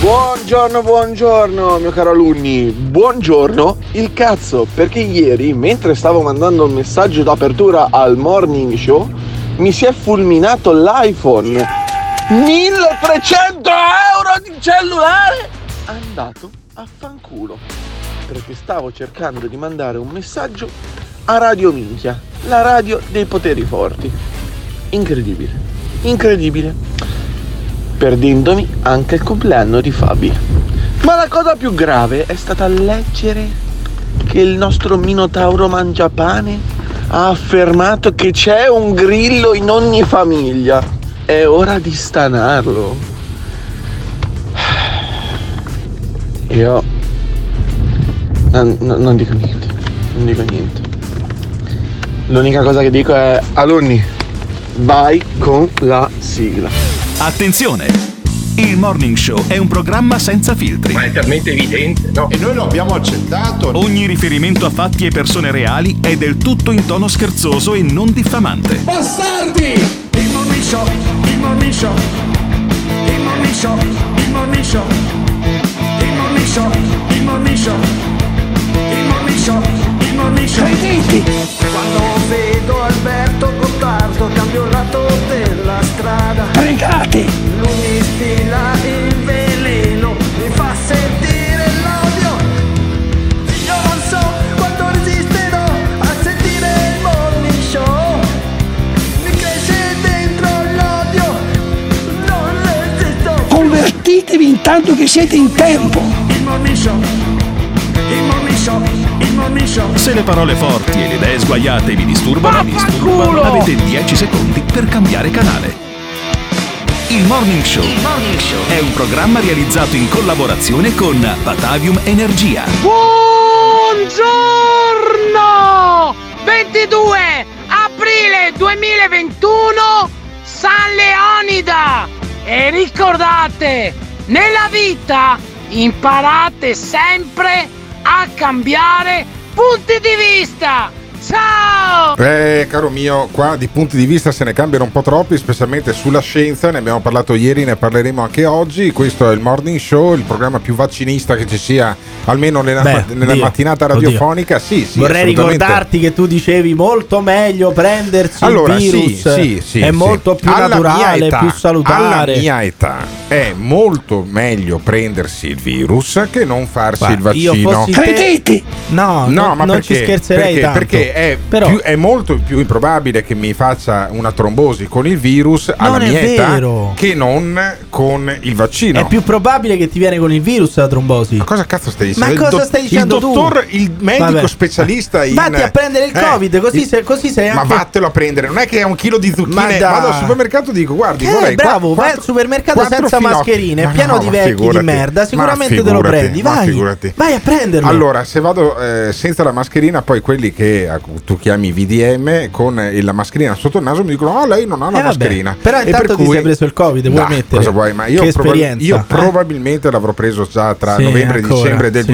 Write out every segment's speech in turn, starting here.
Buongiorno, buongiorno mio caro alunni, buongiorno. Il cazzo perché ieri mentre stavo mandando un messaggio d'apertura al morning show mi si è fulminato l'iPhone. 1300 euro di cellulare? Andato a fanculo. Perché stavo cercando di mandare un messaggio a Radio Minchia, la radio dei poteri forti. Incredibile, incredibile perdendomi anche il compleanno di Fabi. Ma la cosa più grave è stata leggere che il nostro Minotauro Mangiapane ha affermato che c'è un grillo in ogni famiglia. È ora di stanarlo. Io non, non- dico niente, non dico niente. L'unica cosa che dico è alunni, vai con la sigla. Attenzione! Il Morning Show è un programma senza filtri. Ma è talmente evidente, no? E noi lo abbiamo accettato. Ogni riferimento a fatti e persone reali è del tutto in tono scherzoso e non diffamante. Bastardi! Il morning show, il morning show, il morning show, il morning show, il morning show, il morning show, il morning show, morning show. Quando vedo Alberto Gottardo cambio il lato della strada. Pregate! Lui mi stila il veleno, mi fa sentire l'odio. Io non so quanto resisterò a sentire il morning show. Mi cresce dentro l'odio, non resisto. Convertitevi intanto che siete in tempo. Il morning show, il morning show, il morning show. Se le parole forti e le idee sguaiate vi disturbano, vi disturbano, avete 10 secondi per cambiare canale. Il Morning Show è un programma realizzato in collaborazione con Batavium Energia. Buongiorno! 22 aprile 2021 San Leonida! E ricordate, nella vita imparate sempre a cambiare punti di vista! Ciao! Eh, caro mio, qua di punti di vista se ne cambiano un po' troppi, specialmente sulla scienza, ne abbiamo parlato ieri, ne parleremo anche oggi. Questo è il Morning Show, il programma più vaccinista che ci sia, almeno nella, Beh, nella oddio, mattinata radiofonica. Sì, sì, Vorrei ricordarti che tu dicevi molto meglio prendersi Allora, il sì, virus. sì, sì, è sì. molto più Alla naturale, età, più salutare. Alla mia età è molto meglio prendersi il virus che non farsi Guarda, il io vaccino. fossi te-! No, no, non- ma non perché? ci scherzerei perché, tanto. perché è, Però- più- è molto più improbabile che mi faccia una trombosi con il virus alla mia età vero. che non con il vaccino. È più probabile che ti viene con il virus la trombosi. Ma cosa cazzo stai Ma dicendo? Il cosa dott- stai dicendo il dottor, tu? il medico Vabbè. specialista in Vatti a prendere il Eh, Covid, così, se- così sei Ma anche vattelo a prendere, non è che è un chilo di Ma zucchine. dai. Vado al supermercato e dico: Guardi, Eh, vorrei bravo, qua- vai al supermercato quattro senza mascherine, Ma pieno no, di ma vecchi di figurati. merda, Ma sicuramente te lo figurati, prendi, ma vai. figurati. Vai a prenderlo. Allora, se vado eh, senza la mascherina, poi quelli che eh, tu chiami VDM con la mascherina sotto il naso mi dicono: Ah, lei non ha la Eh, vabbè. mascherina. Però intanto per ti cui- sei preso il Covid, vuoi Dai, mettere? Cosa vuoi? Ma io, Che proba- esperienza, io eh? probabilmente l'avrò preso già tra Sì, novembre e dicembre del sì.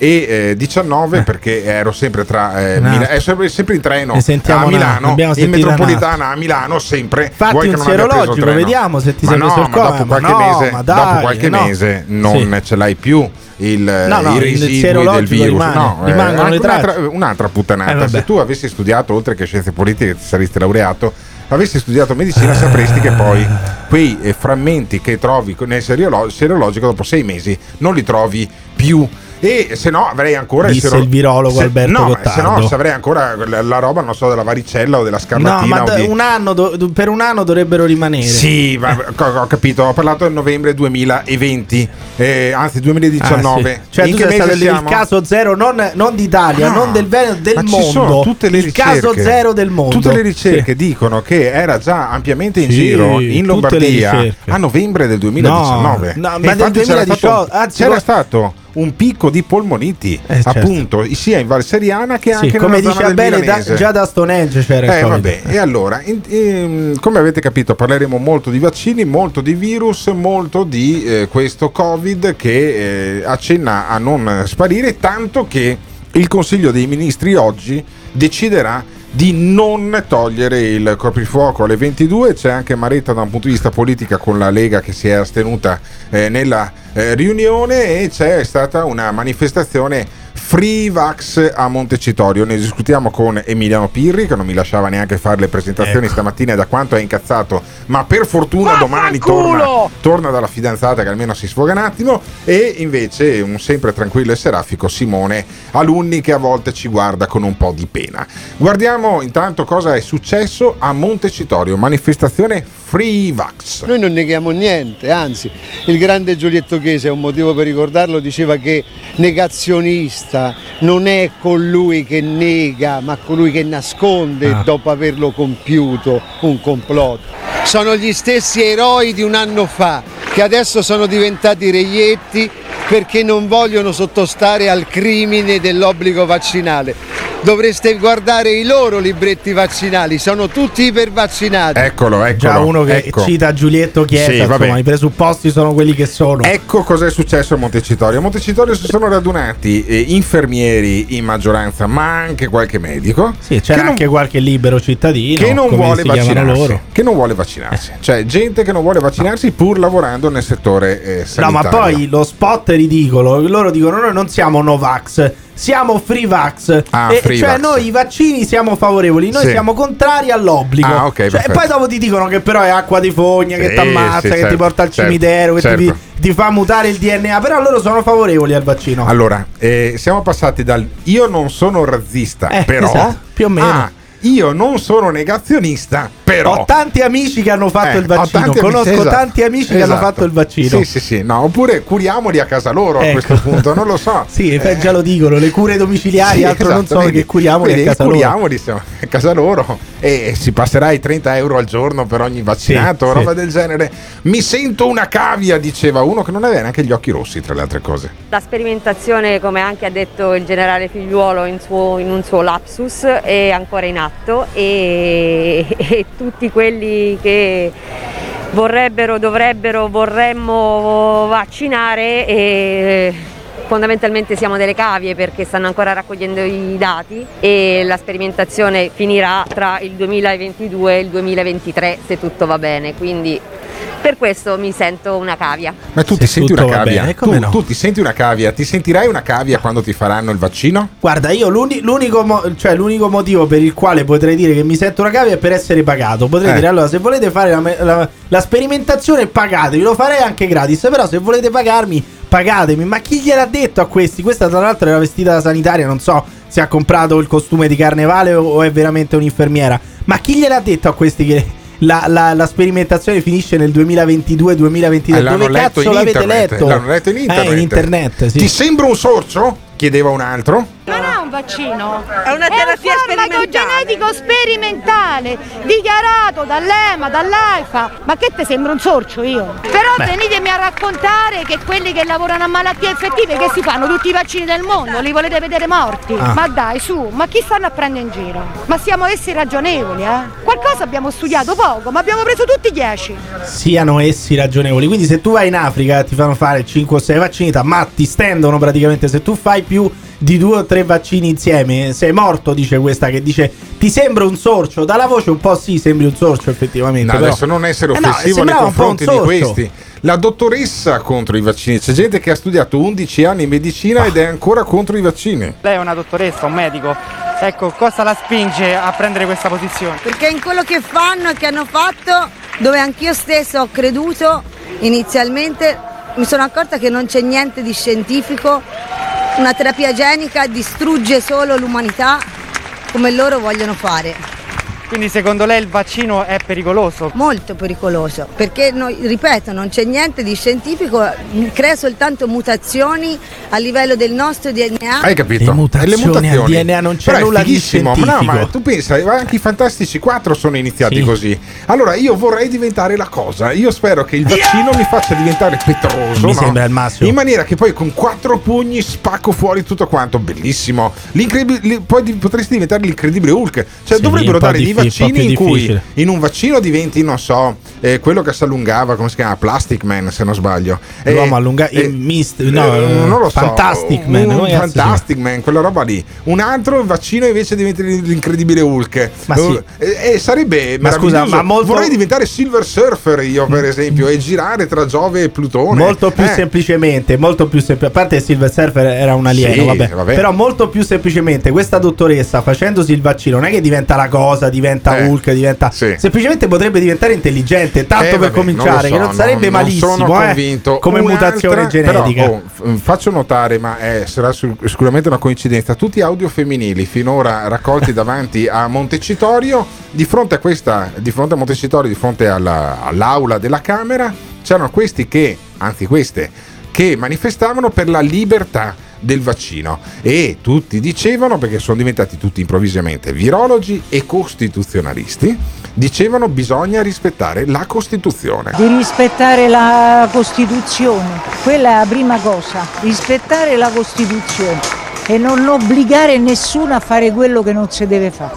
2019 perché ero sempre tra eh, No. Mila- eh, sempre, sempre in treno a Milano, in metropolitana a Milano, sempre. Fatti Vuoi un serologico, vediamo se ti ma sei no, preso il Covid. dopo qualche no, mese, dai, dopo qualche mese non ce l'hai più il, No, no, i residui del virus. rimane, no, eh, rimangono anche le un'altra, un'altra puttanata. Eh. Se tu avessi studiato, oltre che scienze politiche, ti saresti laureato. Avessi studiato medicina, sapresti che poi quei eh, frammenti che trovi nel seriolo- serologico dopo sei mesi non li trovi più E se no avrei ancora Disse sero- il virologo se- Alberto no, ma se Gottardo. no se avrei ancora la, roba, non so, della varicella o della No, scarlatina. ma o da- di- un anno do- per un anno dovrebbero rimanere. Sì, ma, ho, capito, ho parlato del novembre 2020, eh, anzi 2019. Ah, sì. Cioè, In che mese il, il siamo? caso zero, non, non d'Italia, No, non del Veneto, del ma mondo. ci sono tutte le il ricerche. caso zero del mondo. Tutte le ricerche Sì. dicono che era già ampiamente in Sì, giro in Lombardia a novembre del 2019. No, no, ma del infatti c'era 2018, stato- anzi, c'era stato un picco di polmoniti, Eh, certo. appunto, sia in Val Seriana che Sì, anche come nella diceva zona del bene, da- già da Stonehenge c'era Eh, vabbè, e allora, in- in- come avete capito, parleremo molto di vaccini, molto di virus, molto di eh, questo Covid che eh, accenna a non sparire, tanto che il Consiglio dei Ministri oggi deciderà di non togliere il coprifuoco. Alle 22 c'è anche Maretta da un punto di vista politica con la Lega che si è astenuta eh, nella eh, riunione e c'è stata una manifestazione Free Vax a Montecitorio. Ne discutiamo con Emiliano Pirri che non mi lasciava neanche fare le presentazioni Ecco. stamattina da quanto è incazzato, ma per fortuna domani Vaffanculo! torna, torna dalla fidanzata che almeno si sfoga un attimo e invece un sempre tranquillo e serafico Simone Alunni che a volte ci guarda con un po' di pena. Guardiamo intanto cosa è successo a Montecitorio, manifestazione Free Vax. Noi non neghiamo niente, anzi, il grande Giulietto Chiesa, è un motivo per ricordarlo, diceva che negazionista non è colui che nega, ma colui che nasconde Ah. dopo averlo compiuto un complotto. Sono gli stessi eroi di un anno fa che adesso sono diventati reietti perché non vogliono sottostare al crimine dell'obbligo vaccinale. Dovreste guardare i loro libretti vaccinali, sono tutti ipervaccinati. Eccolo, eccolo. Già uno che ecco. cita Giulietto Chiesa, Sì, insomma, i presupposti sono quelli che sono. Ecco cosa è successo a Montecitorio. A Montecitorio si sono radunati eh, infermieri in maggioranza, ma anche qualche medico. Sì, c'era che non- anche qualche libero cittadino che non vuole vaccinarsi. loro. Eh. Che non vuole vaccinarsi. Cioè, gente che non vuole vaccinarsi pur lavorando nel settore eh, No, sanitario. ma poi lo spot è ridicolo. Loro dicono: Noi non siamo Novax, siamo free vax. Ah, E- free cioè, vax. noi i vaccini siamo favorevoli, noi Sì. siamo contrari all'obbligo. Ah, ok, Cioè, e poi dopo ti dicono che però è acqua di fogna, che Sì, ti ammazza, sì, che ti certo, porta al certo, cimitero, che ti, certo. ti fa mutare il DNA. Però loro sono favorevoli al vaccino. Allora, eh, siamo passati dal io non sono razzista, Eh, però esatto, più o meno. a io non sono negazionista, però Ho tanti amici che hanno fatto Eh, il vaccino. tanti Conosco amici- esatto, tanti amici che hanno esatto. fatto il vaccino. Sì, sì, sì, no, oppure curiamoli a casa loro a Ecco. questo punto, non lo so. Sì, eh, già lo dicono, le cure domiciliari, Sì, altro non esatto, sono vedi? che curiamoli Vedi, a casa loro. curiamoli, siamo a casa loro e si passerà i 30 euro al giorno per ogni vaccinato, Sì, roba sì. del genere. Mi sento una cavia, diceva uno che non aveva neanche gli occhi rossi, tra le altre cose. La sperimentazione, come anche ha detto il generale Figliuolo in, suo- in un suo lapsus, è ancora in atto e, e tutti quelli che vorrebbero, dovrebbero, vorremmo vaccinare e fondamentalmente siamo delle cavie perché stanno ancora raccogliendo i dati e la sperimentazione finirà tra il 2022 e il 2023 se tutto va bene, quindi per questo mi sento una cavia. Ma tu Se ti senti una cavia? bene, tu, no? tu ti senti una cavia? Ti sentirai una cavia quando ti faranno il vaccino? Guarda, io l'uni- l'unico, mo- cioè, l'unico motivo per il quale potrei dire che mi sento una cavia è per essere pagato. Potrei Eh. dire, allora, se volete fare la, la- la sperimentazione, pagatevi. Lo farei anche gratis. Però, se volete pagarmi, pagatemi. Ma chi gliel'ha detto a questi? Questa, tra l'altro, era vestita da sanitaria. Non so se ha comprato il costume di carnevale o, è veramente un'infermiera. Ma chi gliel'ha detto a questi che. La, la- la sperimentazione finisce nel 2022-2023. Eh, Dove cazzo l'avete internet, letto? L'hanno letto in internet. Eh, in internet, sì. Ti sembra un sorcio? Chiedeva un altro. Non è un vaccino, È una terapia un farmaco genetico sperimentale dichiarato dall'EMA, dall'AIFA. Ma che te sembra un sorcio io? Però venitemi a raccontare che quelli che lavorano a malattie infettive che si fanno tutti i vaccini del mondo, li volete vedere morti? Ah. Ma dai, su, ma chi stanno a prendere in giro? Ma siamo essi ragionevoli, eh? Qualcosa abbiamo studiato poco, ma abbiamo preso tutti 10. siano essi ragionevoli. Quindi, se tu vai in Africa ti fanno fare 5 o 6 vaccini, ma ti stendono praticamente. Se tu fai più di due o tre vaccini insieme, sei morto. Dice questa che dice: Ti sembra un sorcio? Dalla voce un po' sì, sembri un sorcio, effettivamente. No, però- adesso non essere Eh no, offensivo nei confronti di questi. La dottoressa contro i vaccini. C'è gente che ha studiato 11 anni in medicina ed è ancora contro i vaccini. Lei è una dottoressa, un medico. Ecco, cosa la spinge a prendere questa posizione? Perché in quello che fanno e che hanno fatto, dove anch'io stesso ho creduto inizialmente, mi sono accorta che non c'è niente di scientifico una terapia genica distrugge solo l'umanità come loro vogliono fare. Quindi secondo lei il vaccino è pericoloso? Molto pericoloso, perché noi, ripeto, non c'è niente di scientifico, crea soltanto mutazioni a livello del nostro DNA. Hai capito? Le mutazioni le mutazioni. al DNA non c'è Però nulla di. Ma no, scientifico. ma tu pensa, anche i Fantastici 4 sono iniziati Sì. così. Allora io vorrei diventare la cosa. Io spero che il vaccino mi faccia diventare petroso. Mi no? sembra il massimo. In maniera che poi con quattro pugni spacco fuori tutto quanto. Bellissimo. L'incredibile- poi potresti diventare l'incredibile Hulk. Cioè Sì, dovrebbero dare dei vaccini in cui in un vaccino diventi, non so, eh, quello che si allungava, come si chiama? Plastic Man, se non sbaglio. Eh, L'uomo allunga- eh, il mist- no, eh, non lo so. Fantastic Man, Un si Fantastic Man, quella roba lì. Un altro vaccino invece diventa l'incredibile Hulk. Ma sì. Eh, eh, sarebbe Ma scusa, ma molto- Vorrei diventare Silver Surfer io, per esempio, e girare tra Giove e Plutone. Molto più Eh, semplicemente, molto più semplice. A parte Silver Surfer era un alieno, Sì, vabbè. vabbè. Però molto più semplicemente, questa dottoressa facendosi il vaccino non è che diventa la cosa, diventa Eh, Hulk, diventa. sì. Semplicemente potrebbe diventare intelligente. Tanto Eh, per vabbè, cominciare, non lo che so, non sarebbe non- non malissimo, sono eh, convinto. come Un'altra- mutazione genetica. Però, oh, faccio notare, ma è- sarà sicuramente una coincidenza. Tutti audio femminili finora raccolti davanti a Montecitorio. Di fronte a questa, di fronte a Montecitorio, di fronte alla- all'aula della Camera, c'erano questi che, anzi queste, che manifestavano per la libertà del vaccino e tutti dicevano perché sono diventati tutti improvvisamente virologi e costituzionalisti dicevano bisogna rispettare la Costituzione Di rispettare la Costituzione, quella è la prima cosa, rispettare la Costituzione e non obbligare nessuno a fare quello che non si deve fare.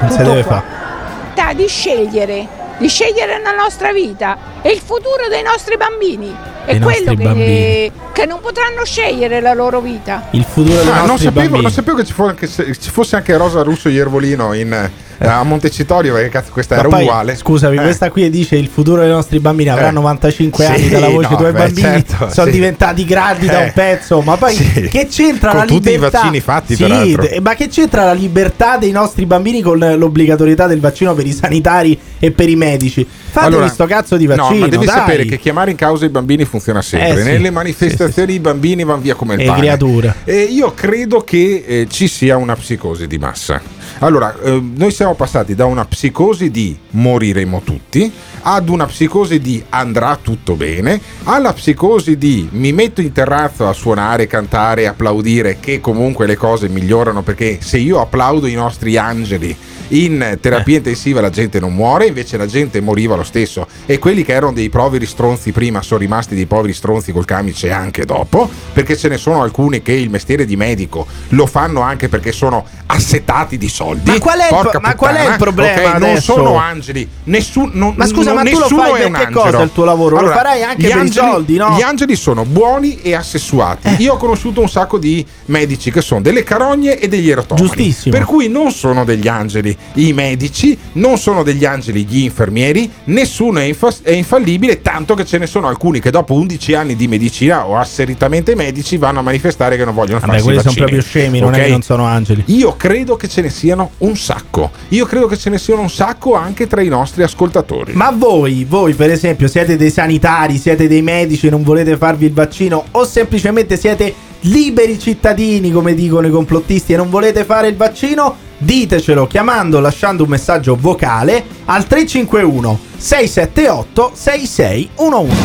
Non si deve fare. di scegliere, di scegliere la nostra vita e il futuro dei nostri bambini. È quello che, che non potranno scegliere la loro vita. Il futuro dei Ah, non, nostri sapevo, bambini. non sapevo che ci, fu- che se- ci fosse anche Rosa Russo Iervolino in, eh, a Montecitorio perché cazzo questa Ma era poi, uguale Scusami, Eh. questa qui dice il futuro dei nostri bambini avrà Eh. 95 Sì, anni dalla voce no, dei tuoi beh, bambini certo, sono sì. diventati grandi da Eh. un pezzo ma poi Sì. che c'entra Con la tutti i libertà vaccini fatti, Sì, peraltro. ma che c'entra la libertà dei nostri bambini con l'obbligatorietà del vaccino per i sanitari e per i medici fate questo cazzo di vaccino No, ma devi dai. sapere che chiamare in causa i bambini funziona sempre. Eh, sì. Nelle manifestazioni i bambini vanno via come il E pane. creature. E io credo che eh, ci sia una psicosi di massa. Allora, eh, noi siamo passati da una psicosi di moriremo tutti ad una psicosi di andrà tutto bene, alla psicosi di mi metto in terrazzo a suonare, cantare, applaudire che comunque le cose migliorano perché se io applaudo i nostri angeli in Eh. terapia intensiva la gente non muore, invece la gente moriva lo stesso e quelli che erano dei poveri stronzi prima sono rimasti dei poveri stronzi col camice anche dopo, perché ce ne sono alcuni che il mestiere di medico lo fanno anche perché sono assetati di soldi. Ma qual è il pro- ma qual è il problema ok? Non sono angeli, nessun, non, Ma scusa, non- ma tu lo nessuno fai è un angelo. cosa il tuo lavoro? Lo farai anche per i angeli- soldi, no? Eh. Gli angeli sono buoni e assessuati. Io ho conosciuto un sacco di medici che sono delle carogne e degli erotomani. Giustissimo. Per cui non sono degli angeli i medici, non sono degli angeli gli infermieri, nessuno è, infa- è infallibile, tanto che ce ne sono alcuni che dopo 11 anni di medicina o asseritamente medici vanno a manifestare che non vogliono Vabbè, farsi quelli sono vaccini. proprio scemi, non è Ok? che non sono angeli. Io credo che ce ne siano un sacco. Io credo che ce ne siano un sacco anche tra i nostri ascoltatori. Ma voi, voi per esempio, siete dei sanitari, siete dei medici, non volete farvi il vaccino o semplicemente siete liberi cittadini, come dicono i complottisti, e non volete fare il vaccino? Ditecelo chiamando lasciando un messaggio vocale al 351 678 6611.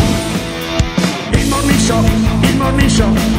Il morning show, il morning show, il morning show,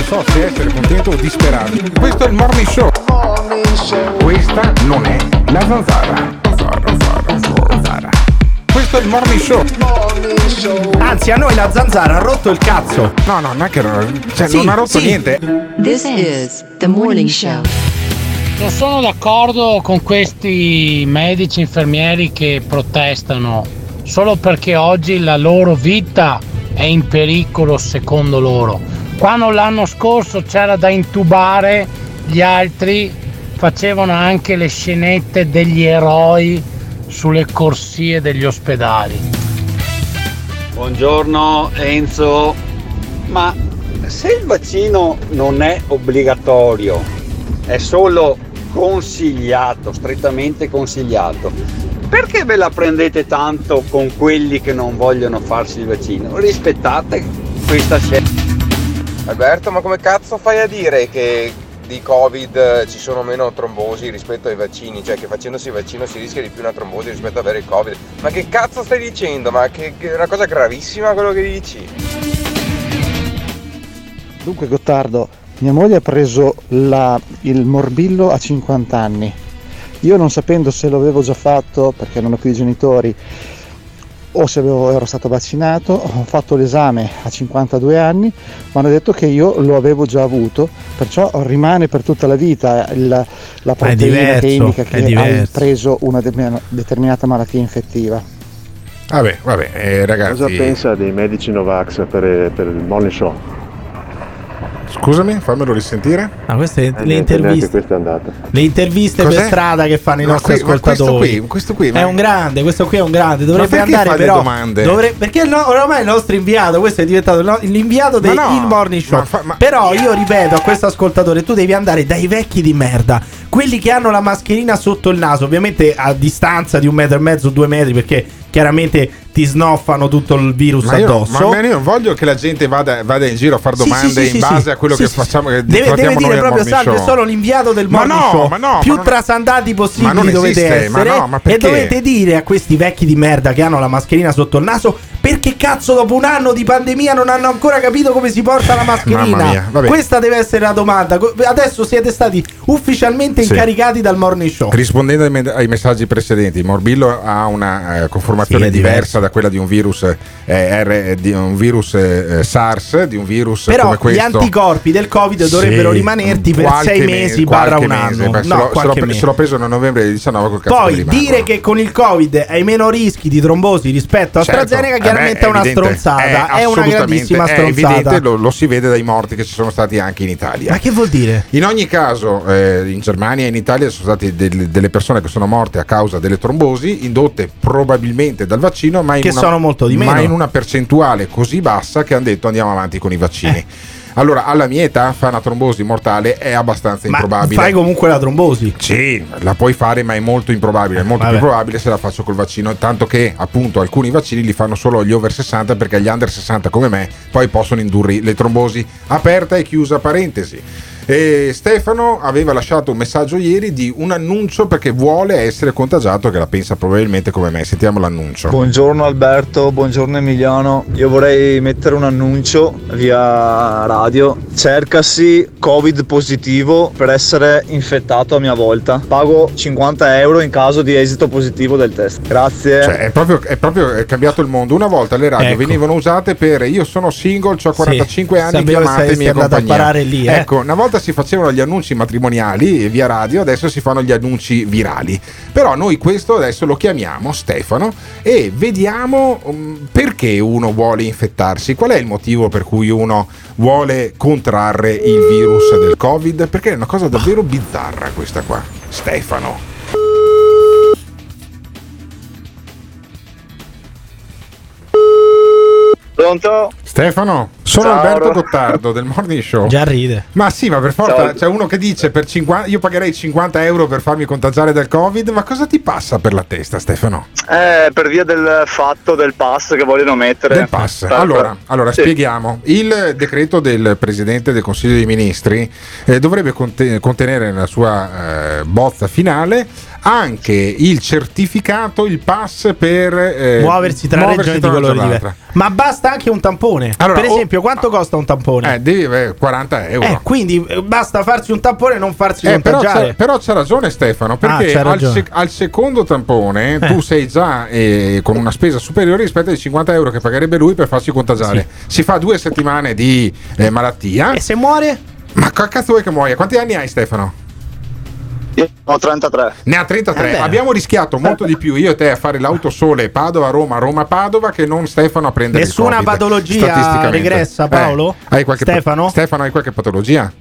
Non so se essere contento o disperato. Questo è il morning show. Questa non è la zanzara. Zanzara, zanzara, zanzara. Questo è il morning show. Anzi, a noi la zanzara ha rotto il cazzo. No, no, non è che non, cioè, Sì, non ha rotto sì. niente. This is the morning show. Non sono d'accordo con questi medici infermieri che protestano solo perché oggi la loro vita è in pericolo secondo loro. Quando l'anno scorso c'era da intubare, gli altri facevano anche le scenette degli eroi sulle corsie degli ospedali. Buongiorno Enzo, ma se il vaccino non è obbligatorio, è solo consigliato, strettamente consigliato, perché ve la prendete tanto con quelli che non vogliono farsi il vaccino? Rispettate questa scelta. Alberto, ma come cazzo fai a dire che di Covid eh, ci sono meno trombosi rispetto ai vaccini? Cioè che facendosi il vaccino si rischia di più una trombosi rispetto ad avere il Covid? Ma che cazzo stai dicendo? Ma che, che è una cosa gravissima quello che dici? Dunque Gottardo, mia moglie ha preso la- il morbillo a 50 anni. Io non sapendo se lo avevo già fatto perché non ho più i genitori o se avevo- ero stato vaccinato, ho fatto l'esame a 52 anni, mi hanno detto che io lo avevo già avuto, perciò rimane per tutta la vita il- la proteina diverso, che indica che hai preso una de- determinata malattia infettiva. Vabbè, vabbè, eh, ragazzi. Cosa pensa dei medici Novax per, per il morning show? Scusami, fammelo risentire. Ah, queste Eh, le interviste. questa è andata. Le interviste Cos'è? per strada che fanno i Ma nostri qui- ma questo ascoltatori. qui- questo qui, è ma- un grande, questo qui è un grande. Dovrebbe perché andare fa le però. domande? dovre- perché no, ormai il nostro inviato, questo è diventato no- l'inviato del Ma no, il morning show. ma fa- ma- Però io ripeto a questo ascoltatore, tu devi andare dai vecchi di merda, quelli che hanno la mascherina sotto il naso, ovviamente a distanza di un metro e mezzo, due metri, perché chiaramente ti snoffano tutto il virus Ma io, addosso. ma io non voglio che la gente vada, vada in giro a fare domande sì, sì, in sì, base a quello che facciamo. Che Deve, deve dire proprio salve, show. sono l'inviato del Ma morning no, show. ma no, Più ma trasandati Ma possibili non dovete esiste, ma essere. no, ma e dovete dire a questi vecchi di merda che hanno la mascherina sotto il naso perché cazzo dopo un anno di pandemia non hanno ancora capito come si porta la mascherina. Mia. Questa deve essere la domanda. Adesso siete stati ufficialmente incaricati dal morning show. Rispondendo ai, me- ai messaggi precedenti, il morbillo ha una eh, conformazione Sì, è diversa da quella di un virus, eh, R- di un virus eh, SARS, di un virus Però come gli questo. anticorpi del Covid dovrebbero Sì, rimanerti per sei mesi barra un mese. anno. Se, No, l'ho, se l'ho se l'ho preso nel novembre del 19 col cazzo Poi dire che con il Covid hai meno rischi di trombosi rispetto a Certo, AstraZeneca eh chiaramente è una evidente, stronzata, è, una assolutamente, grandissima è stronzata. evidente, lo, lo si vede dai morti che ci sono stati anche in Italia. Ma che vuol dire? In ogni caso, eh, in Germania e in Italia sono state del- delle persone che sono morte a causa delle trombosi, indotte probabilmente dal vaccino, ma in, Che una, sono molto di meno. ma in una percentuale così bassa che hanno detto andiamo avanti con i vaccini. Allora, alla mia età fare una trombosi mortale è abbastanza Ma improbabile. fai comunque la trombosi. Sì, la puoi fare, ma è molto improbabile. È molto Vabbè. più probabile se la faccio col vaccino. Tanto che, appunto, alcuni vaccini li fanno solo gli over 60 perché gli under 60 come me poi possono indurre le trombosi. Aperta e chiusa parentesi. E Stefano aveva lasciato un messaggio ieri di un annuncio perché vuole essere contagiato, che la pensa probabilmente come me. Sentiamo l'annuncio. Buongiorno Alberto, buongiorno Emiliano. Io vorrei mettere un annuncio via radio. Cercasi Covid positivo per essere infettato a mia volta. Pago 50 euro in caso di esito positivo del test. Grazie. Cioè, è proprio, è proprio è cambiato il mondo. Una volta le radio Ecco. venivano usate per io sono single, ho 45 Sì, anni, chiamatemi e compagnia. parare lì, eh. Ecco, una volta si facevano gli annunci matrimoniali via radio, adesso si fanno gli annunci virali. Però noi questo adesso lo chiamiamo Stefano e vediamo um, perché uno vuole infettarsi, qual è il motivo per cui uno vuole contrarre il virus del Covid, perché è una cosa davvero bizzarra questa qua. Stefano. Pronto? Stefano, sono Ciao. Alberto Gottardo del Morning Show. Già ride. Ma sì, ma per forza Ciao. c'è uno che dice per 50, io pagherei 50 euro per farmi contagiare dal Covid, ma cosa ti passa per la testa, Stefano? Eh, per via del fatto del pass che vogliono mettere. Del pass. Certo. Allora, allora Sì. spieghiamo. Il decreto del Presidente del Consiglio dei Ministri eh, dovrebbe conte- contenere nella sua eh, bozza finale anche il certificato, il pass per eh, muoversi tra muoversi regioni tra di e diversi. l'altra. Ma basta anche un tampone. Allora, per o- esempio, quanto costa un tampone? Eh, devi avere 40 euro. Eh, quindi eh, basta farsi un tampone e non farsi Eh, però, contagiare. c'ha, però c'ha ragione Stefano, perché Ah, c'ha al, ragione. sec- al secondo tampone Eh. tu sei già eh, con una spesa superiore rispetto ai 50 euro che pagherebbe lui per farsi contagiare. Si fa due settimane di eh, malattia. E se muore? Ma che cazzo vuoi che muoia? Quanti anni hai Stefano? Io ho 33. Ne ha 33. Eh. Abbiamo rischiato molto di più io e te a fare l'autosole Padova-Roma, Roma-Padova che non Stefano a prendere Nessuna il Covid, patologia regressa, Eh, Paolo? hai qualche Stefano? Stefano, hai qualche patologia?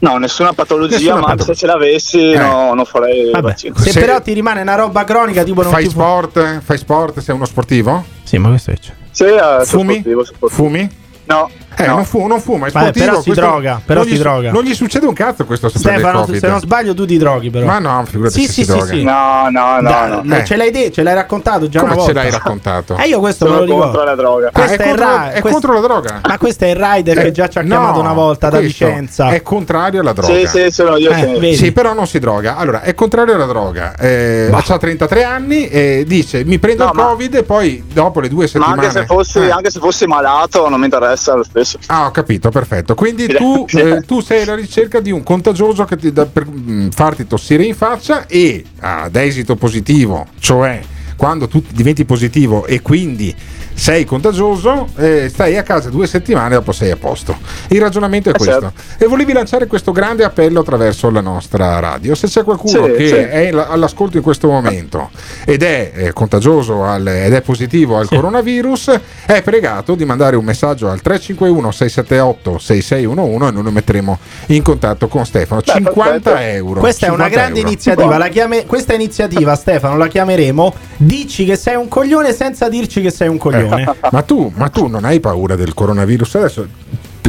No, nessuna patologia, Nessuna ma patologia. se ce l'avessi Eh. no, non farei Vabbè, vaccino. se, però ti rimane una roba cronica, tipo non Fai ti fu- sport? Fai sport? Sei uno sportivo? Sì, ma questo è c'è. Sì, eh, Fumi? sportivo, sportivo. Fumi? No. Eh, no. non, fu- non fuma, è Vabbè, sportivo. però si questo- droga, però non si gli, droga. Non gli succede un cazzo questo se Stefano, se non sbaglio, tu ti droghi, però. Ma no, figurati Sì, se sì, si sì, droga. sì. No, no, no, Dai, no. Eh. Ce l'hai detto, ce l'hai raccontato già Come una ce volta. l'hai raccontato? Eh, io questo Sono me lo contro ricordo. la droga. Ah, è è, contro, Ra- è questo- contro la droga. Ma questo è il rider che già ci ha No, chiamato una volta da questo Vicenza. È contrario alla droga. Sì, sì, sono io. Eh, sì. vedi? Sì, però non si droga. Allora, è contrario alla droga. Eh, ha 33 anni e dice mi prendo No, il ma- Covid e poi dopo le due Ma settimane. anche se, fossi, Eh. anche se fossi malato non mi interessa lo stesso. Ah, ho capito, perfetto. Quindi tu, eh, tu sei alla ricerca di un contagioso che ti dà per mm, farti tossire in faccia e ad esito positivo, cioè quando tu diventi positivo e quindi sei contagioso, eh, stai a casa due settimane e dopo sei a posto. Il ragionamento è Eh, questo. certo. E volevi lanciare questo grande appello attraverso la nostra radio. Se c'è qualcuno Sì, che sì. è la- all'ascolto in questo momento ed è eh, contagioso al- ed è positivo al coronavirus, è pregato di mandare un messaggio al 351 678 6611 e noi lo metteremo in contatto con Stefano. 50 euro. Questa è una 50 grande euro. iniziativa. La chiame- questa iniziativa, Stefano, la chiameremo Dici che sei un coglione senza dirci che sei un coglione. ma, tu, ma tu non hai paura del coronavirus? Adesso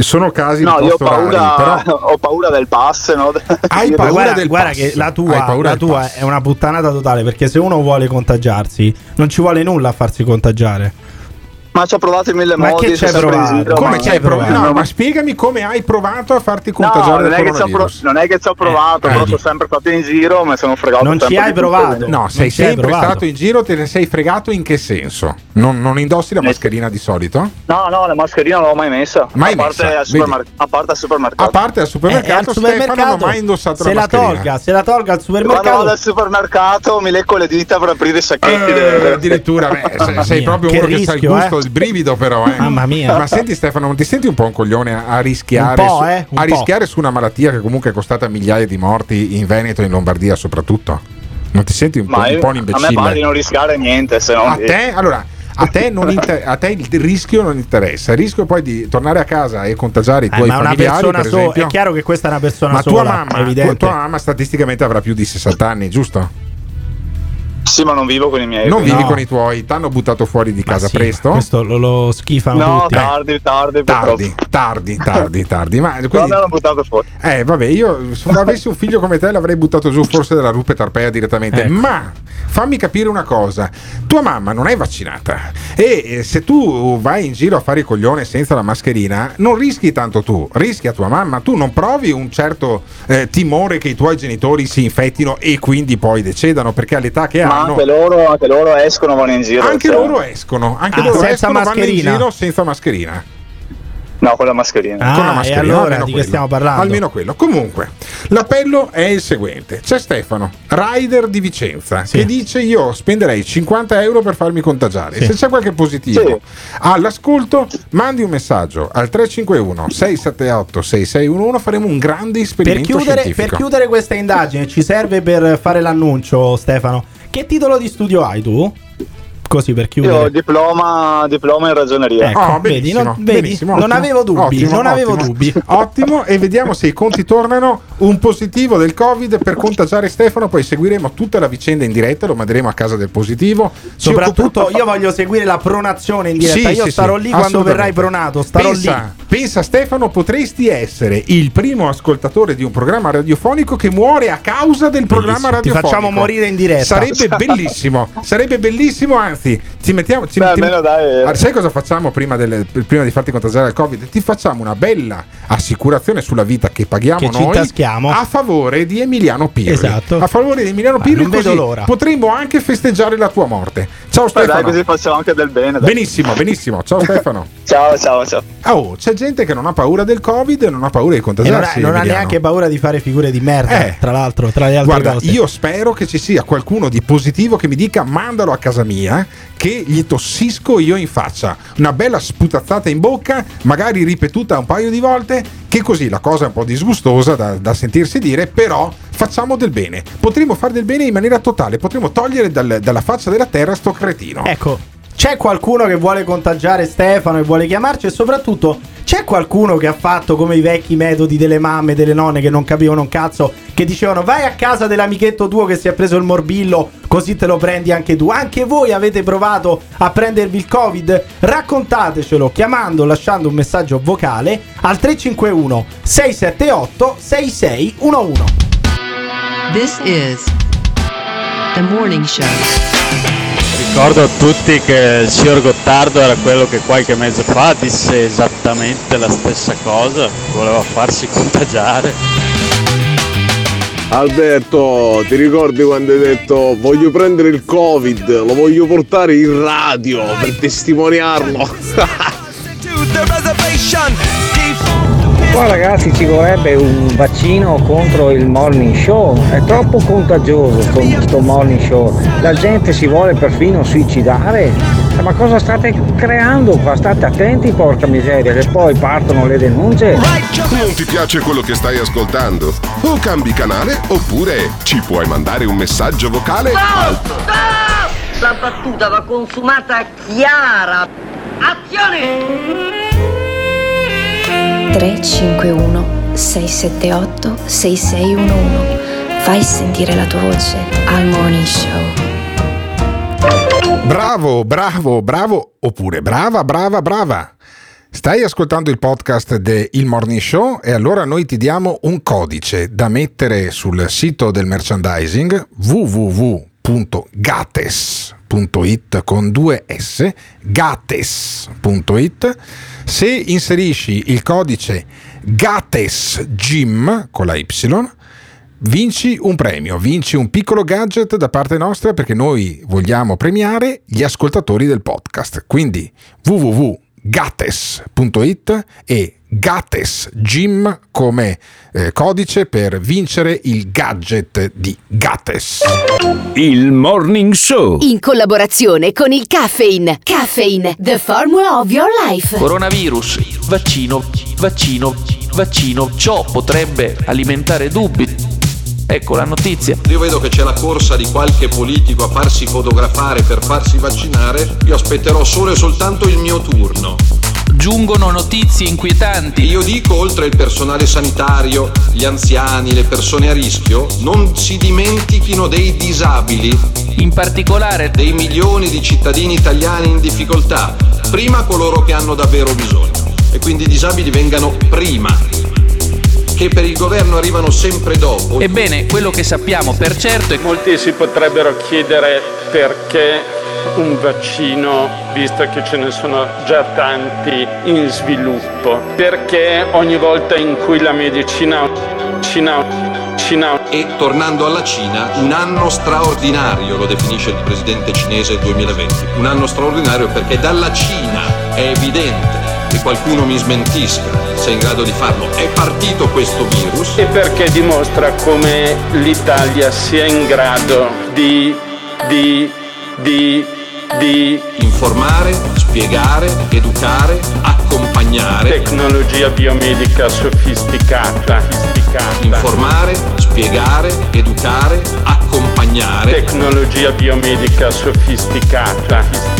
sono casi No, io ho piuttosto rari, paura, però ho paura del pass. No? hai paura guarda, del guarda pass. che la tua, paura la tua è una puttanata totale perché se uno vuole contagiarsi non ci vuole nulla a farsi contagiare. Ma ci ho provato in mille Ma modi. che in provato? giro, Come ma- ci hai provato? No, No, ma spiegami come hai provato a farti contagiare non del è, che ci ho pro- coronavirus. non è che ci ho provato, Eh, però sono sempre stato in giro, mi sono fregato. Non ci hai provato? No, sei sempre provato. stato in giro, te ne sei fregato in che senso? Non, non indossi la mascherina di solito? No, no, la mascherina non l'ho mai messa. Mai a, parte messa, al supermer- a parte al supermercato. A parte al Eh, supermercato, al Stefano non ha supermercato mai indossato se la la tolga, se la tolga al Quando vado supermercato. al supermercato mi lecco le dita per aprire i sacchetti. Eh, addirittura sei proprio uno che sa il gusto, eh. Il brivido però eh. Mamma mia. ma senti Stefano non ti senti un po' un coglione a, a rischiare Un po', su, eh, un a po'. rischiare su una malattia che comunque è costata migliaia di morti in Veneto e in Lombardia soprattutto non ti senti un po', Ma un po' un a me pare di imbecille non rischiare niente. Se non a te allora a te, non inter- a te il rischio non interessa il rischio poi di tornare a casa e contagiare i Eh, tuoi ma una familiari persona per sola, esempio è chiaro che questa è una persona ma tua sola, mamma, è evidente. tua mamma statisticamente avrà più di 60 anni giusto? Sì, ma non vivo con i miei. non quindi- vivi No. con i tuoi ti hanno buttato fuori di Ma casa sì, presto Questo lo, lo schifano No, tutti. tardi, tardi, tardi, tardi, tardi, tardi. Ma quindi, mi hanno buttato fuori. eh, vabbè, io se avessi un figlio come te l'avrei buttato giù forse dalla rupe tarpea direttamente. Ecco. Ma fammi capire una cosa: tua mamma non è vaccinata e eh, se tu vai in giro a fare il coglione senza la mascherina, non rischi tanto tu, rischia tua mamma. Tu non provi un certo eh, timore che i tuoi genitori si infettino e quindi poi decedano perché all'età che Ma hanno. Anche loro, anche loro escono, vanno in giro. Anche cioè- loro escono, anche Ah, loro senza escono, vanno in mascherina? giro senza mascherina. No, con la mascherina. Ah, con la e mascherina. allora almeno di che quello. stiamo parlando? Almeno quello. Comunque, l'appello è il seguente: c'è Stefano, rider di Vicenza, Sì. che dice: Io spenderei 50 euro per farmi contagiare. Sì. Se c'è qualche positivo Sì. all'ascolto, mandi un messaggio al 351 678 6611. Faremo un grande Per esperimento chiudere, scientifico. per chiudere questa indagine ci serve per fare l'annuncio, Stefano. Che titolo di studio hai tu? Così per Io ho chiudere. diploma, diploma in ragioneria. Ecco, Oh, vedi, benissimo, non- vedi? benissimo, Non avevo dubbi, Ottimo, non avevo ottimo. dubbi. Ottimo, e vediamo se i conti tornano. Un positivo del Covid per contagiare Stefano. Poi seguiremo tutta la vicenda in diretta. Lo manderemo a casa del positivo. Ci Soprattutto io voglio seguire la pronazione in diretta. Sì, io sì, starò sì, lì quando verrai pronato. Starò pensa, lì. Pensa, Stefano, potresti essere il primo ascoltatore di un programma radiofonico che muore a causa del programma Bellissimo. Ti radiofonico. facciamo morire in diretta. Sarebbe bellissimo. Sarebbe bellissimo, anzi, ci mettiamo. Ci Beh, ti- almeno dai. Ah, Sai cosa facciamo prima, delle- prima di farti contagiare al Covid? Ti facciamo una bella assicurazione sulla vita che paghiamo Che noi a favore di Emiliano Pirri. Esatto. A favore di Emiliano Pirri, vedo così l'ora. potremmo anche festeggiare la tua morte. Ciao Beh, dai, Stefano. così facciamo anche del bene. dai. Benissimo, benissimo. Ciao Stefano. Ciao, ciao, ciao. Oh, c'è gente che non ha paura del Covid e non ha paura di E non, ha, contagiarsi. non ha neanche paura di fare figure di merda. Eh. Tra l'altro, tra le altre Guarda, cose. io spero che ci sia qualcuno di positivo che mi dica mandalo a casa mia, che gli tossisco io in faccia. Una bella sputazzata in bocca, magari ripetuta un paio di volte, che così la cosa è un po' disgustosa da, da sentirsi dire, però facciamo del bene. Potremmo fare del bene in maniera totale, potremmo togliere dal- dalla faccia della terra sto cretino. Ecco, c'è qualcuno che vuole contagiare Stefano e vuole chiamarci e soprattutto c'è qualcuno che ha fatto come i vecchi metodi delle mamme e delle nonne che non capivano un cazzo, che dicevano vai a casa dell'amichetto tuo che si è preso il morbillo, così te lo prendi anche tu. Anche voi avete provato a prendervi il Covid? Raccontatecelo chiamando lasciando un messaggio vocale al 351 678 6611. This is the morning show. Ricordo a tutti che il signor Gottardo era quello che qualche mese fa disse esattamente la stessa cosa, voleva farsi contagiare. Alberto, ti ricordi quando hai detto voglio prendere il covid, lo voglio portare in radio per testimoniarlo? Qua ragazzi ci vorrebbe un vaccino contro il morning show, è troppo contagioso sto, sto morning show, la gente si vuole perfino suicidare, Eh, ma cosa state creando qua? State attenti porca miseria che poi partono le denunce. Non ti piace quello che stai ascoltando? O cambi canale oppure ci puoi mandare un messaggio vocale al La battuta va consumata chiara. Azione! 351 678 6611. Fai sentire la tua voce al morning show. Bravo, bravo, bravo, oppure brava, brava, brava. Stai ascoltando il podcast del Morning Show e allora noi ti diamo un codice da mettere sul sito del merchandising www.gates.it con due S, gates.it. Se inserisci il codice GATESGYM con la Y, vinci un premio, vinci un piccolo gadget da parte nostra perché noi vogliamo premiare gli ascoltatori del podcast. Quindi www.gates.it e Gates Gym come eh, codice per vincere il gadget di Gates. Il Morning Show. In collaborazione con il Caffeine. Caffeine, the formula of your life. Coronavirus, vaccino, vaccino, vaccino. Ciò potrebbe alimentare dubbi. Ecco la notizia. Io vedo che c'è la corsa di qualche politico a farsi fotografare per farsi vaccinare. Io aspetterò solo e soltanto il mio turno. Giungono notizie inquietanti. Io dico, oltre il personale sanitario, gli anziani, le persone a rischio, non si dimentichino dei disabili. In particolare dei milioni di cittadini italiani in difficoltà. Prima coloro che hanno davvero bisogno. E quindi i disabili vengano prima che per il governo arrivano sempre dopo. Ebbene, quello che sappiamo per certo è che Molti si potrebbero chiedere perché un vaccino, visto che ce ne sono già tanti in sviluppo, perché ogni volta in cui la medicina, Cina, Cina E tornando alla Cina, un anno straordinario, lo definisce il presidente cinese il 2020. Un anno straordinario perché dalla Cina è evidente qualcuno mi smentisca se è in grado di farlo. È partito questo virus. e perché dimostra come l'Italia sia in grado di, di, di, di Informare, spiegare, educare, accompagnare. tecnologia biomedica sofisticata, sofisticata. Informare, spiegare, educare, accompagnare. tecnologia biomedica sofisticata, sofisticata.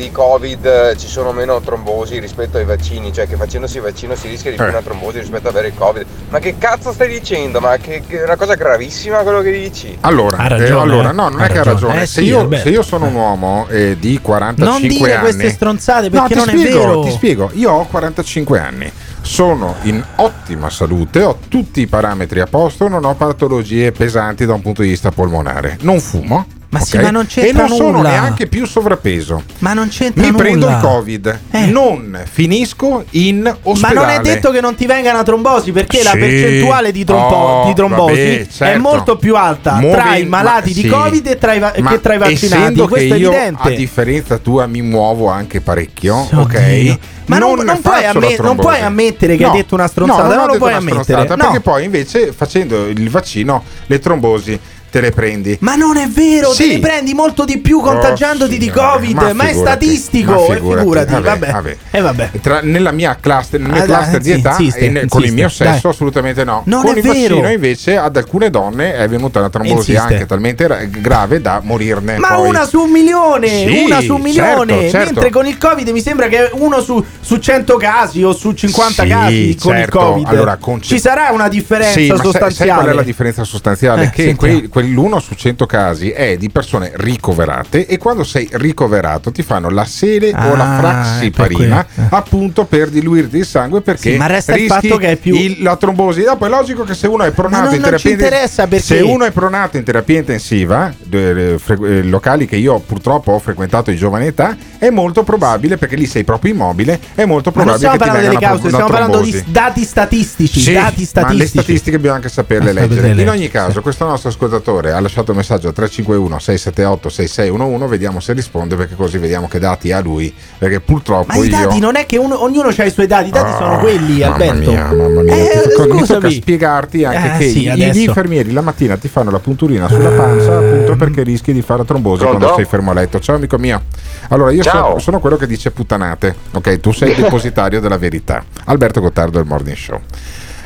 di Covid eh, ci sono meno trombosi rispetto ai vaccini? Cioè che facendosi il vaccino si rischia di più Eh. una trombosi rispetto ad avere il Covid? Ma che cazzo stai dicendo? Ma che, che è una cosa gravissima quello che dici. Allora, Ha ragione, eh, allora eh. no, non Ha è che ha ragione. ragione. Eh se, sì, io, se io sono un uomo eh, di 45 Non dire anni, queste stronzate No, perché ti non è spiego, vero. Ti spiego, io ho 45 anni, sono in ottima salute, ho tutti i parametri a posto, non ho patologie pesanti da un punto di vista polmonare, non fumo. Ma sì, ok? ma non E c'entra non sono nulla. neanche più sovrappeso. Ma non c'entra Mi nulla. prendo il Covid, non finisco in Ma ospedale. non è detto che non ti venga una trombosi perché la Sì. percentuale di, trombo- Oh, di trombosi vabbè, è certo. molto più alta Muovi- tra i malati ma di sì. Covid e tra i va- Ma che tra i vaccinati. Questo è evidente. a differenza tua, mi muovo anche parecchio, Oddio. ok? Ma non- non puoi amme- la non puoi ammettere che hai detto una stronzata, No, non ho lo puoi ammettere, no. Perché poi invece facendo il vaccino le trombosi te le prendi. Ma non è vero, Sì. te ne prendi molto di più contagiandoti di signore, Covid, ma, è figurati, statistico. ma e figurati, vabbè. vabbè. E vabbè. Tra- nella mia cluster, nel Ah, cluster di sì, età insiste, e ne- con il mio sesso dai. assolutamente no. Non con è il vero. vaccino invece ad alcune donne è venuta una trombosi Insiste. anche talmente ra- grave da morirne. Ma poi. una su un milione, Sì, una su un milione. certo, certo. Mentre con il Covid mi sembra che uno su, su 100 casi o su 50 Sì, casi con certo. il Covid. Allora, con- Ci sarà una differenza ma sai- sostanziale. Sai, qual è la differenza sostanziale? Eh, che quei- quell'uno su 100 casi è di persone ricoverate e quando sei ricoverato ti fanno la sele o la Ah, fraxiparina per appunto per diluirti il sangue perché Sì, ma resta il fatto che è più- il- la trombosi. Dopo è logico che se uno è pronato non- in terapia interessa perché- se uno è pronato in terapia intensiva, eh, fre- eh, locali che io purtroppo ho frequentato di giovane età, è molto probabile perché lì sei proprio immobile, è molto Ma non probabile stiamo che parlando delle cause, stiamo parlando di trombosi. dati statistici. Sì, dati ma le statistici. statistiche bisogna anche saperle Ah, leggere. In ogni caso, questo nostro ascoltatore ha lasciato un messaggio a 351 678 6611. Vediamo se risponde, perché così vediamo che dati ha lui. Perché purtroppo Ma i io. dati non è che uno- ognuno ha i suoi dati, i dati sono quelli, Mamma Alberto. mia, mamma mia. Eh, Ti tocca- mi scusami. tocca spiegarti anche Eh, che sì, gli- gli infermieri la mattina ti fanno la punturina sulla panza appunto perché rischi di fare la trombosi Pronto? quando sei fermo a letto. Ciao amico mio. Allora, io sono, sono quello che dice puttanate. Ok, tu sei il depositario della verità. Alberto Gottardo del Morning Show.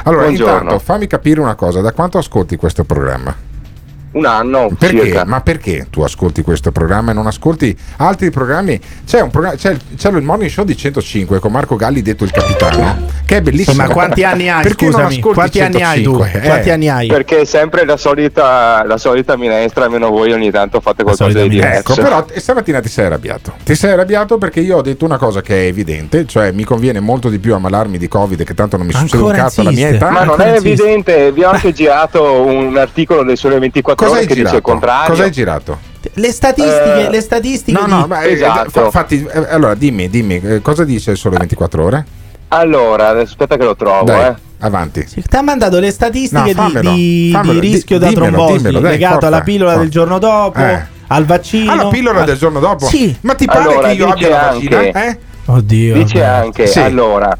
Allora, Buongiorno. intanto fammi capire una cosa, da quanto ascolti questo programma? Un anno Perché? circa. Ma perché tu ascolti questo programma e non ascolti altri programmi? C'è, un programma, c'è, il, c'è il morning show di 105 con Marco Galli, detto il capitano, che è bellissimo. Ma quanti anni hai? Perché non Scusami, ascolti quanti anni hai tu? 105? Eh, Quanti anni hai? Perché è sempre la solita, la solita minestra, almeno voi ogni tanto fate qualcosa di diverso. Ecco, però stamattina ti sei arrabbiato. Ti sei arrabbiato perché io ho detto una cosa che è evidente, cioè mi conviene molto di più ammalarmi di Covid che tanto non mi succede un cazzo alla mia età. Ma non è evidente, vi ho anche girato un articolo del Sole 24 Cosa hai girato? il contrario. Cosa hai girato? Le statistiche, Eh, le statistiche No, di- no, ma eh, Esatto. fa- fatti, eh, allora dimmi, dimmi, eh, cosa dice il sole 24 ore? Allora, aspetta che lo trovo, Dai, eh. avanti. Ti ha mandato le statistiche No, di- fammelo, di, fammelo, di di- rischio da dimmelo, trombosi legato forza, alla pillola forza. del giorno dopo, Eh. al vaccino. Ah, la pillola Ah, del giorno dopo? Sì. Ma ti pare Allora, che io abbia la vaccina? anche- Eh? Oddio. Dice anche, Sì. allora,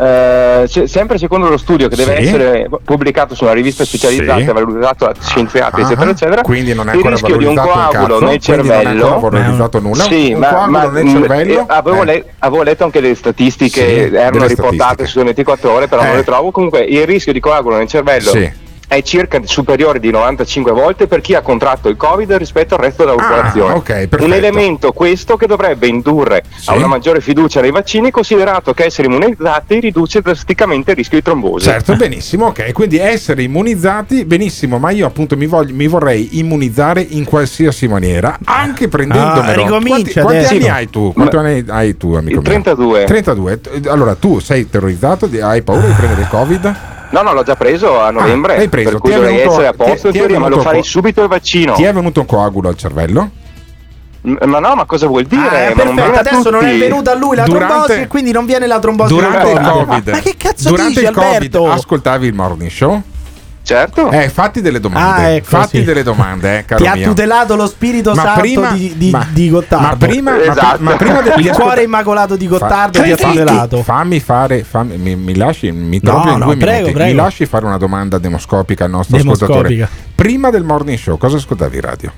eh, se- sempre secondo lo studio che deve Sì. essere pubblicato su una rivista specializzata, Sì. valutato da scienziati, Ah, eccetera, eccetera, quindi non è il rischio di un un coagulo cazzo, nel quindi non è cervello, valorizzato nulla. Sì, Un ma, coagulo ma- nel mh, cervello? eh, avevo, Eh. le- avevo letto anche le statistiche, Sì, erano riportate statistiche. su 24 ore, però non Eh. le trovo. Comunque, il rischio di coagulo nel cervello. Sì. È circa superiore di 95 volte per chi ha contratto il Covid rispetto al resto della popolazione. Ah, ok, perfetto. Un elemento questo che dovrebbe indurre a una maggiore fiducia nei vaccini, considerato che essere immunizzati riduce drasticamente il rischio di trombosi. Certo, benissimo, ok. Quindi essere immunizzati, benissimo, ma io appunto mi, voglio- mi vorrei immunizzare in qualsiasi maniera, anche. Ah, ricomincia quanti, quanti adesso. anni hai tu? Quanti anni hai tu, amico mio? 32. 32. T- Allora, tu sei terrorizzato? Hai paura di prendere il Covid? No, no, l'ho già preso a novembre. Ah, l'hai preso. Per cui Ti dovrei venuto- essere a ti- posto ti è teoria, ma lo farei co- subito il vaccino. Ti è venuto un coagulo al cervello? Ma no, ma cosa vuol dire? Ah, ma non adesso non è venuta a lui la Durante- trombosi e quindi non viene la trombosi Durante del il Covid. Ma che cazzo Durante dici, il Covid Alberto? ascoltavi il morning show? Certo. Eh, fatti delle domande. Ah, ecco, fatti sì. delle domande, eh, caro Ti ha mio. tutelato lo spirito Ma santo prima- di, di, ma- di Gottardo. ma prima- ma pri- Esatto. ma prima de- di il cuore immacolato di Gottardo Fa- ti ha tutelato. Fammi fare, fammi- mi, mi lasci, mi No, no, due prego, minuti. prego. Mi lasci fare una domanda demoscopica al nostro Demoscopica. ascoltatore. Prima del morning show, cosa ascoltavi in radio?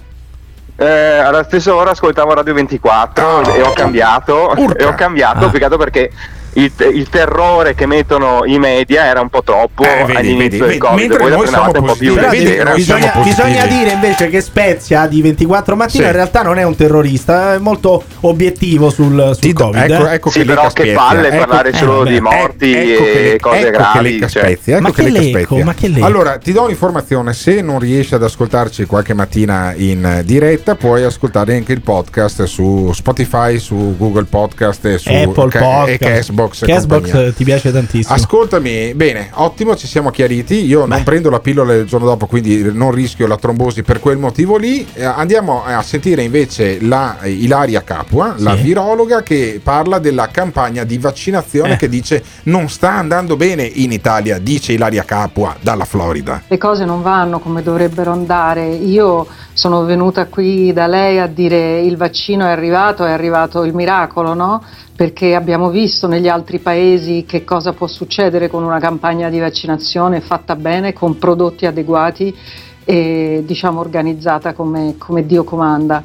Eh, alla stessa ora ascoltavo Radio 24 e ho cambiato. E ho cambiato Ah. perché il, il terrore che mettono i media era un po' troppo Eh, vedi, all'inizio vedi, del Covid. mentre Voi la noi siamo prendevate un po' più positivi, Però vedi leggera. bisogna, bisogna dire invece che Spezia di 24 mattina Sì. in realtà non è un terrorista, è molto obiettivo sul, sul Ti do- Covid. ecco, eh. ecco Sì, che però che palle Ecco- parlare eh, solo di vabbè. morti ecco che e le- cose ecco gravi. Che cioè. Spezia, ecco Ma che che lecca lecco, Spezia. ma che lecco? Allora, ti do un'informazione: se non riesci ad ascoltarci qualche mattina in diretta, puoi ascoltare anche il podcast su Spotify, su Google Podcast e su Apple Ca- Podcast. Cashbox Cashbox. ti piace tantissimo. Ascoltami, bene, ottimo, ci siamo chiariti. Io non prendo la pillola il giorno dopo, quindi non rischio la trombosi per quel motivo lì. Eh, andiamo a sentire invece la eh, Ilaria Capua, la Sì. virologa, che parla della campagna di vaccinazione Eh. che dice non sta andando bene in Italia, dice Ilaria Capua dalla Florida. le cose non vanno come dovrebbero andare. Io sono venuta qui da lei a dire il vaccino è arrivato, è arrivato il miracolo, no? Perché abbiamo visto negli altri paesi che cosa può succedere con una campagna di vaccinazione fatta bene, con prodotti adeguati e diciamo organizzata come, come Dio comanda.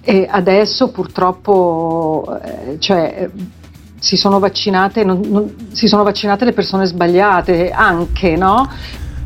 E adesso purtroppo eh, cioè, si sono vaccinate, non- non- si sono vaccinate le persone sbagliate anche, no?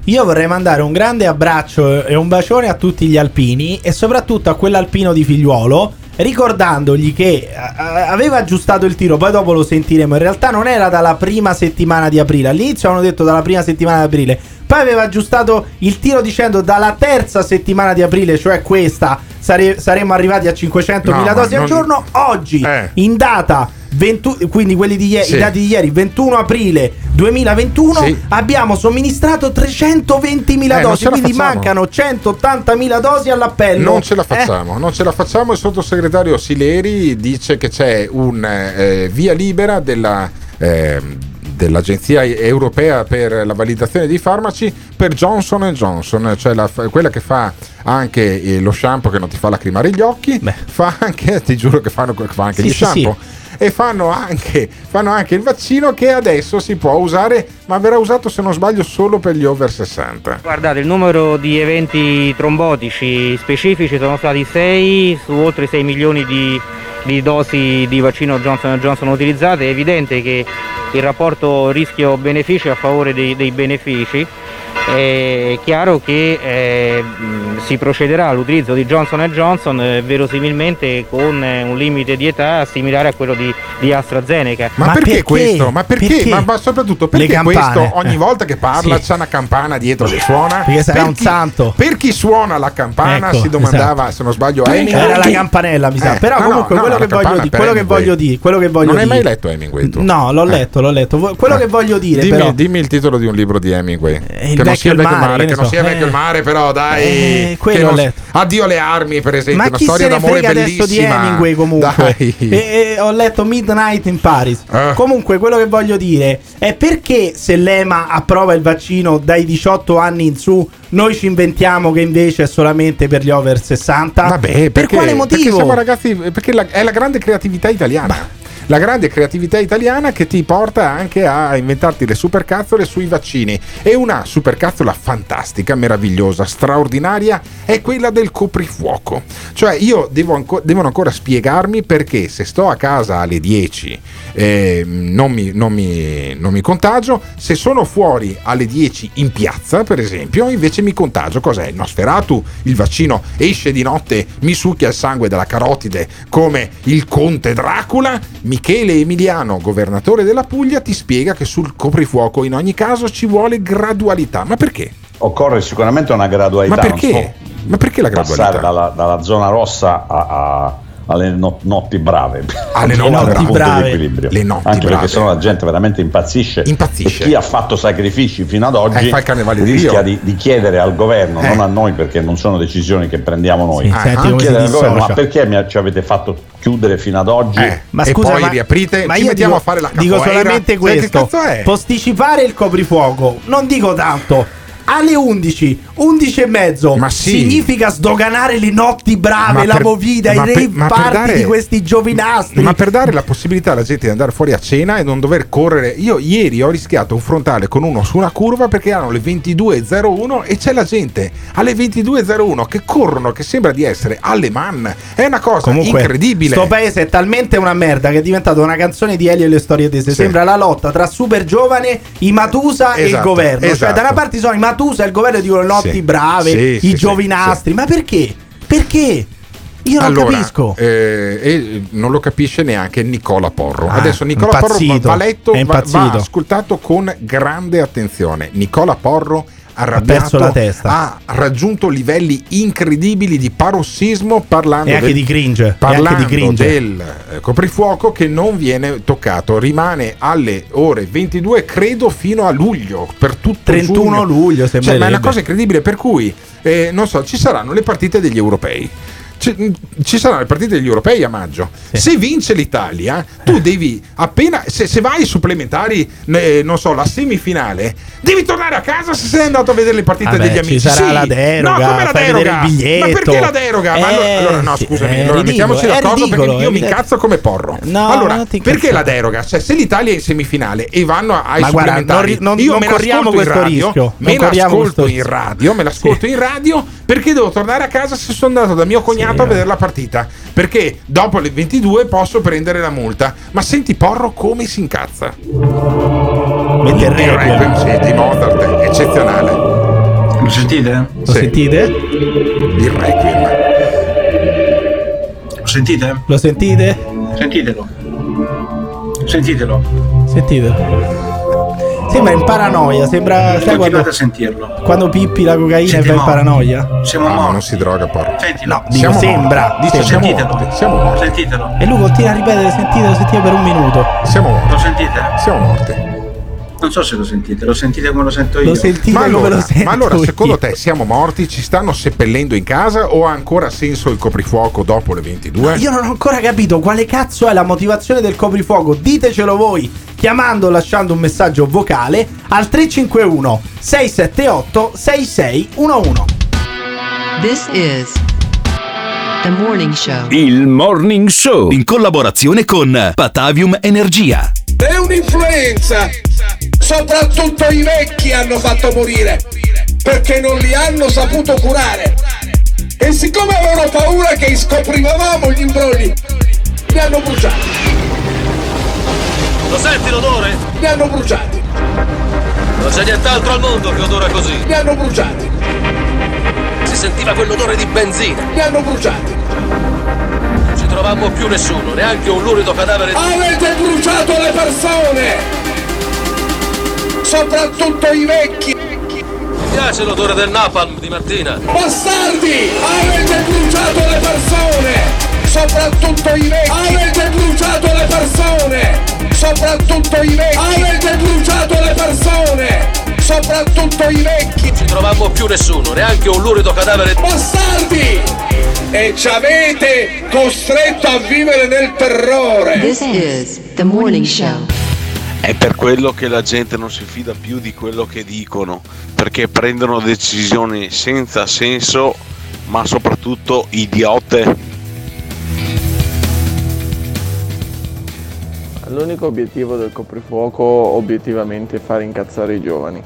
Io vorrei mandare un grande abbraccio e un bacione a tutti gli alpini e soprattutto a quell'alpino di figliuolo. Ricordandogli che aveva aggiustato il tiro, poi dopo lo sentiremo. In realtà non era dalla prima settimana di aprile. All'inizio hanno detto dalla prima settimana di aprile. Poi aveva aggiustato il tiro dicendo dalla terza settimana di aprile, cioè questa, sare- saremmo arrivati a 500.000 No, dosi al non- giorno. Oggi, Eh. in data 20 quindi quelli di ieri, Sì. i dati di ieri, 21 aprile 2021, Sì. abbiamo somministrato 320.000 Eh, dosi, quindi facciamo. mancano 180.000 dosi all'appello. Non ce la Eh, facciamo, non ce la facciamo. Il sottosegretario Sileri dice che c'è un eh, via libera della, ehm, dell'Agenzia Europea per la validazione dei farmaci per Johnson Johnson, cioè la- quella che fa anche eh, lo shampoo che non ti fa lacrimare gli occhi, fa anche, ti giuro che fanno, fa anche Sì, gli sì, sì. shampoo. E fanno anche, fanno anche il vaccino che adesso si può usare, ma verrà usato se non sbaglio solo per gli over 60. Guardate, il numero di eventi trombotici specifici sono stati 6 su oltre 6 milioni di, di dosi di vaccino Johnson Johnson utilizzate. È evidente che il rapporto rischio-beneficio è a favore dei, dei benefici. È chiaro che eh, si procederà all'utilizzo di Johnson Johnson eh, verosimilmente con eh, un limite di età similare a quello di, di AstraZeneca. Ma, perché, questo? Ma perché? Ma, ma soprattutto perché questo ogni volta che parla Sì. c'è una campana dietro che suona? Perché sarà Per un chi- santo. Per chi suona la campana Ecco, si domandava, se non sbaglio, Hemingway. Era la campanella, mi sa. Eh, Però no, comunque no, quello, che voglio di- per quello che voglio dire, quello che voglio Non hai dire. mai letto Hemingway tu? No, l'ho Eh. letto, l'ho letto. Quello che voglio dire, Dimmi, però. dimmi il titolo di un libro di Hemingway. il che non vecchio sia il vecchio mare, mare, che non so. sia vecchio il Eh, mare, però dai. eh, quello ho non- letto. Addio le armi, per esempio. Ma una chi storia d'amore adesso di bellissima. Hemingway comunque? E, e ho letto Midnight in Paris. Eh. Comunque, quello che voglio dire è perché se l'EMA approva il vaccino dai 18 anni in su, noi ci inventiamo che invece è solamente per gli over 60? Vabbè, per perché, quale Perché motivo? siamo ragazzi, perché la- è la grande creatività italiana. La grande creatività italiana che ti porta anche a inventarti le supercazzole sui vaccini. E una supercazzola fantastica, meravigliosa, straordinaria è quella del coprifuoco. Cioè, io devo anco- devono ancora spiegarmi perché se sto a casa alle 10 eh, non, mi, non mi- non mi contagio, se sono fuori alle 10 in piazza, per esempio, invece mi contagio. Cos'è? Nosferatu, il vaccino esce di notte, mi succhia il sangue dalla carotide come il conte Dracula. Michele Emiliano, governatore della Puglia, ti spiega che sul coprifuoco in ogni caso ci vuole gradualità. Ma perché? Occorre sicuramente una gradualità. Ma perché? Ma perché la gradualità? Passare dalla, dalla zona rossa a- a- alle no- notti brave. Alle Per notti brave. di equilibrio. Le notti Anche brave. perché sennò la gente veramente impazzisce. Impazzisce. E chi ha fatto sacrifici fino ad oggi Eh, carnevale di rischia di, di chiedere al governo, Eh. non a noi perché non sono decisioni che prendiamo noi. Sì, senti come si chiedere al governo, ma perché mi- ci avete fatto chiudere fino ad oggi? Eh, Ma e scusa, poi ma, riaprite, ma ci io mettiamo dico, a fare la dico capoeira. solamente Sai che questo: cazzo è? posticipare il coprifuoco. Non dico tanto. Alle 11, 11 e mezzo Ma sì. significa sdoganare le notti brave, Ma la per- movida, i per- rave per party dare- di questi giovinastri. Ma per dare la possibilità alla gente di andare fuori a cena e non dover correre. Io ieri ho rischiato un frontale con uno su una curva perché erano le 22.01 e c'è la gente alle 22.01 che corrono, che sembra di essere alle man. È una cosa Comunque, incredibile. Sto paese è talmente una merda che è diventato una canzone di Elio e le storie tese. Sì. Sembra la lotta tra super giovane, i Matusa e il Esatto, governo. Cioè, esatto. da una parte sono i Matusa e il governo dicono notti Sì. brave, Sì, i sì, giovinastri. Ma perché? Perché? Io non allora, capisco. eh, e non lo capisce neanche Nicola Porro. Ah, Adesso Nicola Porro va, va letto, va, va ascoltato con grande attenzione. Nicola Porro arrabbiato, perso la testa. ha raggiunto livelli incredibili di parossismo parlando E anche del- di cringe, parlando di cringe. del eh, coprifuoco che non viene toccato, rimane alle ore 22 credo fino a luglio, per tutto 31 giugno. luglio, Cioè, ma è una cosa incredibile per cui eh, non so, ci saranno le partite degli europei. Ci, ci saranno le partite degli europei a maggio. Se vince l'Italia, tu Eh. devi appena se, se vai ai supplementari, eh, non so, la semifinale, devi tornare a casa se sei andato a vedere le partite Vabbè, degli ci amici. sarà Sì. la deroga, No, come la deroga? Ma perché la deroga? Ma allora, Eh, allora, no, sì, scusami, è allora mettiamoci d'accordo ridicolo, perché io mi incazzo come porro. No, allora, non perché la deroga? Cioè, se l'Italia è in semifinale e vanno ai Ma guarda, supplementari, non ri- non- io non me corriamo questo radio, rischio, me non l'ascolto in radio, me l'ascolto in radio perché devo tornare a casa se sono andato da mio cognato a vedere la partita. Perché dopo le 22 posso prendere la multa. Ma senti Porro come si incazza. Mette il Il Requiem, sì, di Mozart, eccezionale. Lo sentite? Lo sentite? Il Requiem. Lo sentite? Lo sentite? Sentitelo. Sentitelo. Sentitelo. Sembra in paranoia, sembra sai quando, a sentirlo. quando pippi la cocaina e vai in paranoia. Siamo No, morti. non si droga Porro. Sentilo. No, dico, sembra. Dice, siamo Sentitelo. morti. Siamo morti. Sentitelo. E lui continua a ripetere, sentitelo, sentitelo per un minuto. Siamo morti. Lo sentite? Siamo morti. Non so se lo sentite, lo sentite come lo sento io. Lo sentite Ma come allora, lo sento ma allora, io. secondo te siamo morti? Ci stanno seppellendo in casa o ha ancora senso il coprifuoco dopo le 22? Io non ho ancora capito quale cazzo è la motivazione del coprifuoco. Ditecelo voi chiamando o lasciando un messaggio vocale al 351 678 6611. This is the morning show. Il Morning Show in collaborazione con Patavium Energia. È un'influenza! Soprattutto i vecchi hanno fatto morire perché non li hanno saputo curare. E siccome avevano paura che scoprivamo gli imbrogli, li hanno bruciati. Lo senti l'odore? Li hanno bruciati. Non c'è nient'altro al mondo che odora così. Li hanno bruciati. Si sentiva quell'odore di benzina. Li hanno bruciati. Non ci trovammo più nessuno, neanche un lurido cadavere. Avete bruciato le persone! Soprattutto i vecchi! Mi piace l'odore del napalm di mattina. Bastardi! Avete bruciato le persone! Soprattutto i vecchi! Avete bruciato le persone! Soprattutto i vecchi! Avete bruciato le persone! Soprattutto i vecchi! Non ci trovammo più nessuno, neanche un lurido cadavere di... Bastardi! E ci avete costretto a vivere nel terrore! This is the morning show. È per quello che la gente non si fida più di quello che dicono, perché prendono decisioni senza senso, ma soprattutto idiote. L'unico obiettivo del coprifuoco obiettivamente è fare incazzare i giovani.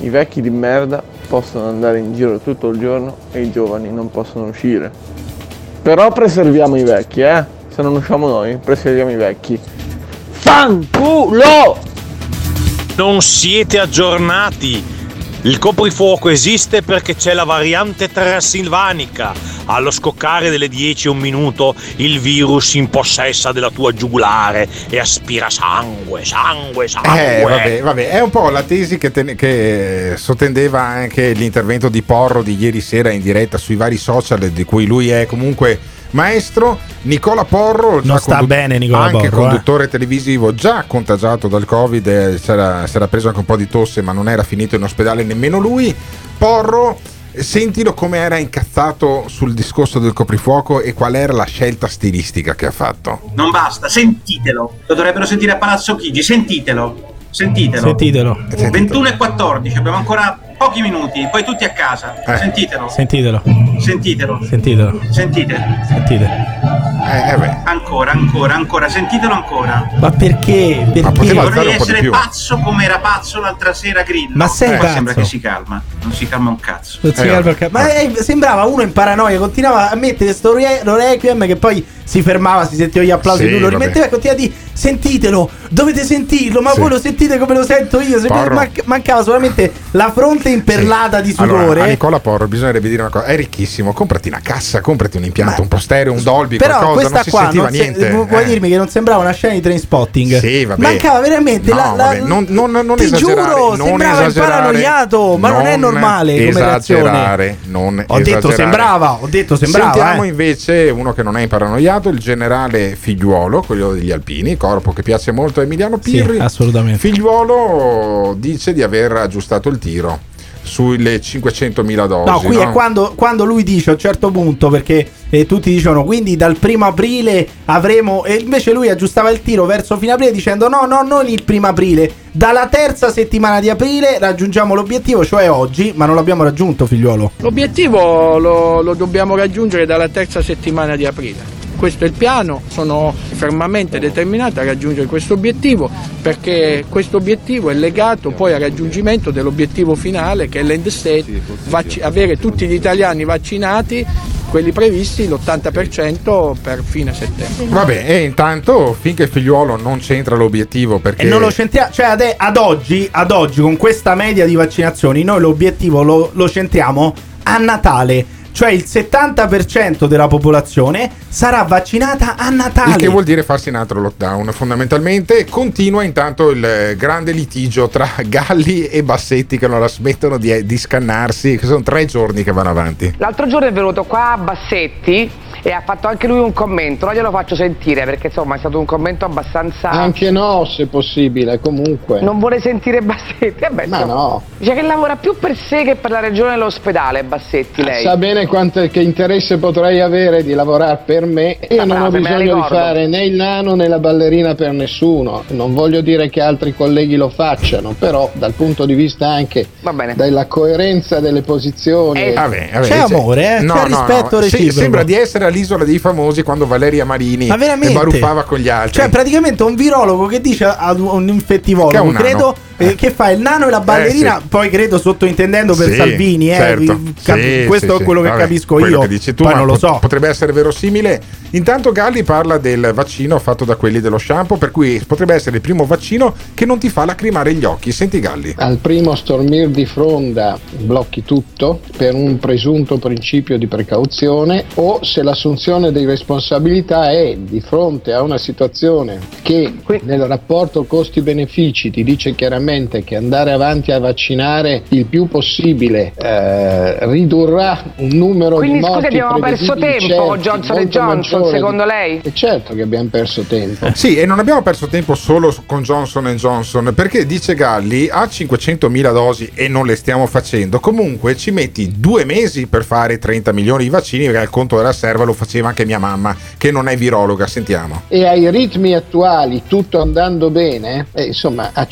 I vecchi di merda possono andare in giro tutto il giorno e i giovani non possono uscire. Però preserviamo i vecchi, eh? Se non usciamo noi, preserviamo i vecchi. Fanculo! Non siete aggiornati. Il coprifuoco esiste perché c'è la variante transilvanica. Allo scoccare delle 10 e un minuto il virus si impossessa della tua giugulare e aspira sangue, sangue, sangue. Eh, vabbè, vabbè, è un po' la tesi che, ten- che sottendeva anche l'intervento di Porro di ieri sera in diretta sui vari social, di cui lui è comunque maestro. Nicola Porro, Non sta bene Nicola anche Porro, eh. conduttore televisivo, già contagiato dal Covid, eh, si era, si era preso anche un po' di tosse, ma non era finito in ospedale nemmeno lui. Porro. Sentilo come era incazzato sul discorso del coprifuoco e qual era la scelta stilistica che ha fatto. Non basta, sentitelo. Lo dovrebbero sentire a Palazzo Chigi, sentitelo. Sentitelo. Sentitelo. 21 e 14, abbiamo ancora pochi minuti, poi tutti a casa. Eh. Sentitelo. Sentitelo. Sentitelo. Sentitelo. Sentite. Sentite. Ancora, ancora, ancora, sentitelo ancora. Ma perché? Perché? Vorrei essere pazzo come era pazzo l'altra sera Grillo. Ma sei Eh, pazzo? sembra che si calma. Non si calma un cazzo. Non si calma il ca- Ma eh, sembrava uno in paranoia, continuava a mettere sto re- requiem che poi si fermava, si sentiva gli applausi, Sì, lui lo vabbè. rimetteva e continuava a dire sentitelo, dovete sentirlo, ma Sì. voi lo sentite come lo sento io. Se Porro. man- mancava solamente la fronte imperlata di Allora, sudore. a Nicola Porro bisognerebbe dire una cosa: è ricchissimo. Comprati una cassa, comprati un impianto, un po' stereo, un Dolby, Però qualcosa. questa Non si qua sentiva non se- niente. vu- vuoi Eh. dirmi che non sembrava una scena di train spotting? Sì, vabbè. Mancava veramente No, la, la- vabbè, non, non, non ti giuro, non sembrava paranoiato, ma non è normale come reazione. non Ho detto esagerare. sembrava, ho detto sembrava. Sentiamo eh. invece uno che non è imparanoiato, il generale Figliuolo, quello degli Alpini, corpo che piace molto a Emiliano Sì, Pirri. assolutamente. Figliuolo dice di aver aggiustato il tiro sulle 500.000 dosi. No, qui no? è quando, quando lui dice a un certo punto, perché eh, tutti dicono quindi dal primo aprile avremo. E invece lui aggiustava il tiro verso fine aprile dicendo no, no, non il primo aprile. Dalla terza settimana di aprile raggiungiamo l'obiettivo, cioè oggi, ma non l'abbiamo raggiunto, figliuolo. L'obiettivo lo, lo dobbiamo raggiungere dalla terza settimana di aprile. Questo è il piano, sono fermamente determinato a raggiungere questo obiettivo perché questo obiettivo è legato poi al raggiungimento dell'obiettivo finale che è l'end state, vacci- avere tutti gli italiani vaccinati, quelli previsti, l'80% per fine settembre. Vabbè, e intanto finché Figliuolo non c'entra l'obiettivo perché E non lo centriamo, cioè ad, ad oggi, ad oggi, con questa media di vaccinazioni, noi l'obiettivo lo, lo centriamo a Natale. Cioè il 70% della popolazione sarà vaccinata a Natale. Il che vuol dire farsi un altro lockdown. Fondamentalmente continua intanto il eh, grande litigio tra Galli e Bassetti che non la smettono di, di scannarsi, che sono tre giorni che vanno avanti. L'altro giorno è venuto qua Bassetti e ha fatto anche lui un commento, non glielo faccio sentire perché insomma è stato un commento abbastanza... Anche no, se possibile, comunque. Non vuole sentire Bassetti? Vabbè, Ma insomma, no. Dice che lavora più per sé che per la regione e l'ospedale Bassetti lei. Sa bene quanto, che interesse potrei avere di lavorare per me. Io Questa non ho bisogno di fare né il nano né la ballerina per nessuno. Non voglio dire che altri colleghi lo facciano, però dal punto di vista anche della coerenza delle posizioni. Eh, Vabbè, vabbè, C'è amore, eh? C'è rispetto Sì, reciproco. sembra di essere all'isola dei famosi quando Valeria Marini Ma veramente? baruffava con gli altri. Cioè, praticamente un virologo che dice ad un infettivologo, un credo, eh, che fa il nano e la ballerina, Eh, sì. poi credo sottointendendo per Sì, Salvini, eh, certo. cap- Sì, questo sì, è sì. quello che Vabbè, capisco quello io, che dici tu, poi ma non lo so. Potrebbe essere verosimile. Intanto Galli parla del vaccino fatto da quelli dello shampoo, per cui potrebbe essere il primo vaccino che non ti fa lacrimare gli occhi. Senti Galli. Al primo stormir di fronda blocchi tutto per un presunto principio di precauzione o se l'assunzione di responsabilità è di fronte a una situazione che nel rapporto costi-benefici ti dice chiaramente che andare avanti a vaccinare il più possibile eh, ridurrà un numero Quindi di morti scusa abbiamo perso tempo certi, Johnson e Johnson maggiore secondo lei? E certo che abbiamo perso tempo. Sì, e non abbiamo perso tempo solo con Johnson Johnson, perché dice Galli a 500.000 dosi e non le stiamo facendo. Comunque ci metti due mesi per fare 30 milioni di vaccini, perché al conto della serva lo faceva anche mia mamma, che non è virologa. Sentiamo. e ai ritmi attuali tutto andando bene, eh, insomma a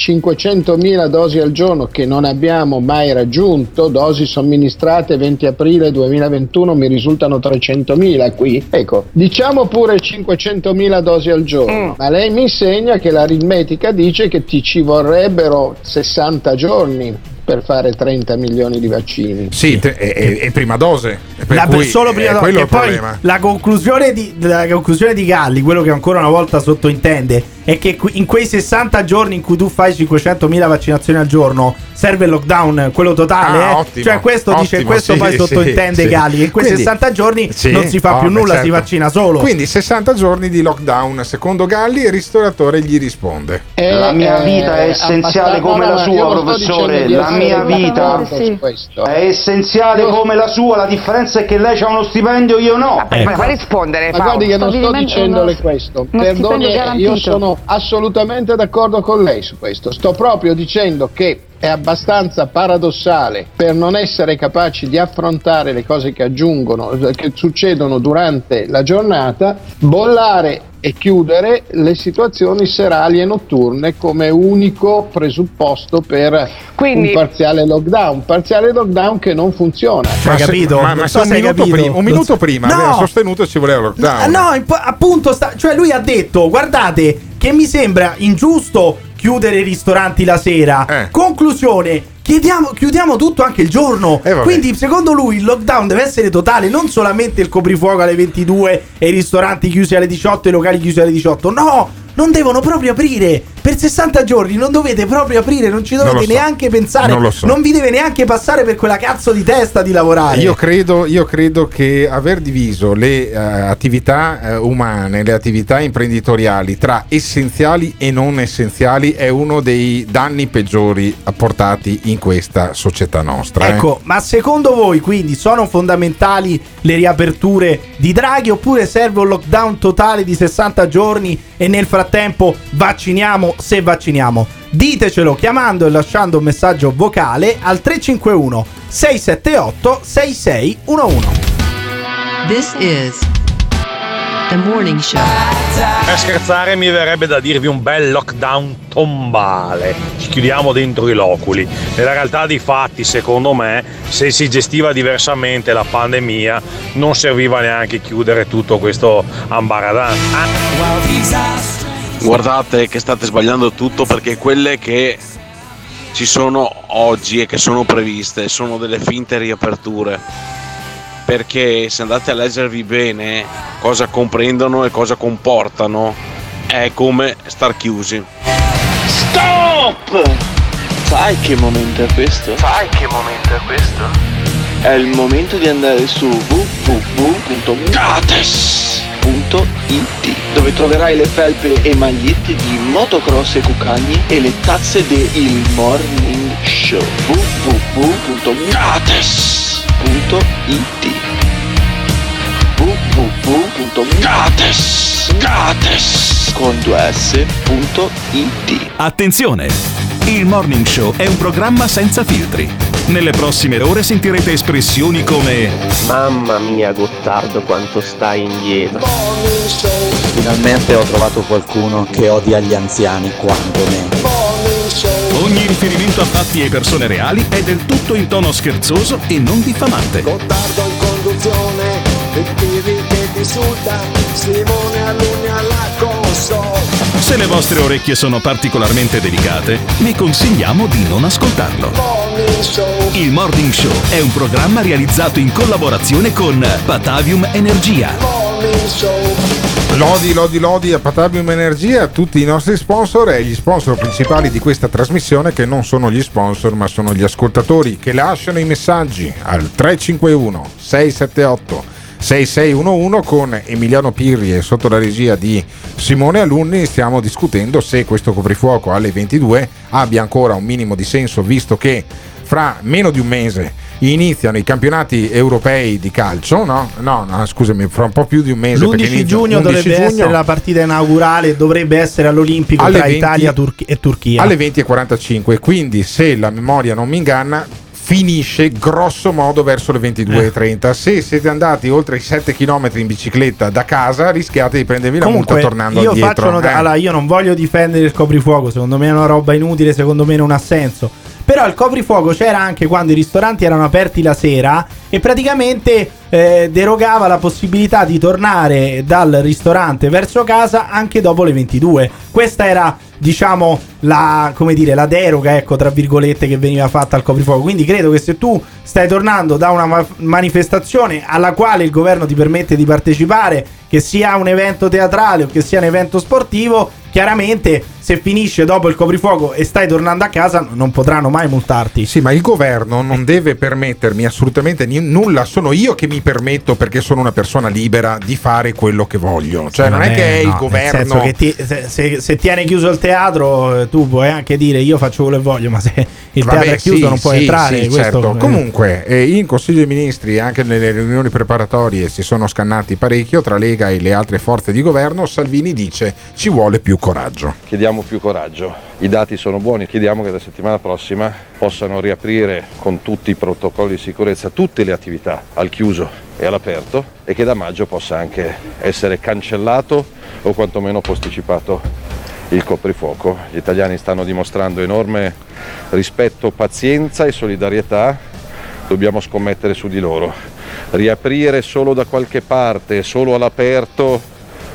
500.000 dosi al giorno che non abbiamo mai raggiunto, dosi somministrate 20 aprile 2021 mi risultano 300.000 qui, ecco diciamo pure 500.000 dosi al giorno, ma lei mi insegna che l'aritmetica dice che ti ci vorrebbero 60 giorni per fare 30 milioni di vaccini. Sì, te- è, è- è prima dose. Per La- cui solo prima è do- quello che il poi problema. la conclusione, di, la conclusione di Galli, quello che ancora una volta sottointende, è che in quei 60 giorni in cui tu fai 500.000 vaccinazioni al giorno serve il lockdown, quello totale. Ah, eh? ottimo, cioè, questo dice, ottimo, questo sì, poi sì, sottointende sì. Galli. Che in quei Quindi- 60 giorni Sì, non si fa oh, più nulla, si certo. vaccina solo. Quindi 60 giorni di lockdown. Secondo Galli, il ristoratore gli risponde. La mia vita è essenziale come la sua, professore. La mia vita è essenziale come la sua. La differenza è che lei ha uno stipendio, io no. Ma fa rispondere Ma guardi che non sto dicendole questo. Perdoni, io garantito. Assolutamente d'accordo con lei su questo. Sto proprio dicendo che è abbastanza paradossale per non essere capaci di affrontare le cose che aggiungono, che succedono durante la giornata, bollare e chiudere le situazioni serali e notturne come unico presupposto per Quindi- un parziale lockdown, parziale lockdown che non funziona. Ma se- Ma, ma so un, minuto capito. prima, un minuto prima No! aveva sostenuto ci voleva lockdown. No, imp- appunto, sta- cioè lui ha detto, guardate, che mi sembra ingiusto chiudere i ristoranti la sera. Eh. Conclusione. Chiediamo, chiudiamo tutto anche il giorno. Eh. Quindi, secondo lui, il lockdown deve essere totale, non solamente il coprifuoco alle 22 e i ristoranti chiusi alle 18 e i locali chiusi alle 18. No, non devono proprio aprire. per 60 giorni non dovete proprio aprire, non ci Non dovete lo so. neanche pensare, Non so. vi deve neanche passare per quella cazzo di testa di lavorare. Io credo, io credo che aver diviso le eh, attività eh, umane, le attività imprenditoriali tra essenziali e non essenziali è uno dei danni peggiori apportati in questa società nostra. eh. Ecco, ma secondo voi quindi sono fondamentali le riaperture di Draghi oppure serve un lockdown totale di 60 giorni e nel frattempo vacciniamo se vacciniamo? Ditecelo chiamando e lasciando un messaggio vocale al 351 678 6611. This is the morning show. Per scherzare mi verrebbe da dirvi un bel lockdown tombale. Ci chiudiamo dentro i loculi. Nella realtà dei fatti, secondo me, se si gestiva diversamente la pandemia, non serviva neanche chiudere tutto questo ambaradan. Guardate che state sbagliando tutto perché quelle che ci sono oggi e che sono previste sono delle finte riaperture. Perché se andate a leggervi bene cosa comprendono e cosa comportano, è come star chiusi. Stop! Sai che momento è questo? Sai che momento è questo? È il momento di andare su www.gates.it dove troverai le felpe e magliette di motocross e cucagni e le tazze del Morning Show www.gates.it www.gates con 2s.it Attenzione! Il Morning Show è un programma senza filtri. Nelle prossime ore sentirete espressioni come Mamma mia Gottardo quanto stai indietro Finalmente ho trovato qualcuno che odia gli anziani quanto me. Ogni riferimento a fatti e persone reali è del tutto in tono scherzoso e non diffamante. Gottardo in conduzione, il che ti insulta, Simone console. Se le vostre orecchie sono particolarmente delicate, vi consigliamo di non ascoltarlo. Il Morning Show è un programma realizzato in collaborazione con Patavium Energia. Lodi, lodi, lodi a Patavium Energia, a tutti i nostri sponsor e gli sponsor principali di questa trasmissione che non sono gli sponsor ma sono gli ascoltatori che lasciano i messaggi al 351 678 6611 con Emiliano Pirri e sotto la regia di Simone Alunni stiamo discutendo se questo coprifuoco alle 22 abbia ancora un minimo di senso visto che fra meno di un mese iniziano i campionati europei di calcio, no? No, no scusami, fra un po' più di un mese. perché L'11 inizia- giugno 11 dovrebbe giugno essere la partita inaugurale, dovrebbe essere all'Olimpico tra 20 Italia Turchi- e Turchia. alle 20.45 quindi se la memoria non mi inganna finisce grosso modo verso le 22.30 Eh. se siete andati oltre i 7 km in bicicletta da casa rischiate di prendervi la Comunque, multa tornando io indietro faccio nota- eh. allora, io non voglio difendere il coprifuoco, secondo me è una roba inutile, secondo me non ha senso. Però il coprifuoco c'era anche quando i ristoranti erano aperti la sera e praticamente eh, derogava la possibilità di tornare dal ristorante verso casa anche dopo le 22. Questa era, diciamo, la, dire, la deroga, ecco, tra virgolette, che veniva fatta al coprifuoco. Quindi credo che se tu stai tornando da una ma- manifestazione alla quale il governo ti permette di partecipare, che sia un evento teatrale o che sia un evento sportivo, chiaramente se finisce dopo il coprifuoco e stai tornando a casa non potranno mai multarti. Sì, ma il governo non deve permettermi assolutamente ni- nulla, sono io che mi permetto perché sono una persona libera di fare quello che voglio. Cioè, non, è che è il no, nel governo. che ti- se, se- se tiene chiuso il teatro, eh, tu puoi anche dire io faccio quello che voglio, ma se il Vabbè, teatro è chiuso sì, non puoi sì, entrare. sì, questo- certo. eh. Comunque, eh, in Consiglio dei Ministri, anche nelle riunioni preparatorie, si sono scannati parecchio tra Lega e le altre forze di governo. Salvini dice ci vuole più coraggio. Chiediamo più coraggio. I dati sono buoni, chiediamo che la settimana prossima possano riaprire con tutti i protocolli di sicurezza tutte le attività al chiuso e all'aperto e che da maggio possa anche essere cancellato o quantomeno posticipato il coprifuoco. Gli italiani stanno dimostrando enorme rispetto, pazienza e solidarietà, dobbiamo scommettere su di loro. Riaprire solo da qualche parte, solo all'aperto,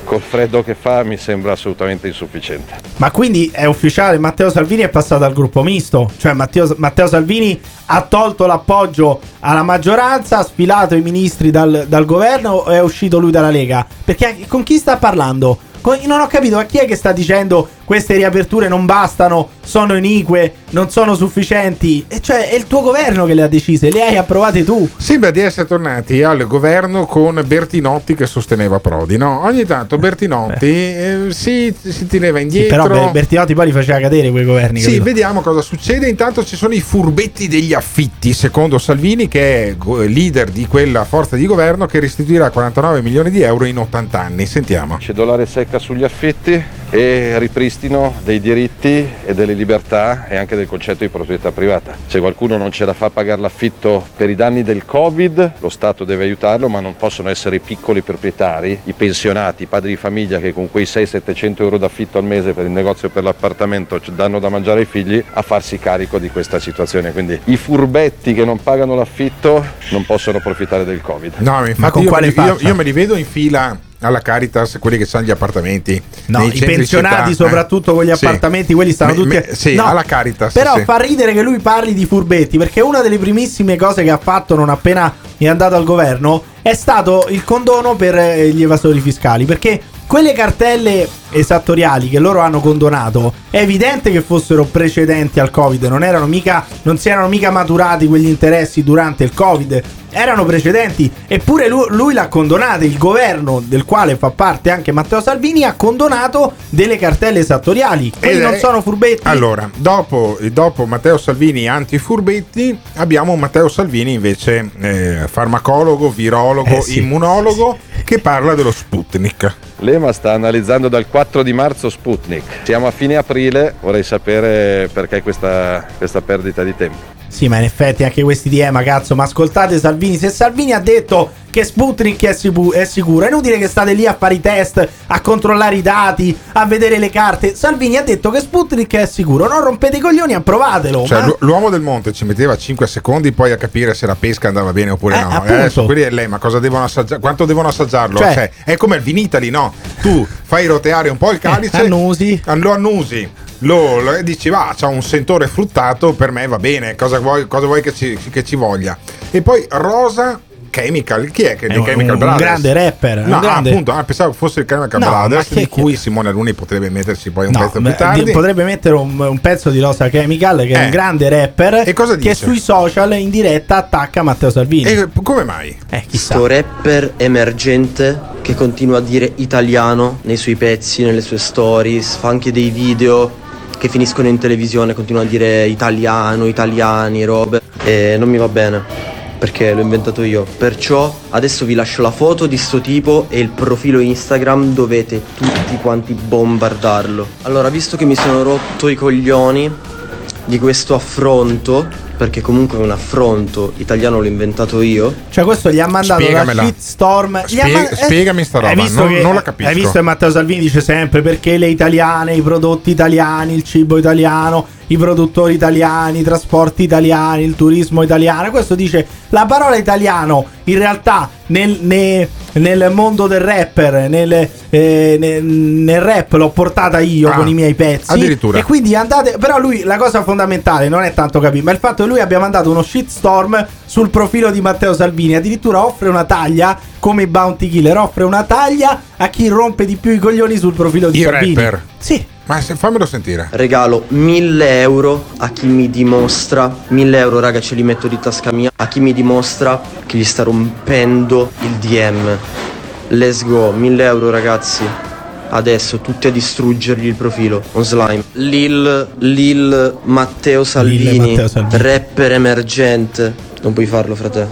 col freddo che fa, mi sembra assolutamente insufficiente. Ma quindi è ufficiale, Matteo Salvini è passato al gruppo misto, cioè Matteo, Matteo Salvini ha tolto l'appoggio alla maggioranza, ha sfilato i ministri dal, dal governo o è uscito lui dalla Lega? Perché con chi sta parlando? Non ho capito, a chi è che sta dicendo queste riaperture non bastano, sono inique, non sono sufficienti. E cioè è il tuo governo che le ha decise, le hai approvate tu. Sembra di essere tornati al governo con Bertinotti che sosteneva Prodi. No? Ogni tanto Bertinotti eh, si, si teneva Sì, indietro. però Be- Bertinotti poi li faceva cadere quei governi. Sì, capito? vediamo cosa succede. Intanto ci sono i furbetti degli affitti, secondo Salvini, che è leader di quella forza di governo che restituirà 49 milioni di euro in 80 anni. Sentiamo. Cedolare secca sugli affitti e ripristino dei diritti e delle libertà e anche del concetto di proprietà privata. Se qualcuno non ce la fa pagare l'affitto per i danni del Covid, lo Stato deve aiutarlo, ma non possono essere i piccoli proprietari, i pensionati, i padri di famiglia che con quei 600-700 euro d'affitto al mese per il negozio o per l'appartamento danno da mangiare ai figli a farsi carico di questa situazione. Quindi i furbetti che non pagano l'affitto non possono approfittare del Covid. No, ma infatti con io, quale io- faccia? io me li vedo in fila alla Caritas, quelli che hanno gli appartamenti. No, i pensionati, città, eh. soprattutto con gli Sì. appartamenti, quelli stanno Me- tutti. me- sì, No, alla Caritas. Però sì. fa ridere che lui parli di furbetti, perché una delle primissime cose che ha fatto non appena è andato al governo è stato il condono per eh, gli evasori fiscali. Perché quelle cartelle esattoriali che loro hanno condonato è evidente che fossero precedenti al Covid, non erano mica, non si erano mica maturati quegli interessi durante il Covid. Erano precedenti, eppure lui, lui l'ha condonata. Il governo del quale fa parte anche Matteo Salvini ha condonato delle cartelle esattoriali. Ed non è- sono furbetti. Allora, dopo, dopo Matteo Salvini anti-furbetti, abbiamo Matteo Salvini invece eh, farmacologo, virologo, Eh sì, immunologo, che parla dello Sputnik. L'EMA sta analizzando dal 4 di marzo Sputnik. Siamo a fine aprile, vorrei sapere perché questa, questa perdita di tempo. Sì, ma in effetti anche questi di Ema, cazzo, ma ascoltate Salvini, se Salvini ha detto che Sputnik è, sicu- è sicuro, è inutile che state lì a fare i test, a controllare i dati, a vedere le carte. Salvini ha detto che Sputnik è sicuro, non rompete i coglioni, approvatelo. Cioè, ma- l'u- l'uomo del monte ci metteva 5 secondi poi a capire se la pesca andava bene oppure Eh, no. appunto. adesso quelli è lei, ma cosa devono assaggiare? Quanto devono assaggiarlo? Cioè- Cioè, è come il Vinitali, no? Tu fai roteare un po' il calice, annusi. lo annusi. Lo, lo- dici va, c'ha un sentore fruttato, per me va bene, cosa vuoi, cosa vuoi che, ci, che ci voglia? E poi Rosa Chemical, chi è che È dei un- Chemical un Brothers? grande rapper, un No, grande- appunto, ah, pensavo fosse il Chemical No, Brothers, di che- cui Simone Aluni potrebbe metterci poi un No, pezzo beh, più tardi. di- potrebbe mettere un, un pezzo di Rosa Chemical che è Eh. un grande rapper E cosa che dice? sui social in diretta attacca Matteo Salvini. E come mai? Eh, chissà. Sto rapper emergente che continua a dire italiano nei suoi pezzi, nelle sue stories, fa anche dei video che finiscono in televisione, continua a dire italiano, italiani, robe. E non mi va bene, perché l'ho inventato io. Perciò adesso vi lascio la foto di sto tipo e il profilo Instagram, dovete tutti quanti bombardarlo. Allora, visto che mi sono rotto i coglioni di questo affronto, perché comunque è un affronto, italiano l'ho inventato io. Cioè, questo gli ha mandato Spiegamela. la shitstorm. Spie- ma- eh, spiegami sta roba, non- che- non la capisco. Hai visto che Matteo Salvini dice sempre perché le italiane, i prodotti italiani, il cibo italiano, i produttori italiani, i trasporti italiani, il turismo italiano. Questo dice la parola italiano in realtà nel, ne- nel mondo del rapper, nel, eh, ne- nel rap l'ho portata io Ah, con i miei pezzi. addirittura. E quindi andate. Però lui la cosa fondamentale non è tanto capire, ma il fatto che lui abbia mandato uno shitstorm sul profilo di Matteo Salvini. Addirittura offre una taglia come i Bounty Killer, offre una taglia a chi rompe di più i coglioni sul profilo di I Salvini. rapper. Sì. Ma se- fammelo sentire. Regalo 1000 euro a chi mi dimostra, 1000 euro raga ce li metto di tasca mia, a chi mi dimostra che gli sta rompendo il DM. Let's go, 1000 euro ragazzi. Adesso tutti a distruggergli il profilo. On slime. Lil, Lil Matteo Salvini, Matteo Salvini. rapper emergente. Non puoi farlo, frate.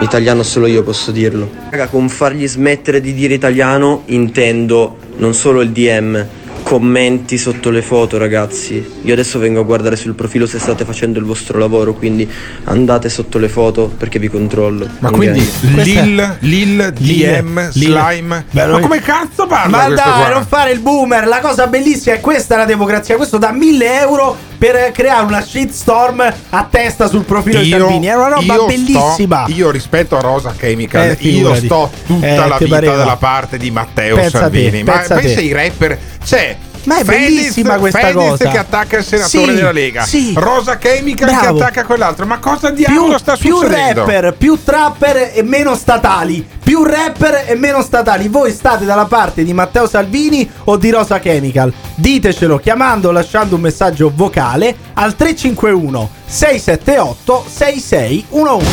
Italiano solo io posso dirlo. Raga, con fargli smettere di dire italiano intendo non solo il DM, commenti sotto le foto, ragazzi. Io adesso vengo a guardare sul profilo se state facendo il vostro lavoro, quindi andate sotto le foto perché vi controllo. Ma Ok? quindi Lil, Lil, DM, Slime. Beh, ma come cazzo parla Ma dai, qua? non fare il boomer. La cosa bellissima è questa è la democrazia. Questo da 1000 euro per creare una shitstorm a testa sul profilo di Salvini. È una roba bellissima. sto- io rispetto a Rosa Chemical, Eh, io sto tutta Eh, la vita pareva. dalla parte di Matteo Pensa a te, Salvini. Ma pensa pensa ai rapper, c'è Ma è Fedez- bellissima questa Fedez cosa. che attacca il senatore Sì, della Lega. sì. Rosa Chemical che attacca quell'altro. Ma cosa diavolo più, sta più succedendo? rapper, più trapper e meno statali. Più rapper e meno statali. Voi state dalla parte di Matteo Salvini o di Rosa Chemical? Ditecelo chiamando o lasciando un messaggio vocale al 351 678 6611.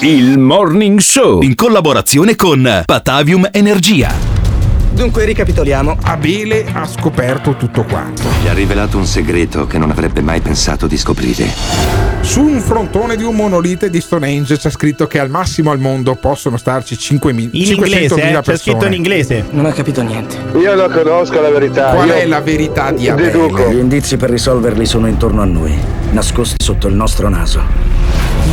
Il Morning Show in collaborazione con Patavium Energia. Dunque ricapitoliamo. Abele ha scoperto tutto quanto. Gli ha rivelato un segreto che non avrebbe mai pensato di scoprire. Su un frontone di un monolite di Stonehenge c'è scritto che al massimo al mondo possono starci 5.000 In inglese, eh? c'è scritto in inglese. Non ho capito niente. Io non conosco la verità. Qual io è la verità di Abele? deduco. Gli indizi per risolverli sono intorno a noi, nascosti sotto il nostro naso.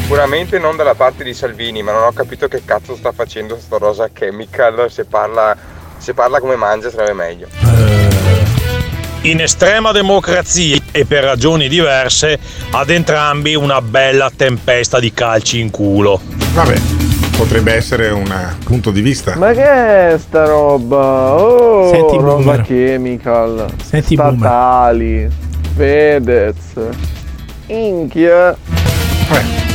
Sicuramente non dalla parte di Salvini, ma non ho capito che cazzo sta facendo sto Rosa Chemical. Se parla, se parla come mangia sarebbe meglio. In estrema democrazia e per ragioni diverse, ad entrambi una bella tempesta di calci in culo. Vabbè, potrebbe essere un eh, punto di vista. Ma che è sta roba? Oh, Senti, roba boomer. chemical. Senti, statali. Fedez. Inchia. Vabbè,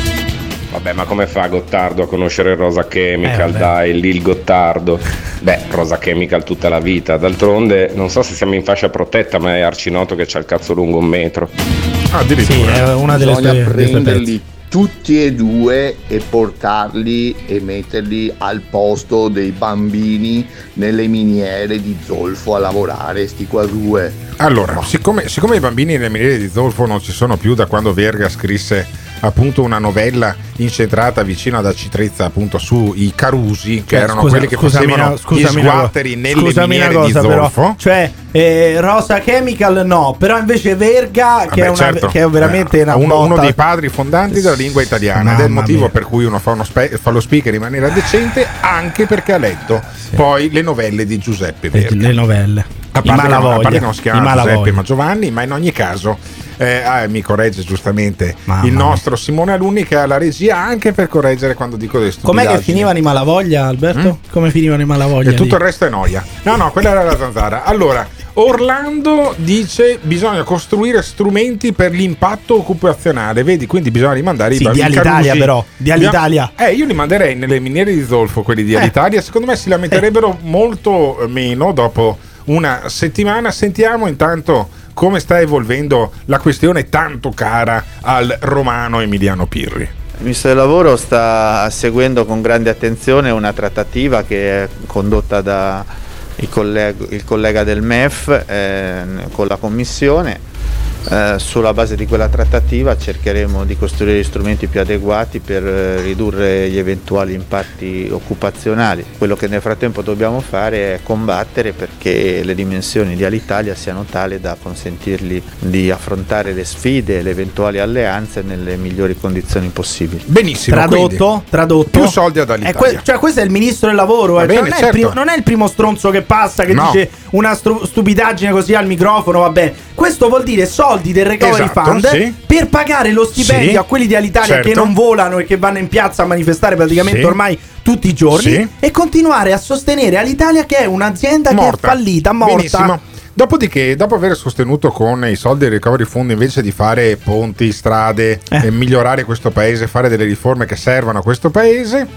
ma come fa Gottardo a conoscere Rosa Eh, Chemical? dai, lì il Gottardo. Beh, Rosa Chemical tutta la vita. D'altronde, non so se siamo in fascia protetta, ma è arcinoto che c'ha il cazzo lungo un metro. Sì, è una delle Bisogna sue prenderli tutti e due e portarli e metterli al posto dei bambini nelle miniere di zolfo a lavorare, sti qua due. Allora, siccome, siccome i bambini nelle miniere di zolfo non ci sono più da quando Verga scrisse appunto una novella incentrata vicino ad Acitrezza appunto sui Carusi che Cioè, erano scusa- quelli che facevano gli sguatteri nelle scusami miniere di cosa, però. zolfo Cioè, eh, Rosa Chemical no, però invece Verga, che, Vabbè, è, una, certo. che è veramente Eh, una uno, uno botta- dei padri fondanti della lingua italiana ed è il Mamma motivo mia. per cui uno fa, uno spe- fa lo speaker in maniera decente anche perché ha letto poi le novelle di Giuseppe Verga le novelle. a I parte, che non, a Malavoglia. parte che non si I chiama. Giuseppe ma Giovanni, ma in ogni caso eh, ah, mi corregge giustamente Mamma il nostro Simone Alunni che ha la regia anche per correggere quando dico delle Com'è che stupidaggini. finivano i Malavoglia, Alberto? Come finivano i Malavoglia? E tutto lì? il resto è noia. No, no, quella era la zanzara. Allora, Orlando dice bisogna costruire strumenti per l'impatto occupazionale. Vedi, quindi bisogna rimandare Sì, i di i Alitalia però, di Alitalia. Eh, io li manderei nelle miniere di zolfo, quelli di Eh. Alitalia. Secondo me si lamenterebbero molto meno dopo una settimana. Sentiamo intanto come sta evolvendo la questione tanto cara al romano Emiliano Pirri. Il Ministro del Lavoro sta seguendo con grande attenzione una trattativa che è condotta da il collega, collega del MEF eh, con la Commissione. Eh, sulla base di quella trattativa cercheremo di costruire gli strumenti più adeguati per eh, ridurre gli eventuali impatti occupazionali. Quello che nel frattempo dobbiamo fare è combattere perché le dimensioni di Alitalia siano tali da consentirgli di affrontare le sfide e le eventuali alleanze nelle migliori condizioni possibili. Benissimo. Tradotto, quindi, tradotto. Più soldi ad È Alitalia. que- cioè, questo è il ministro del lavoro. Eh. Cioè, bene, non, è certo. il primo, non è il primo stronzo che passa che No. dice una stru- stupidaggine così al microfono. Vabbè, questo vuol dire soldi del recovery Esatto, fund sì. per pagare lo stipendio Sì, a quelli di Alitalia certo. che non volano e che vanno in piazza a manifestare praticamente Sì. ormai tutti i giorni e continuare a sostenere Alitalia che è un'azienda Morta. che è fallita, morta. Benissimo. Dopodiché, dopo aver sostenuto con i soldi del Recovery Fund invece di fare ponti, strade, Eh. e migliorare questo paese, fare delle riforme che servono a questo paese,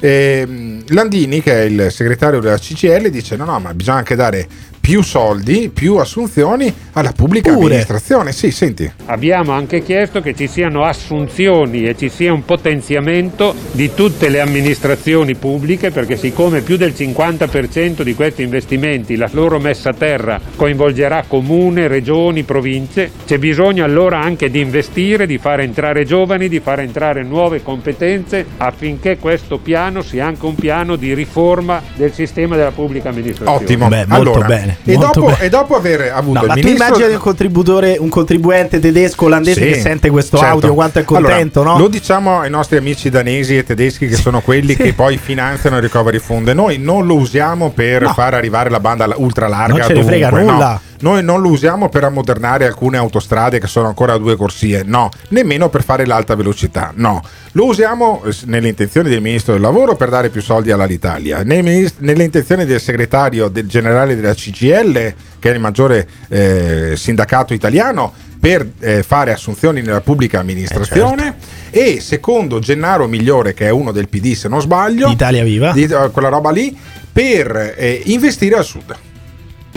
ehm, Landini, che è il segretario della CCL, dice: No, no, ma bisogna anche dare più soldi, più assunzioni alla pubblica Pure. amministrazione. Sì, senti. Abbiamo anche chiesto che ci siano assunzioni e ci sia un potenziamento di tutte le amministrazioni pubbliche perché siccome più del 50% di questi investimenti, la loro messa a terra coinvolgerà comune, regioni, province, c'è bisogno allora anche di investire, di fare entrare giovani, di fare entrare nuove competenze affinché questo piano sia anche un piano di riforma del sistema della pubblica amministrazione. Ottimo. Beh, molto allora, bene, E molto dopo, bene. e dopo aver avuto No, il ma tu ministro. immagini un contributore, un contribuente tedesco olandese Sì, che sente questo certo. audio, quanto è contento, Allora, no? Lo diciamo ai nostri amici danesi e tedeschi che sono quelli che poi finanziano il recovery fund. Noi non lo usiamo per No. far arrivare la banda ultra larga. Non ce ne frega dovunque, no. Noi non lo usiamo per ammodernare alcune autostrade che sono ancora a due corsie, no, nemmeno per fare l'alta velocità, no. Lo usiamo eh, nelle intenzioni del ministro del lavoro per dare più soldi all'Alitalia, nelle intenzioni del segretario del generale della CGL, che è il maggiore eh, sindacato italiano, per eh, fare assunzioni nella pubblica amministrazione. E secondo Gennaro Migliore che è uno del PD se non sbaglio Italia Viva. di, eh, quella roba lì per eh, investire al sud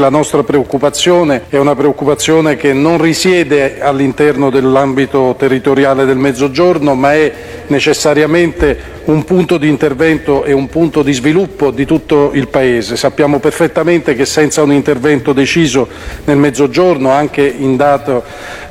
La nostra preoccupazione è una preoccupazione che non risiede all'interno dell'ambito territoriale del Mezzogiorno, ma è necessariamente un punto di intervento e un punto di sviluppo di tutto il Paese. Sappiamo perfettamente che senza un intervento deciso nel Mezzogiorno, anche in dato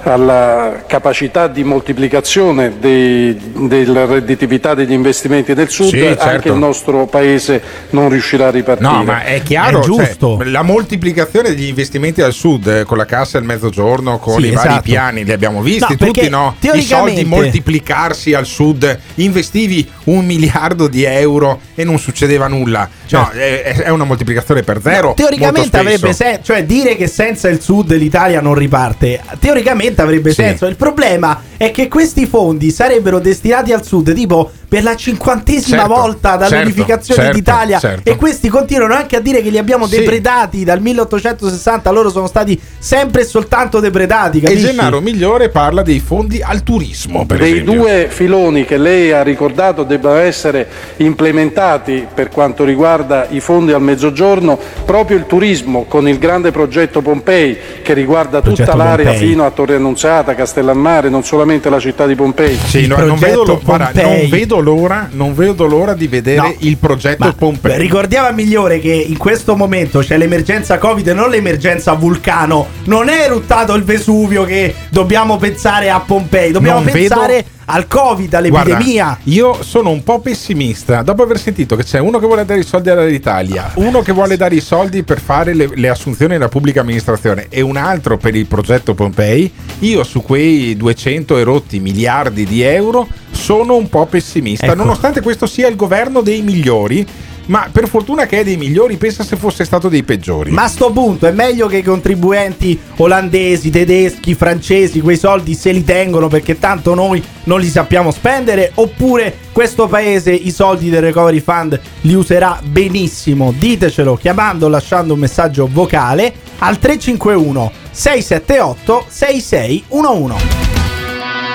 alla capacità di moltiplicazione dei- della redditività degli investimenti del Sud, Sì, certo. anche il nostro Paese non riuscirà a ripartire. No, ma è chiaro, cioè, la moltiplicazione degli investimenti al sud eh, con la cassa del mezzogiorno, con Sì, i vari esatto. piani, li abbiamo visti No, tutti, no? I teoricamente- soldi moltiplicarsi al sud, investivi un miliardo di euro e non succedeva nulla. No, è, è una moltiplicazione per zero. Teoricamente molto spesso. avrebbe senso, cioè dire che senza il sud l'Italia non riparte, teoricamente avrebbe Sì. senso. Il problema è che questi fondi sarebbero destinati al sud tipo per la cinquantesima Certo, volta dall'unificazione certo, d'Italia certo. e questi continuano anche a dire che li abbiamo Sì. depredati dal 1860, loro sono stati sempre e soltanto depredati, E capisci? Gennaro Migliore parla dei fondi al turismo, per dei esempio. due filoni che lei ha ricordato debbano essere implementati per quanto riguarda i fondi al mezzogiorno, proprio il turismo con il grande progetto Pompei che riguarda Progetto tutta l'area Pompei. fino a Torre Annunziata, Castellammare, non solamente la città di Pompei. Sì, no, non, vedo lo- guarda, non vedo l'ora, non vedo l'ora di vedere No. il progetto Ma Pompei. Ricordiamo a Migliore che in questo momento c'è l'emergenza Covid e non l'emergenza vulcano. Non è eruttato il Vesuvio che dobbiamo pensare a Pompei, dobbiamo Non pensare vedo- al Covid, all'epidemia. Guarda, io sono un po' pessimista dopo aver sentito che c'è uno che vuole dare i soldi all'Italia, uno che vuole dare i soldi per fare le, le assunzioni nella pubblica amministrazione e un altro per il progetto Pompei. Io su quei 200 erotti miliardi di euro sono un po' pessimista, Ecco. nonostante questo sia il governo dei migliori. Ma per fortuna che è dei migliori, pensa se fosse stato dei peggiori. Ma a sto punto è meglio che i contribuenti olandesi, tedeschi, francesi quei soldi se li tengono perché tanto noi non li sappiamo spendere oppure questo paese i soldi del Recovery Fund li userà benissimo. Ditecelo chiamando o lasciando un messaggio vocale al 351 678 6611.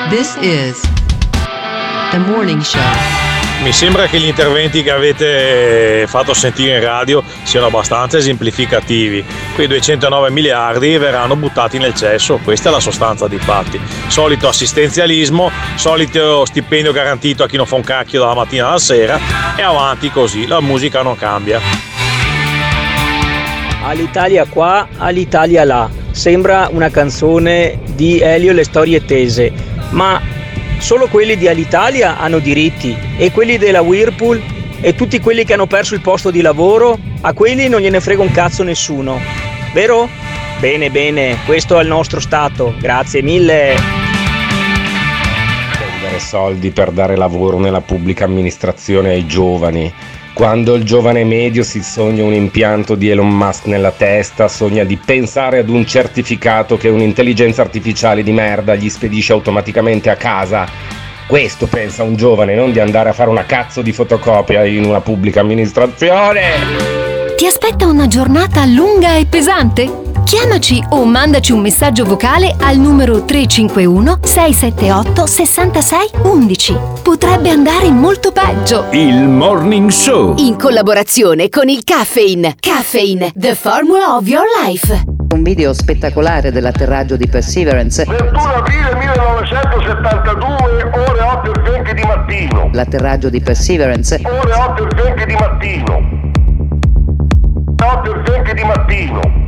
This is. Mi sembra che gli interventi che avete fatto sentire in radio siano abbastanza esemplificativi. Quei 209 miliardi verranno buttati nel cesso, questa è la sostanza dei fatti. Solito assistenzialismo, solito stipendio garantito a chi non fa un cacchio dalla mattina alla sera e avanti così, la musica non cambia. All'Italia qua, all'Italia là. Sembra una canzone di Elio e le storie tese, ma solo quelli di Alitalia hanno diritti e quelli della Whirlpool e tutti quelli che hanno perso il posto di lavoro, a quelli non gliene frega un cazzo nessuno. Vero? Bene, bene, questo è il nostro Stato. Grazie mille. Spendere soldi per dare lavoro nella pubblica amministrazione ai giovani. Quando il giovane medio si sogna un impianto di Elon Musk nella testa, sogna di pensare ad un certificato che un'intelligenza artificiale di merda gli spedisce automaticamente a casa. Questo pensa un giovane, non di andare a fare una cazzo di fotocopia in una pubblica amministrazione. Ti aspetta una giornata lunga e pesante? Chiamaci o mandaci un messaggio vocale al numero 351 678 66 11. Potrebbe andare molto peggio. Il Morning Show. In collaborazione con il Caffeine. Caffeine, the formula of your life. Un video spettacolare dell'atterraggio di Perseverance. 21 aprile 1972, ore 8 e 20 di mattino. L'atterraggio di Perseverance. Ore 8 e 20 di mattino. 8 e 20 di mattino.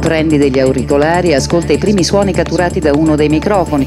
Prendi degli auricolari e ascolta i primi suoni catturati da uno dei microfoni.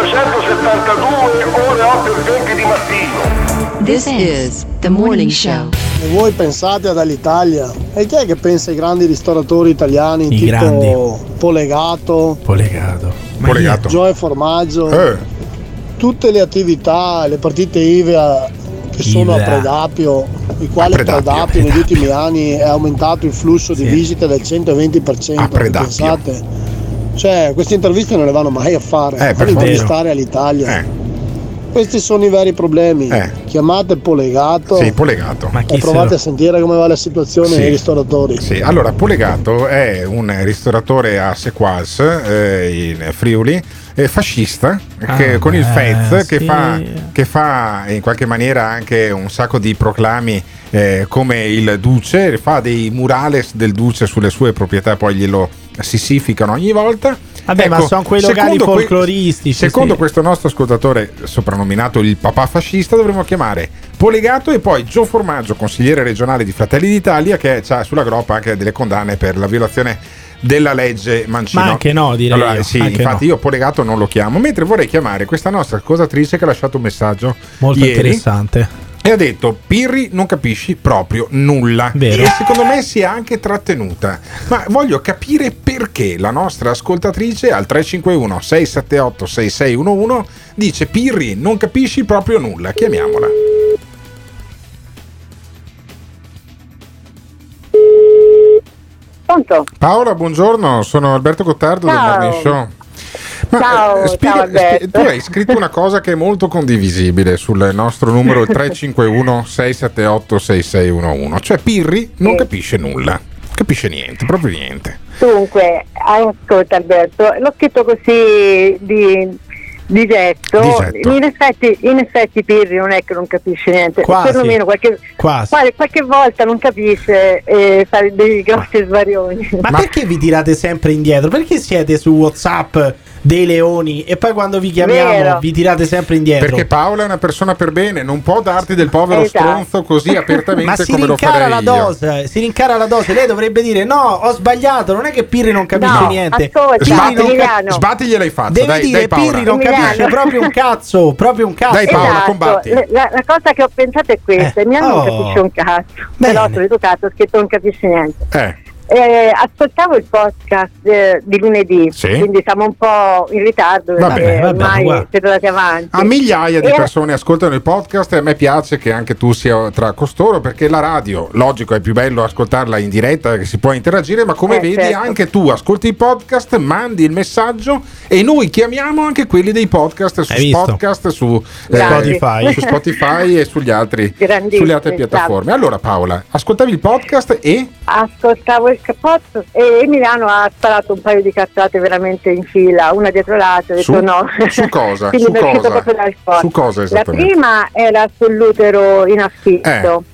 ore 8 e 20 di mattino. This is the morning show. E voi pensate ad Alitalia? E chi è che pensa ai grandi ristoratori italiani I tipo grandi. Polegato, Polegato. Polegato. Gioia Formaggio? Eh. Tutte le attività, le partite IVA che sono a. Predapio, i quali A Predapio, Predapio, negli ultimi anni è aumentato il flusso di visite del 120%. A Predapio. Pensate? Cioè, queste interviste non le vanno mai a fare, Eh, per intervistare all'Italia. Eh. Questi sono i veri problemi. Eh. Chiamate Polegato Sì, Polegato. e provate a sentire come va la situazione Sì. nei ristoratori. Sì, allora Polegato è un ristoratore a Sequals eh, in Friuli, eh, fascista, che- Ah, con il beh, Fez, che, sì. fa, che fa in qualche maniera anche un sacco di proclami eh, come il Duce, fa dei murales del Duce sulle sue proprietà, poi glielo sissificano ogni volta. Vabbè, ma sono quei locali secondo que- folcloristici, secondo sì. questo nostro ascoltatore soprannominato il papà fascista, dovremmo chiamare Polegato e poi Gio Formaggio, consigliere regionale di Fratelli d'Italia, che ha sulla groppa anche delle condanne per la violazione della legge Mancino. Ma anche no, direi Allora, io, sì, infatti no. io Polegato non lo chiamo, mentre vorrei chiamare questa nostra ascoltatrice che ha lasciato un messaggio Molto ieri interessante. E ha detto Pirri non capisci proprio nulla Vero. e secondo me si è anche trattenuta ma voglio capire perché la nostra ascoltatrice al 351 678 6611 dice Pirri non capisci proprio nulla chiamiamola Pronto? Paola buongiorno sono Alberto Gottardo del Ciao. Morning Show Ciao, eh, spiega- ciao, Alberto. spie- tu hai scritto una cosa che è molto condivisibile sul nostro numero 351 678 6611 cioè Pirri non capisce nulla capisce niente proprio niente Dunque, ascolta Alberto, l'ho scritto così di, di getto. Di getto. In, effetti, in effetti Pirri non è che non capisce niente, Quasi. perlomeno qualche, Quasi. quale- qualche volta non capisce e fa dei grossi svarioni. Ma, perché vi tirate sempre indietro? Perché siete su WhatsApp dei leoni e poi quando vi chiamiamo Vero. vi tirate sempre indietro? perché Paola è una persona per bene non può darti del povero Esatto. stronzo così apertamente Ma si come lo rincara farei la io dose, si rincara la dose. Lei dovrebbe dire: No, ho sbagliato. Non è che Pirri non capisce No, niente. ascolta, Pirri non cap- Emiliano. sbatti gliel'hai fatta Devi dai, dire dai Paola Pirri non capisce proprio un cazzo. Proprio un cazzo. Dai, Paola, Esatto, combatti. La, la- cosa che ho pensato è questa, mi hanno Oh. non capisce un cazzo, però solito cazzo ho scritto non capisce niente. eh Eh, ascoltavo il podcast eh, di lunedì, Sì. quindi siamo un po' in ritardo Va perché bene, ormai siete andati avanti. A migliaia di E- persone ascoltano il podcast e a me piace che anche tu sia tra costoro perché la radio, logico, è più bello ascoltarla in diretta che si può interagire, ma come Eh, vedi certo. anche tu ascolti il podcast, mandi il messaggio e noi chiamiamo anche quelli dei podcast su Hai visto? podcast, su eh. Spotify. su Spotify e sugli altri, sulle altre piattaforme. Allora Paola, ascoltavi il podcast e Ascoltavo il cappotto e Emiliano ha sparato un paio di cazzate veramente in fila, una dietro l'altra, ho detto Su- no. su cosa? Quindi Su mi è uscito cosa? proprio dal cuore. Su cosa La prima era sull'utero in affitto.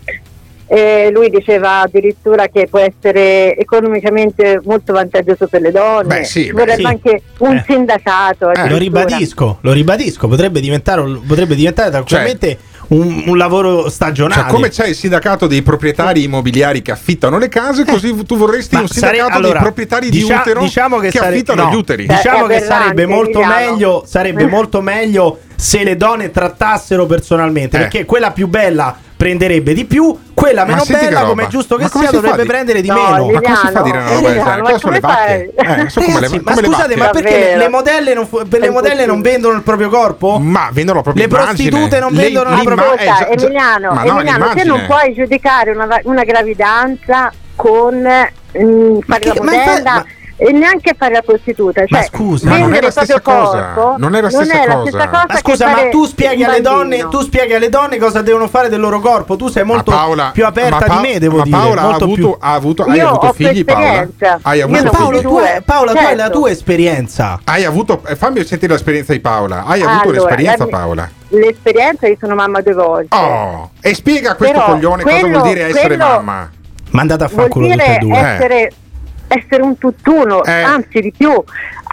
E lui diceva addirittura che può essere economicamente molto vantaggioso per le donne. Beh, sì, vorrebbe sì. anche un Eh. sindacato. Lo addirittura. ribadisco, lo ribadisco. Potrebbe diventare, potrebbe diventare tranquillamente un, un lavoro stagionale. Cioè, come c'è il sindacato dei proprietari immobiliari che affittano le case, così tu vorresti Ma un sare- sindacato allora, dei proprietari dicia- di utero diciamo che, sare- affittano no, gli uteri. Diciamo È che sarebbe aberrante, molto meglio, sarebbe molto meglio se le donne trattassero personalmente, Eh. perché quella più bella prenderebbe di più, quella meno che bella, come è giusto che Ma sia, dovrebbe di- prendere di No, meno. Ma come si fa a dire una roba del sono le ma come vacche? Eh, sono come le, Ragazzi, ma le scusate, vacche. ma perché le, le modelle non, le modelle non vendono il proprio corpo? Ma vendono proprio Le l'immagine. prostitute non Le- vendono il proprio l'imma- Ascolta, eh, Emiliano, ma no, Emiliano te non puoi giudicare una, gravidanza con mm, fare che- la ma ma- e neanche fare la prostituta. Cioè, Ma scusa, Ma non è la stessa cosa. corpo Non è la stessa non è la cosa. stessa cosa Ma che scusa, fare ma tu spieghi alle donne, tu spieghi alle donne cosa devono fare del loro corpo. Tu sei molto Ma Paola- più aperta ma Pa- di me, devo ma dire. Paola ha molto avuto, più. ha avuto, hai Io avuto ho figli, Paola? Hai avuto Ma Paolo, figli? tu, hai- Paola, tu hai la Certo. tua esperienza. Hai avuto, eh, fammi sentire l'esperienza di Paola. Hai avuto Allora, un'esperienza, la mia- Paola? L'esperienza, io sono mamma due volte. Oh, e spiega a questo Però coglione cosa quello- vuol dire essere quello- mamma. Mandate a Vuol fanculo tutte e dire due. Essere, un tutt'uno, Eh. anzi di più,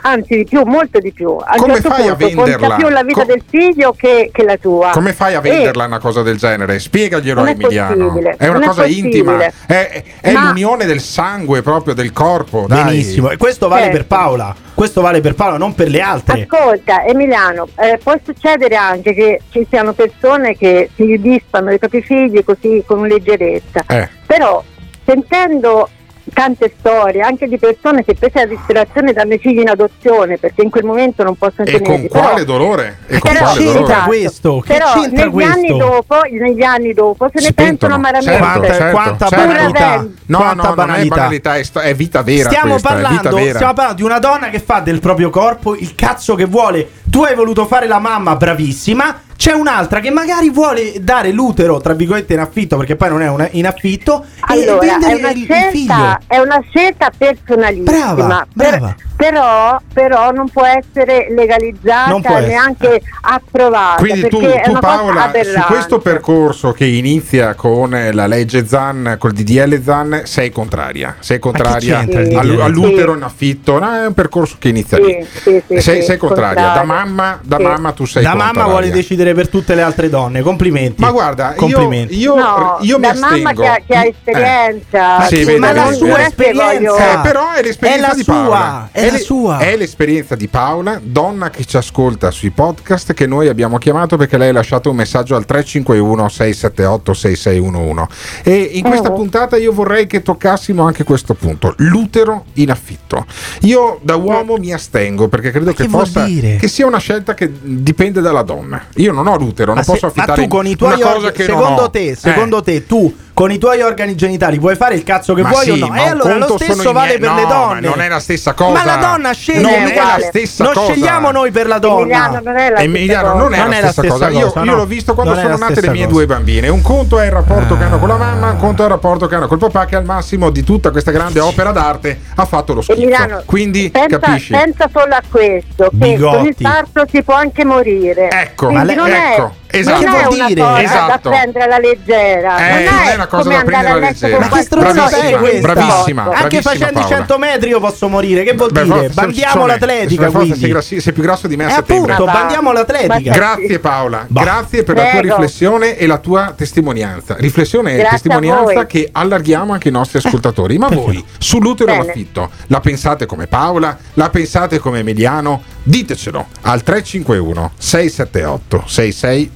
anzi di più, molto di più. A Come certo fai a punto venderla? conta più la vita Co- del figlio che, che la tua. Come fai a E- venderla una cosa del genere? Spiegaglielo Non è Emiliano. possibile, È una non è cosa possibile. intima, è, è Ma- l'unione del sangue proprio del corpo. Dai. Benissimo, e questo vale Certo. per Paola. Questo vale per Paola, non per le altre. Ascolta Emiliano, eh, può succedere anche che ci siano persone che si dispano dei propri figli così con leggerezza, Eh. però sentendo tante storie anche di persone che prese la disperazione danno i figli in adozione perché in quel momento non possono E tenerli. con quale però- dolore? E con però- quale dolore? Esatto. questo? Che Però negli questo? anni dopo, negli anni dopo se Si ne pensano pentono. amaramente. Certo, Quanta- certo, quanta certo. banalità. No, Quanta no, non è banalità. banalità, è, sto- è vita vera Stiamo questa, è vita parlando, vera. stiamo parlando di una donna che fa del proprio corpo il cazzo che vuole. Tu hai voluto fare la mamma bravissima. C'è un'altra che magari vuole dare l'utero, tra virgolette, in affitto, perché poi non è una- in affitto. e Allora, vendere è una, il, il scelta, figlio. è una scelta personalissima, Brava, per- brava. però, però non può essere legalizzata Non può essere. neanche approvata. Quindi tu, tu Paola, su questo percorso che inizia con eh, la legge Zan, col DDL Zan, sei contraria. Sei contraria il all- DDL? all'utero Sì. in affitto. No, è un percorso che inizia Sì, lì. sì, sì, sei, sì, sei contraria. Da contraria. mamma, da Sì. mamma tu sei Da contraria. mamma vuole decidere per tutte le altre donne. Complimenti. Ma guarda, io, complimenti. io, No, io mi da mamma astengo. che ha, che ha Eh. esperienza. Sì, Sì, vedi, ma la vedi, sua esperienza Eh, però è l'esperienza È la di sua, Paola. è la le- sua. è l'esperienza di Paola, donna che ci ascolta sui podcast che noi abbiamo chiamato perché lei ha lasciato un messaggio al 351 678 6611 e in questa Oh. puntata io vorrei che toccassimo anche questo punto, l'utero in affitto. Io da uomo mi astengo perché credo che che possa dire? che sia una scelta che dipende dalla donna. Io non ho l'utero, Ma, non se- posso ma affittare tu con i tuoi una cosa che secondo te, Eh. secondo te, tu con i tuoi organi genitali puoi fare il cazzo che Ma vuoi sì, o no? ma E allora lo stesso vale miei- per no, le ma donne. non è la stessa cosa. Ma la donna sceglie. Non è la stessa non cosa. scegliamo noi per la donna. Emiliano, non è la Emiliano stessa non cosa. è, la, stessa cosa. Io, io no. l'ho visto quando Non è sono nate le mie cosa. due bambine. Un conto è il rapporto che hanno con la mamma, un conto è il rapporto che hanno col papà, che al massimo di tutta questa grande opera d'arte ha fatto lo schifo. Emiliano, Quindi pensa, capisci? pensa solo a questo, che Bigotti. con il parto si può anche morire. Ecco, Quindi ma lei- non è, ecco, esatto. non è Che vuol una dire? cosa Esatto. da prendere alla leggera. Eh, non, non è è una cosa da prendere alla leggera. Ma che questa? bravissima, Anche bravissima facendo Paola. 100 metri io posso morire. Che vuol Beh, dire? Bandiamo l'atletica. Sei, grassi- sei più grasso di me a E settembre. appunto, bandiamo l'atletica. Ma- Grazie Paola, Bah. grazie per la tua Prego. riflessione e la tua testimonianza. Riflessione e Grazie testimonianza che allarghiamo anche ai nostri ascoltatori. Ma voi sull'utero in Bene. affitto la pensate come Paola? La pensate come Emiliano? Ditecelo al 351 678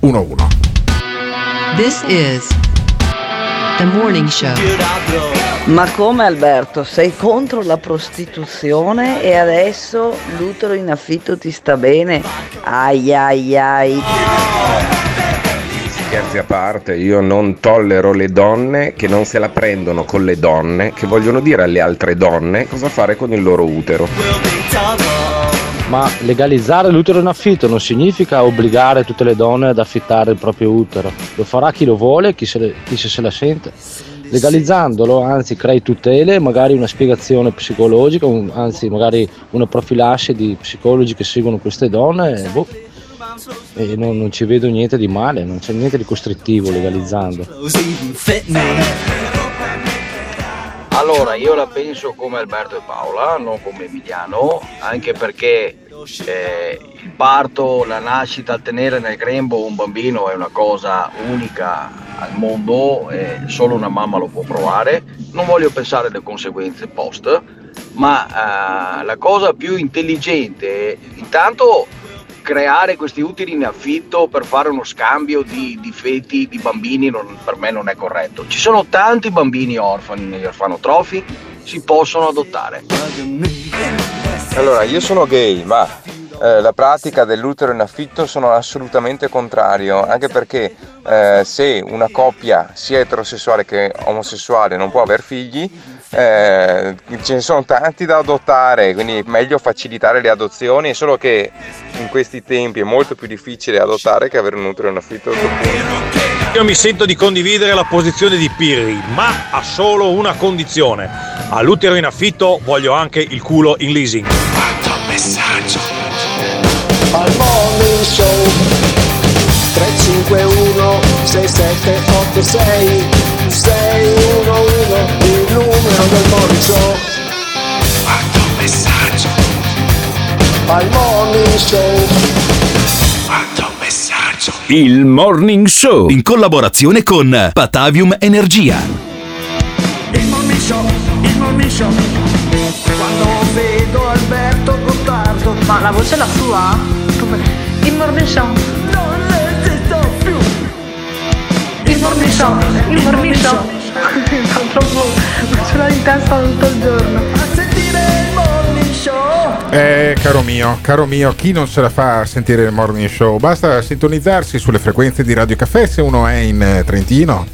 6611. This is the morning show. Ma come Alberto, sei contro la prostituzione e adesso l'utero in affitto ti sta bene? Ai ai ai. Scherzi a parte, io non tollero le donne che non se la prendono con le donne, che vogliono dire alle altre donne cosa fare con il loro utero. Ma legalizzare l'utero in affitto non significa obbligare tutte le donne ad affittare il proprio utero. Lo farà chi lo vuole, chi se, chi se la sente. Legalizzandolo, anzi, crei tutele, magari una spiegazione psicologica, un- anzi, magari una profilassi di psicologi che seguono queste donne. e boh. E non, non ci vedo niente di male, non c'è niente di costrittivo legalizzando. Allora, io la penso come Alberto e Paola, non come Emiliano, anche perché eh, il parto, la nascita, il tenere nel grembo un bambino è una cosa unica al mondo, e solo una mamma lo può provare. Non voglio pensare alle conseguenze post, ma eh, la cosa più intelligente, intanto creare questi utili in affitto per fare uno scambio di, di feti di bambini non- per me non è corretto. Ci sono tanti bambini orfani negli orfanotrofi, si possono adottare. Allora, io sono gay, ma eh, la pratica dell'utero in affitto sono assolutamente contrario, anche perché eh, se una coppia sia eterosessuale che omosessuale non può aver figli, eh, ce ne sono tanti da adottare, quindi è meglio facilitare le adozioni, solo che in questi tempi è molto più difficile adottare che avere un utero in affitto. Io mi sento di condividere la posizione di Pirri, ma ha solo una condizione. All'utero in affitto voglio anche il culo in leasing. messaggio al morning show 351 6786 611 il numero del morning show quanto messaggio al morning show quanto messaggio Il Morning Show in collaborazione con Patavium Energia. il morning show il morning show quando vedo Alberto Gottardo Ma la voce è la sua? Come? Il morning show. non esisto più Il morning show. Il morning show. Ce l'ho in testa tutto il giorno. a sentire il morning show Eh, caro mio, caro mio, chi non se la fa a sentire il morning show? Basta sintonizzarsi sulle frequenze di Radio Caffè se uno è in eh, Trentino,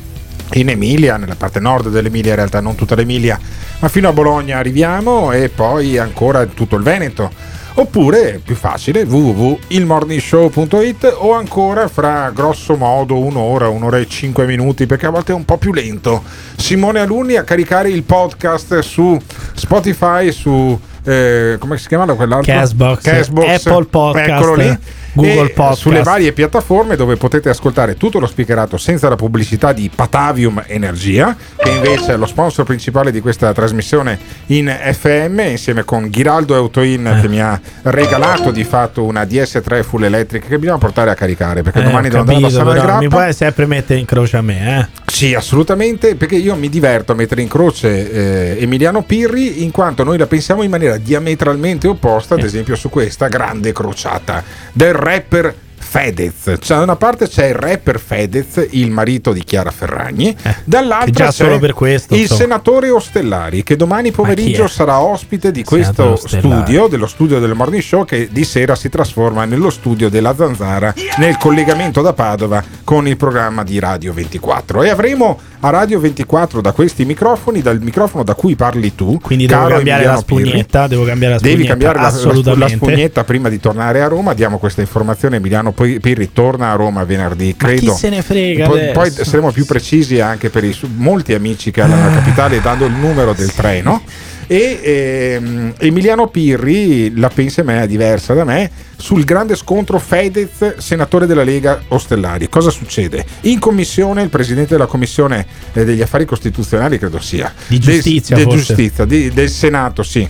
in Emilia, nella parte nord dell'Emilia, in realtà non tutta l'Emilia, ma fino a Bologna arriviamo e poi ancora tutto il Veneto. Oppure, più facile, www.ilmorningshow.it o ancora fra grosso modo un'ora, un'ora e cinque minuti, perché a volte è un po' più lento. Simone Alunni a caricare il podcast su Spotify, su... eh, come si chiama quell'altro? Castbox, Castbox, Apple Podcast, eccolo lì. Google E Podcast. sulle varie piattaforme dove potete ascoltare tutto lo speakerato senza la pubblicità di Patavium Energia, che invece è lo sponsor principale di questa trasmissione in FM, insieme con Ghiraldo Autoin che mi ha regalato di fatto una DS3 full electric che bisogna portare a caricare perché Eh, domani devo andare a capito, Bassano del però Grappa. Mi puoi sempre mettere in croce a me, eh? Sì, assolutamente, perché io mi diverto a mettere in croce eh, Emiliano Pirri in quanto noi la pensiamo in maniera diametralmente opposta, ad esempio su questa grande crociata del rapper Fedez. Cioè, da una parte c'è il rapper Fedez, il marito di Chiara Ferragni, dall'altra che già c'è questo, il insomma. senatore Ostellari che domani pomeriggio sarà ospite di questo studio, dello studio del Morning Show che di sera si trasforma nello studio della Zanzara nel collegamento da Padova con il programma di Radio 24 e avremo a Radio 24 da questi microfoni, dal microfono da cui parli tu, Quindi devo cambiare la Pirri. spugnetta, devo cambiare la Devi spugnetta, cambiare la, la, spugnetta prima di tornare a Roma. Diamo questa informazione. Emiliano poi Pirri torna a Roma venerdì, Ma chi credo. se ne frega Poi, poi saremo più precisi anche per i molti amici che hanno la capitale dando il numero del treno. E ehm, Emiliano Pirri la pensa me diversa da me sul grande scontro Fedez, senatore della Lega Ostellari. Cosa succede? In commissione, il presidente della commissione eh, degli affari costituzionali, credo sia Di giustizia, del forse. giustizia, di- del Senato, sì.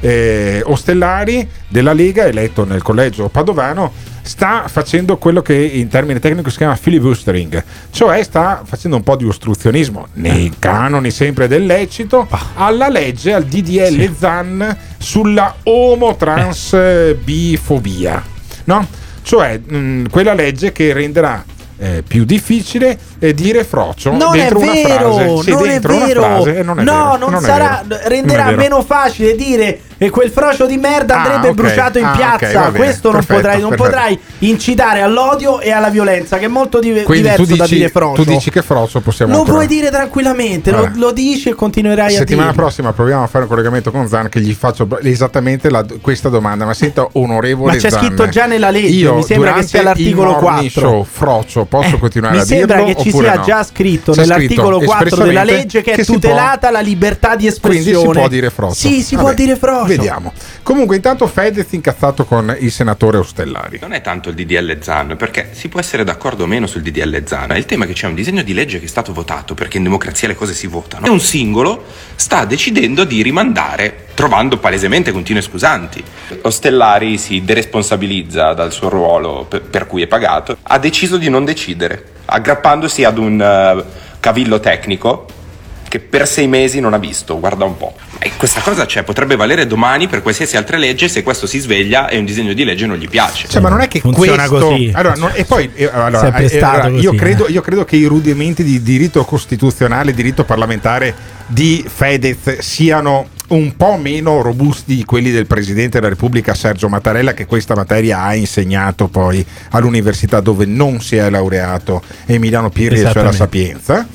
Eh, Ostellari della Lega, eletto nel collegio padovano, sta facendo quello che in termini tecnici si chiama filibustering, cioè sta facendo un po' di ostruzionismo nei canoni sempre del lecito alla legge, al DDL ZAN sulla omotransbifobia, no? Cioè mh, quella legge che renderà eh, più difficile eh, dire frocio Non è dentro una vero, frase. Sì, non è una vero. frase, eh, non è no, vero, non, non è sarà, renderà è meno facile dire che quel frocio di merda Ah, andrebbe ok. bruciato in Ah, piazza. va bene. Questo non, Perfetto, potrai, non perfetto. potrai incitare all'odio e alla violenza, che è molto tu diverso da dici, dire frocio. tu dici che frocio possiamo lo ancora- puoi dire tranquillamente, lo, Allora. lo dici e continuerai a settimana dirlo. prossima proviamo a fare un collegamento con Zan che gli faccio esattamente la- questa domanda ma senta onorevole Ma c'è Zan, scritto già nella legge, io mi sembra che sia l'articolo il morning 4. show frocio posso continuare Mi a sembra dirlo che ci sia no? già scritto C'è nell'articolo scritto 4 della legge che, è tutelata la libertà di espressione. quindi si può dire frocio Sì, si Vabbè, può dire frocio. Vediamo comunque intanto Fedez incazzato con il senatore Ostellari Non è tanto il DDL Zan, perché si può essere d'accordo o meno sul DDL Zan. Il tema è che c'è un disegno di legge che è stato votato, perché in democrazia le cose si votano. E un singolo sta decidendo di rimandare, trovando palesemente continue scusanti. Ostellari si deresponsabilizza dal suo ruolo per, per cui è pagato, ha deciso di non decidere, aggrappandosi ad un eh, cavillo tecnico che per sei mesi non ha visto, guarda un po'. E questa cosa cioè, potrebbe valere domani per qualsiasi altra legge se questo si sveglia e un disegno di legge non gli piace. Cioè, ma non è che Funziona questo. così. Allora, non- e poi eh, allora, Sempre eh, stato allora, io, così, credo, eh. io credo che i rudimenti di diritto costituzionale, diritto parlamentare di Fedez siano un po' meno robusti di quelli del Presidente della Repubblica Sergio Mattarella che questa materia ha insegnato poi all'università dove non si è laureato Emiliano Pirri, cioè la. Sapienza.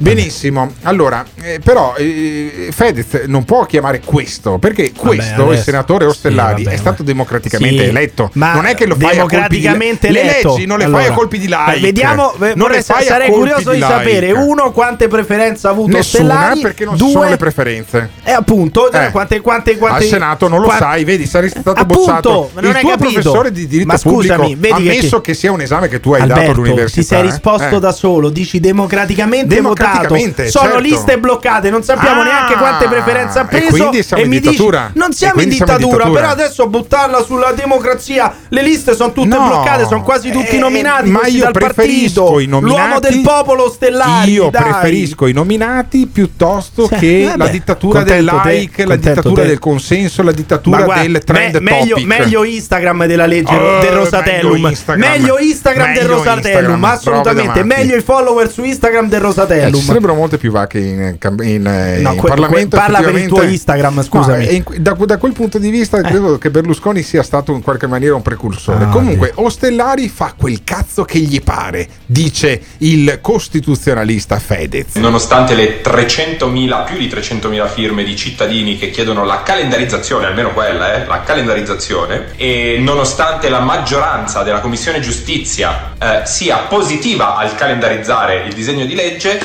Benissimo, allora, eh, però eh, Fedez non può chiamare questo perché questo, il adesso- senatore Ostellari, sì, vabbè, è stato democraticamente Sì, eletto. ma non è che lo fai a colpi di democraticamente Le eletto. leggi non le Allora, fai a colpi di like. Vediamo, non le fai sarei curioso di, like. sapere uno quante preferenze ha avuto Nessuna Ostellari, perché non due sono le preferenze. e appunto Eh. quante, quante, quante Al Senato non lo qua- sai, vedi, saresti stato Appunto, bocciato. il tuo capito. professore di diritto Ma scusami, pubblico, vedi che ammesso ti- che, sia un esame che tu hai dato Alberto, all'università. ti sei eh. risposto Eh. da solo, dici democraticamente, Democraticamente, votato. Sono certo. liste bloccate, non sappiamo Ah, neanche quante preferenze ha e preso. siamo in mi dici, non E siamo in siamo dittatura, dittatura. però adesso buttarla sulla democrazia, le liste sono tutte No. bloccate, sono quasi tutti Eh, nominati ma io dal preferisco partito. i nominati. L'uomo del popolo Stellari. Io dai. preferisco i nominati piuttosto che vabbè, la dittatura del contento te, like, la dittatura te. del consenso, la dittatura guarda, del trend me- meglio, topic. meglio Instagram della legge Oh, del Rosatellum. meglio Instagram. Meglio Instagram del Meglio Rosatellum, Instagram, assolutamente. Meglio i follower su Instagram del Eh, Rosatellum. ci sarebbero molte più vacche in, cam- in, eh, No, in que- Parlamento. que- parla per il tuo Instagram, scusami. No, e in- da, da quel punto di vista, credo che Berlusconi sia stato in qualche maniera un precursore. Ah, Comunque, Ostellari fa quel cazzo che gli pare, dice il costituzionalista Fedez. Nonostante le 300.000, più di 300.000 firme di cittadini che chiedono la calendarizzazione, almeno quella, eh, la calendarizzazione, e nonostante la maggioranza della Commissione Giustizia eh, sia positiva al calendarizzare il disegno di legge,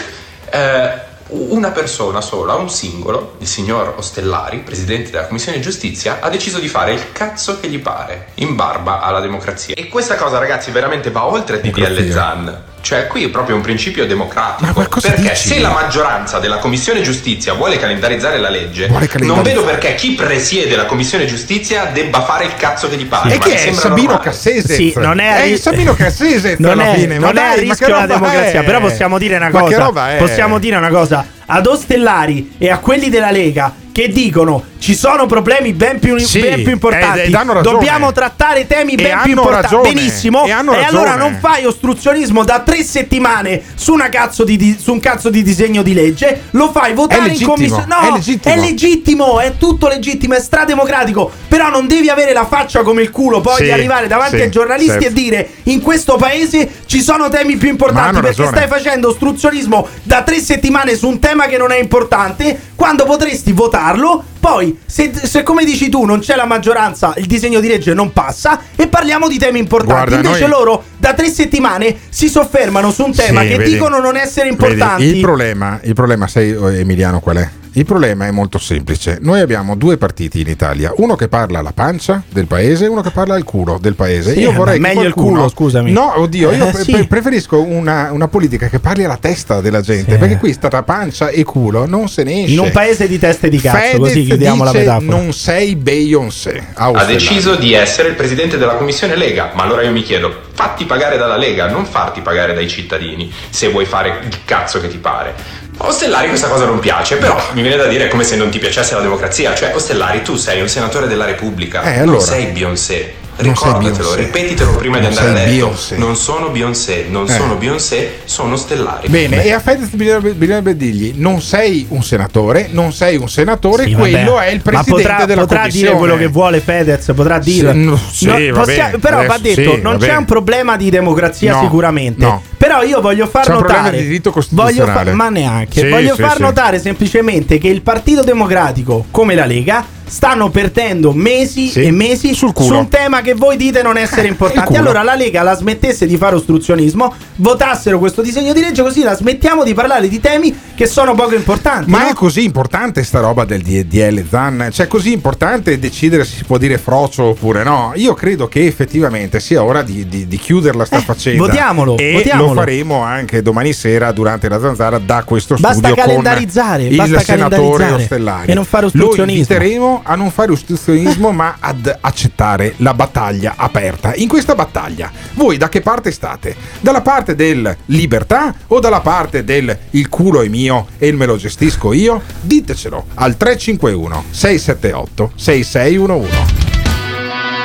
eh, una persona sola, un singolo, il signor Ostellari, presidente della Commissione Giustizia, ha deciso di fare il cazzo che gli pare, in barba alla democrazia. E questa cosa, ragazzi, veramente va oltre DDL Zan. Cioè, qui è proprio un principio democratico. perché dici? se la maggioranza della Commissione Giustizia vuole calendarizzare la legge, Vuole non calendarizzare. vedo perché chi presiede la Commissione Giustizia debba fare il cazzo che gli pare. E Ma che è Sabino. Cassese? Sì, non è, È ri- il Sabino Cassese non alla è, fine. ma non è a dai, ma rischio la democrazia, è? però possiamo dire una Ma che cosa. roba è? Possiamo dire una cosa. Ad Ostellari e a quelli della Lega che dicono ci sono problemi ben più, Sì, ben più importanti. ragione. Dobbiamo trattare temi E ben più hanno importanti. Benissimo. E hanno allora non fai ostruzionismo da tre settimane su, una cazzo di, di- su un cazzo di disegno di legge. Lo fai votare in commissione. No, è legittimo. è legittimo, è tutto legittimo, è strademocratico. Però non devi avere la faccia come il culo poi Sì, di arrivare davanti sì, ai giornalisti certo. e dire in questo paese ci sono temi più importanti perché ragione. stai facendo ostruzionismo da tre settimane su un tema che non è importante quando potresti votarlo. Poi, se, se come dici tu non c'è la maggioranza, il disegno di legge non passa e parliamo di temi importanti. Guarda, Invece noi- loro da tre settimane si soffermano su un tema Sì, che vedi. dicono non essere Vedi, importanti. il problema, il problema, sai eh, Emiliano qual è? Il problema è molto semplice. Noi abbiamo due partiti in Italia, uno che parla alla pancia del paese e uno che parla al culo del paese. Sì, io vorrei meglio il qualcuno- culo, scusami. No, oddio, io Eh, pre- sì. pre- preferisco una, una politica che parli alla testa della gente, perché qui sta tra pancia e culo non se ne esce. in un paese di teste di cazzo, Fedez così chiudiamo la metafora. Non sei Beyoncé. ha deciso di essere il presidente della commissione Lega. Ma allora io mi chiedo, fatti pagare dalla Lega, non farti pagare dai cittadini se vuoi fare il cazzo che ti pare. Ostellari questa cosa non piace, però mi viene da dire è come se non ti piacesse la democrazia. Cioè, Ostellari, tu sei un senatore della Repubblica, Eh, non allora. sei Beyoncé. Ricordatelo, ripetitelo prima di Non andare a letto. Beyoncé. Non sono Beyoncé, non Eh. sono Beyoncé, sono Stellari. Bene, Beh. e a Fedez bisognerebbe, bisognerebbe dirgli: non sei un senatore, non sei un senatore, Sì, quello vabbè. è il Ma presidente potrà, della potrà commissione. dire quello che vuole Fedez, potrà dire. Sì, no, sì, va possia- bene, però va detto, sì, non c'è un problema di democrazia No, sicuramente. no. Però io voglio far C'è un notare problema di diritto voglio costituzionale. fa- ma neanche. Sì, voglio sì, far sì. notare semplicemente che il Partito Democratico, come la Lega, stanno perdendo mesi Sì, e mesi sul su culo. un tema che voi dite non essere importante. Allora la Lega la smettesse di fare ostruzionismo, votassero questo disegno di legge così la smettiamo di parlare di temi che sono poco importanti. Ma no? è così importante sta roba del DDL Zan? Cioè, così importante decidere se si può dire frocio oppure no? Io credo che effettivamente sia ora di, di- di chiuderla sta. Eh, votiamolo, E votiamolo. lo faremo anche domani sera durante la zanzara da questo Basta studio calendarizzare, con basta il senatore calendarizzare Ostellari. e non fare Lo ostruzionismo. inviteremo a non fare ostruzionismo ma ad accettare la battaglia aperta. In questa battaglia, voi da che parte state? Dalla parte del libertà o dalla parte del il culo è mio e me lo gestisco io? Ditecelo al 351 678 6611.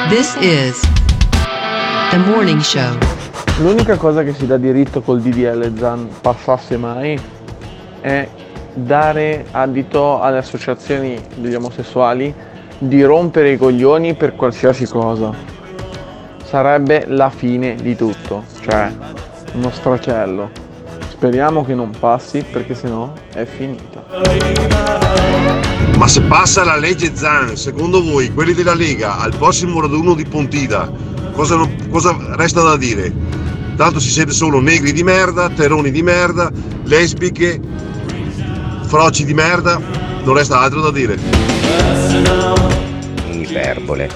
This is The Morning Show. L'unica cosa che si dà diritto col DDL Zan passasse mai è dare adito alle associazioni degli omosessuali di rompere i coglioni per qualsiasi cosa. Sarebbe la fine di tutto, cioè uno stracello. Speriamo che non passi perché sennò è finita. Ma se passa la legge Zan, secondo voi, quelli della Lega, al prossimo raduno di Pontida, cosa, non- cosa resta da dire? Tanto si sente solo negri di merda, terroni di merda, lesbiche, froci di merda, non resta altro da dire. Iperbole.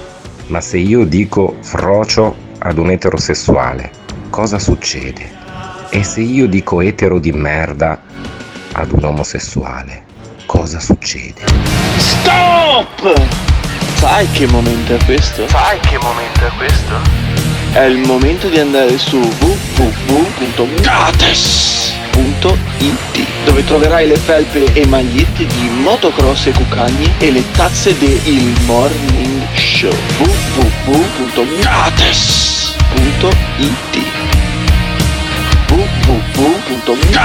Ma se io dico frocio ad un eterosessuale, cosa succede? E se io dico etero di merda ad un omosessuale, cosa succede? Stop! Sai che momento è questo? Sai che momento è questo? È il momento di andare su www.gates.it dove troverai le felpe e magliette di motocross e cucagni e le tazze del Morning Show www.gates.it www.gates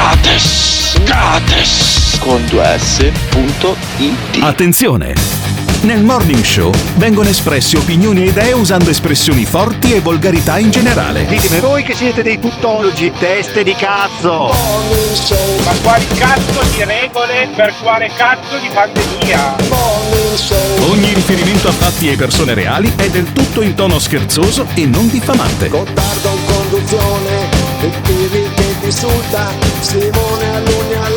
Gates con 2s.it Attenzione! Nel Morning Show vengono espresse opinioni e idee usando espressioni forti e volgarità in generale. Ditemi voi che siete dei tuttologi, teste di cazzo! Ma quali cazzo di regole per quale cazzo di pandemia? Ogni riferimento a fatti e persone reali è del tutto in tono scherzoso e non diffamante. Gottardo in conduzione, e Pirri che ti insulta, Simone console.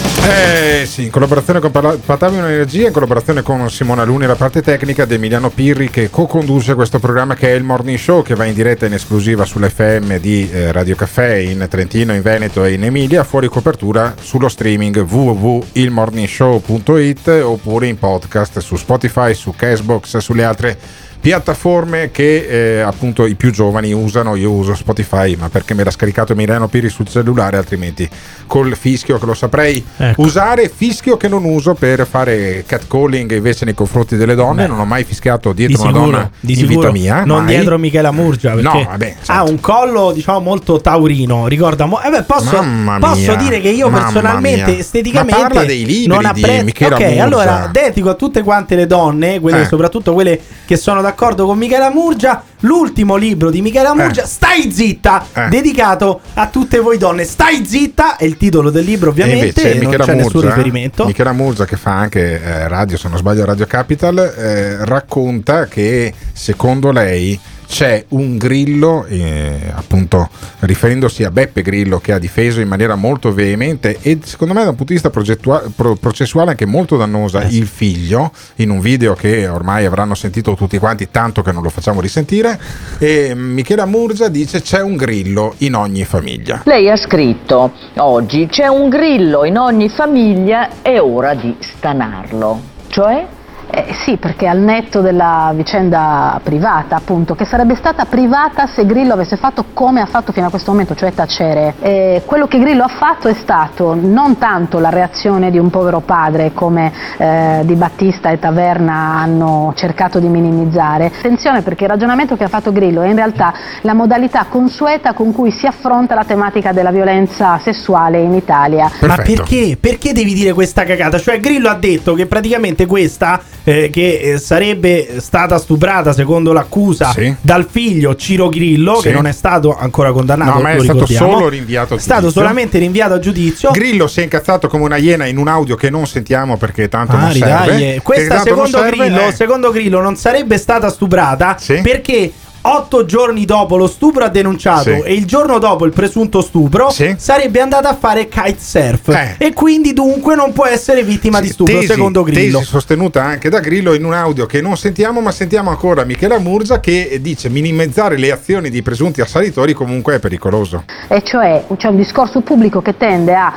Eh sì, in collaborazione con Patavium Energia, in collaborazione con Simona Luni la parte tecnica di Emiliano Pirri che co-conduce questo programma che è il Morning Show che va in diretta in esclusiva sull'FM di eh, Radio Caffè in Trentino, in Veneto e in Emilia, fuori copertura sullo streaming www.ilmorningshow.it oppure in podcast su Spotify, su Cashbox, sulle altre piattaforme che eh, appunto i più giovani usano. Io uso Spotify, ma perché me l'ha scaricato Emiliano Piri sul cellulare, altrimenti col fischio che lo saprei Ecco. usare, fischio che non uso per fare catcalling invece nei confronti delle donne. Beh. Non ho mai fischiato Di dietro una sicuro, donna di in sicuro. vita mia. non mai. dietro Michela Murgia perché No, vabbè, certo. ha un collo diciamo molto taurino ricorda mo- eh beh, posso, posso dire che io mamma personalmente mia. esteticamente Ma parla dei libri non di apprezzo ok Murgia. allora dedico a tutte quante le donne quelle, Eh. soprattutto quelle che sono d'accordo con Michela Murgia l'ultimo libro di Michela Murgia Stai zitta Eh. dedicato a tutte voi donne. Stai zitta è il titolo del libro E ovviamente invece non c'è nessun Murgia, riferimento. Michela Murgia che fa anche eh, radio, se non sbaglio Radio Capital, eh, racconta che secondo lei c'è un Grillo, eh, appunto riferendosi a Beppe Grillo che ha difeso in maniera molto veemente e secondo me da un punto di vista progettua- pro- processuale anche molto dannosa il figlio in un video che ormai avranno sentito tutti quanti tanto che non lo facciamo risentire e Michela Murgia dice c'è un Grillo in ogni famiglia. Lei ha scritto oggi c'è un grillo in ogni famiglia, è ora di stanarlo. Cioè? Eh, sì, perché al netto della vicenda privata, appunto, che sarebbe stata privata se Grillo avesse fatto come ha fatto fino a questo momento, cioè tacere. Eh, quello che Grillo ha fatto è stato non tanto la reazione di un povero padre come eh, Di Battista e Taverna hanno cercato di minimizzare. Attenzione perché il ragionamento che ha fatto Grillo è in realtà la modalità consueta con cui si affronta la tematica della violenza sessuale in Italia. Ma perché? Perché devi dire questa cagata? Cioè, Grillo ha detto che praticamente questa, eh, che eh, sarebbe stata stuprata secondo l'accusa Sì. dal figlio Ciro Grillo, Sì. che non è stato ancora condannato. No, ma è stato solo rinviato a È stato giudizio. solamente rinviato a giudizio. Grillo si è incazzato come una iena in un audio che non sentiamo perché tanto non Ah, serve. ridaglie. Che Questa tanto non secondo serve, Grillo, eh. secondo Grillo non sarebbe stata stuprata perché otto giorni dopo lo stupro ha denunciato Sì. e il giorno dopo il presunto stupro sarebbe andata a fare kitesurf Eh. e quindi dunque non può essere vittima di stupro Tesi, secondo Grillo. tesi sostenuta anche da Grillo in un audio che non sentiamo, ma sentiamo ancora Michela Murza che dice minimizzare le azioni di presunti assalitori comunque è pericoloso. e cioè c'è un discorso pubblico che tende a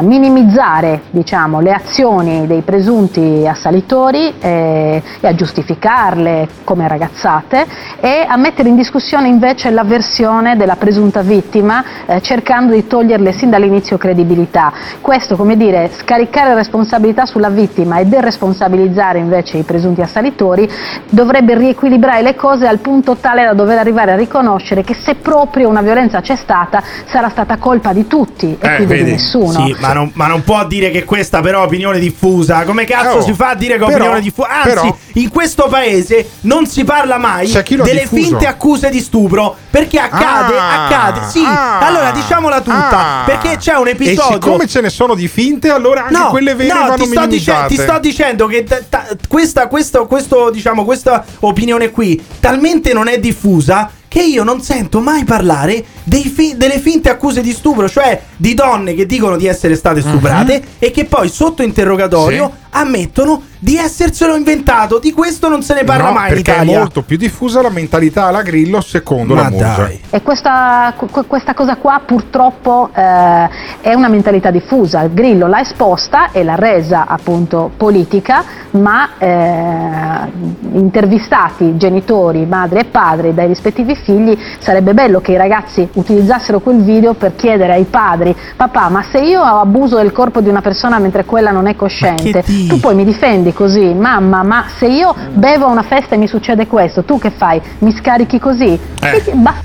eh, minimizzare diciamo, le azioni dei presunti assalitori eh, e a giustificarle come ragazzate e a mettere in discussione invece la versione della presunta vittima eh, cercando di toglierle sin dall'inizio credibilità. Questo come dire scaricare responsabilità sulla vittima e deresponsabilizzare invece i presunti assalitori dovrebbe riequilibrare le cose al punto tale da dover arrivare a riconoscere che se proprio una violenza c'è stata sarà stata colpa di tutti e quindi di nessuno. Sì, ma non, ma non può dire che questa però è opinione diffusa. Come cazzo Oh, si fa a dire che è opinione diffusa? Anzi, però- in questo paese non si parla mai ha delle diffuso. finte accuse di stupro perché accade, Ah, accade. Sì, ah, allora diciamola tutta. ah. perché c'è un E episodio. siccome ce ne sono di finte, allora anche No, quelle vere no, vanno ti sto, dice- ti sto dicendo che ta- ta- questa, questo, questo, diciamo, questa opinione qui talmente non è diffusa che io non sento mai parlare dei fi- delle finte accuse di stupro, cioè di donne che dicono di essere state stuprate e che poi sotto interrogatorio. Sì. ammettono di esserselo inventato. Di questo non se ne parla No, mai in perché Italia. è molto più diffusa la mentalità alla Grillo secondo Ma la Murza. dai. E questa, qu- questa cosa qua purtroppo eh, è una mentalità diffusa. Il Grillo l'ha esposta e l'ha resa appunto politica, ma eh, intervistati genitori, madri e padri dai rispettivi figli, sarebbe bello che i ragazzi utilizzassero quel video per chiedere ai padri, papà ma se io abuso del corpo di una persona mentre quella non è cosciente, tu poi mi difendi così, mamma ma se io bevo a una festa e mi succede questo, tu che fai? Mi scarichi così? Eh.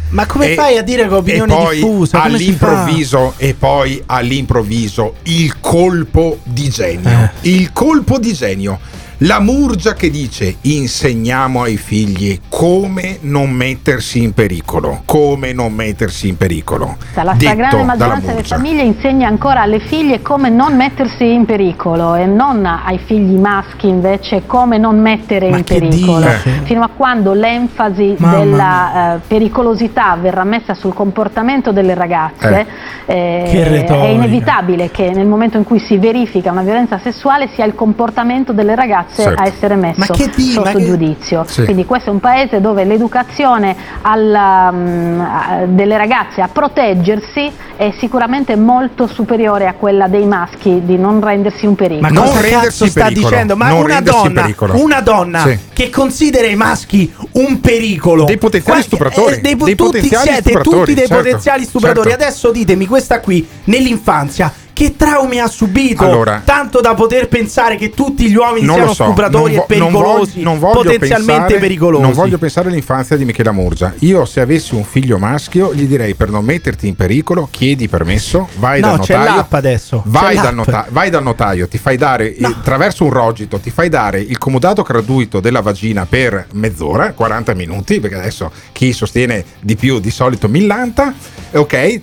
Ma come E- fai a dire che è opinione e poi diffusa? Come si fa? all'improvviso e poi all'improvviso il colpo di genio Eh. il colpo di genio la Murgia che dice insegniamo ai figli come non mettersi in pericolo come non mettersi in pericolo La stragrande maggioranza delle famiglie insegna ancora alle figlie come non mettersi in pericolo e non ai figli maschi invece come non mettere in che pericolo. dice? Fino a quando l'enfasi Mamma della eh, pericolosità verrà messa sul comportamento delle ragazze, eh, Che retorica. è inevitabile che nel momento in cui si verifica una violenza sessuale sia il comportamento delle ragazze Certo. a essere messo di- sotto che- giudizio. Sì. Quindi questo è un paese dove l'educazione alla, a- delle ragazze a proteggersi è sicuramente molto superiore a quella dei maschi di non rendersi un pericolo. Ma Non cosa rendersi sta pericolo. dicendo? Ma Non una donna, pericolo. una donna Sì. che considera i maschi un pericolo. Dei potenziali Qua- stupratori. eh, dei, Dei tutti potenziali siete stupratori, tutti dei certo, potenziali stupratori. certo. Adesso ditemi questa qui nell'infanzia. Che traumi ha subito? Allora- tanto da poter pensare che tutti gli uomini siano so, stupratori non e vo- non pericolosi, voglio- non voglio potenzialmente pensare- pericolosi. Non voglio pensare all'infanzia di Michela Murgia. Io, se avessi un figlio maschio, gli direi per non metterti in pericolo, chiedi permesso, vai No, dal c'è notaio. l'app adesso, Vai c'è dal, l'app. nota- vai dal notaio, ti fai dare eh, attraverso un rogito, ti fai dare il comodato gratuito della vagina per mezz'ora, 40 minuti, perché adesso chi sostiene di più di solito millanta, ok? Eh,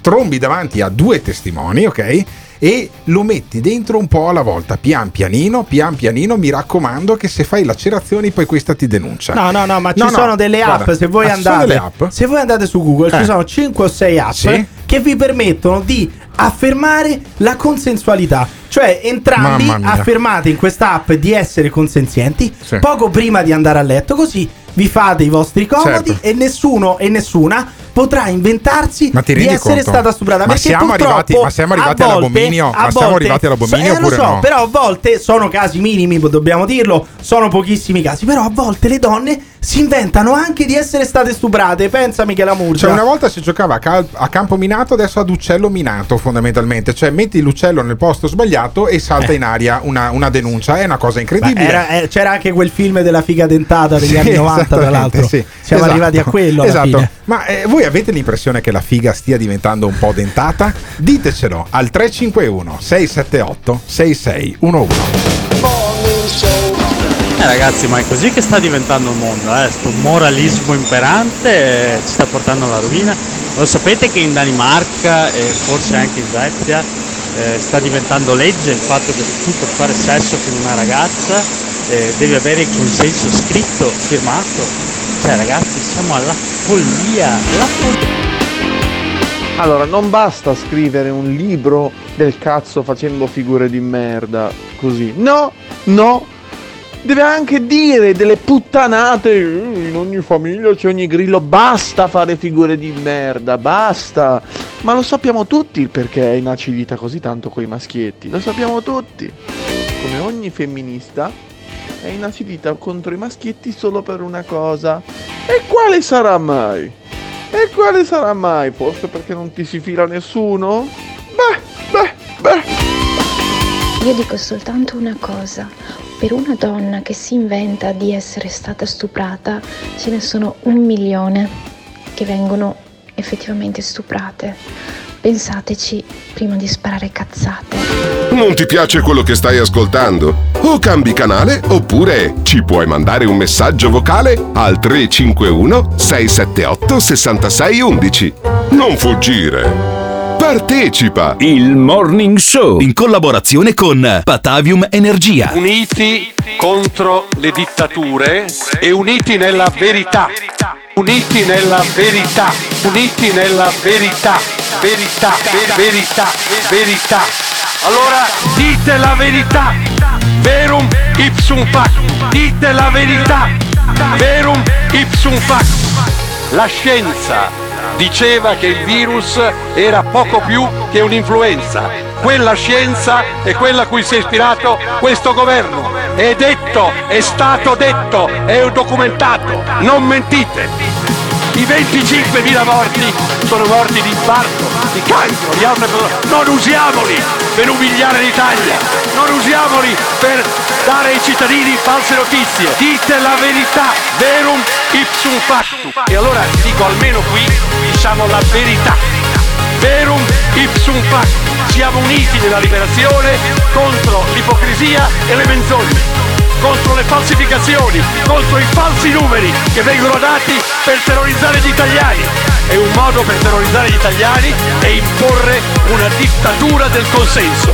trombi davanti a due testimoni, ok? E lo metti dentro un po' alla volta, pian pianino, pian pianino, mi raccomando che se fai lacerazioni poi questa ti denuncia. No, no, no, ma ci No, no, sono delle app. guarda, se voi ah, andate, app? se voi andate su Google, Eh. ci sono 5 o 6 app Sì. che vi permettono di affermare la consensualità. Cioè, entrambi affermate in questa app di essere consenzienti Sì. poco prima di andare a letto, così vi fate i vostri comodi Certo. e nessuno e nessuna potrà inventarsi di essere conto? stata stuprata. Ma siamo arrivati- ma siamo arrivati volte- all'abominio? Ma siamo arrivati all'abominio Eh, lo so, no? però a volte sono casi minimi, dobbiamo dirlo, sono pochissimi casi, però a volte le donne si inventano anche di essere state stuprate. Pensa Michela Murgia. Cioè, una volta si giocava a, cal- a campo minato, adesso ad uccello minato, fondamentalmente. Cioè, metti l'uccello nel posto sbagliato e salta in aria una, una denuncia. È una cosa incredibile. era- eh, c'era anche quel film della figa dentata degli Sì, anni 90, tra l'altro. sì. Siamo Esatto. arrivati a quello Esatto. Ma eh, voi avete l'impressione che la figa stia diventando un po' dentata? Ditecelo al 351 678 6611. Eh ragazzi, ma è così che sta diventando il mondo, eh? Sto moralismo imperante eh, ci sta portando alla rovina. Lo sapete che in Danimarca e forse anche in Svezia eh, sta diventando legge il fatto che tu per fare sesso con una ragazza eh, devi avere il consenso scritto, firmato. Cioè, ragazzi, siamo alla follia. La follia. Allora, non basta scrivere un libro del cazzo facendo figure di merda così. No, no. Deve anche dire delle puttanate. "Eh, In ogni famiglia c'è ogni grillo. Basta fare figure di merda, basta. Ma lo sappiamo tutti perché è inacidita così tanto coi maschietti. Lo sappiamo tutti. Come ogni femminista è inacidita contro i maschietti solo per una cosa. E quale sarà mai? E quale sarà mai? Forse perché non ti si fila nessuno? Beh, beh, beh. Io dico soltanto una cosa. Per una donna che si inventa di essere stata stuprata, ce ne sono un milione che vengono effettivamente stuprate. Pensateci prima di sparare cazzate. Non ti piace quello che stai ascoltando? O cambi canale oppure ci puoi mandare un messaggio vocale al 351 678 6611. Non fuggire. Partecipa! Il Morning Show in collaborazione con Patavium Energia. Uniti contro le dittature e uniti nella verità. Uniti nella verità. Uniti nella verità. Verità, ver- verità, verità. Allora dite la verità. Verum ipsum fac. Dite la verità. Verum ipsum fac. La scienza diceva che il virus era poco più che un'influenza. Quella scienza è quella a cui si è ispirato questo governo. È detto, è stato detto, è documentato. Non mentite. I 25.000 morti sono morti di infarto, di cancro, di altre cose. Non usiamoli per umiliare l'Italia. Non usiamoli per dare ai cittadini false notizie. Dite la verità. Verum ipsum factum. E allora dico almeno qui diciamo la verità. Verum ipsum factum. Siamo uniti nella liberazione contro l'ipocrisia e le menzogne contro le falsificazioni, contro i falsi numeri che vengono dati per terrorizzare gli italiani. E un modo per terrorizzare gli italiani è imporre una dittatura del consenso.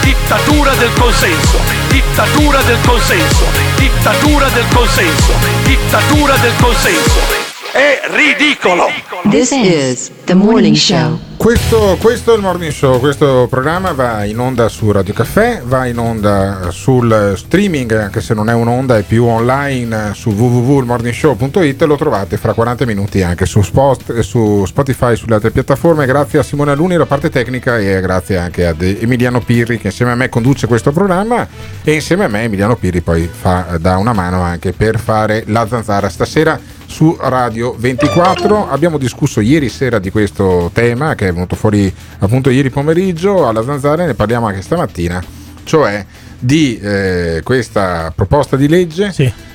Dittatura del consenso, dittatura del consenso, dittatura del consenso, dittatura del consenso. È ridicolo! This is the morning show. Questo, questo è il Morning Show, questo programma va in onda su Radio Caffè, va in onda sul streaming, anche se non è un'onda, è più online su www.morningshow.it, lo trovate fra 40 minuti anche su, Spot- su Spotify e sulle altre piattaforme. Grazie a Simone Aluni, la parte tecnica, e grazie anche ad Emiliano Pirri che insieme a me conduce questo programma e insieme a me Emiliano Pirri poi fa, dà una mano anche per fare la zanzara stasera su Radio 24. Abbiamo discusso ieri sera di questo tema che è venuto fuori appunto ieri pomeriggio alla Zanzara e ne parliamo anche stamattina, cioè di eh, questa proposta di legge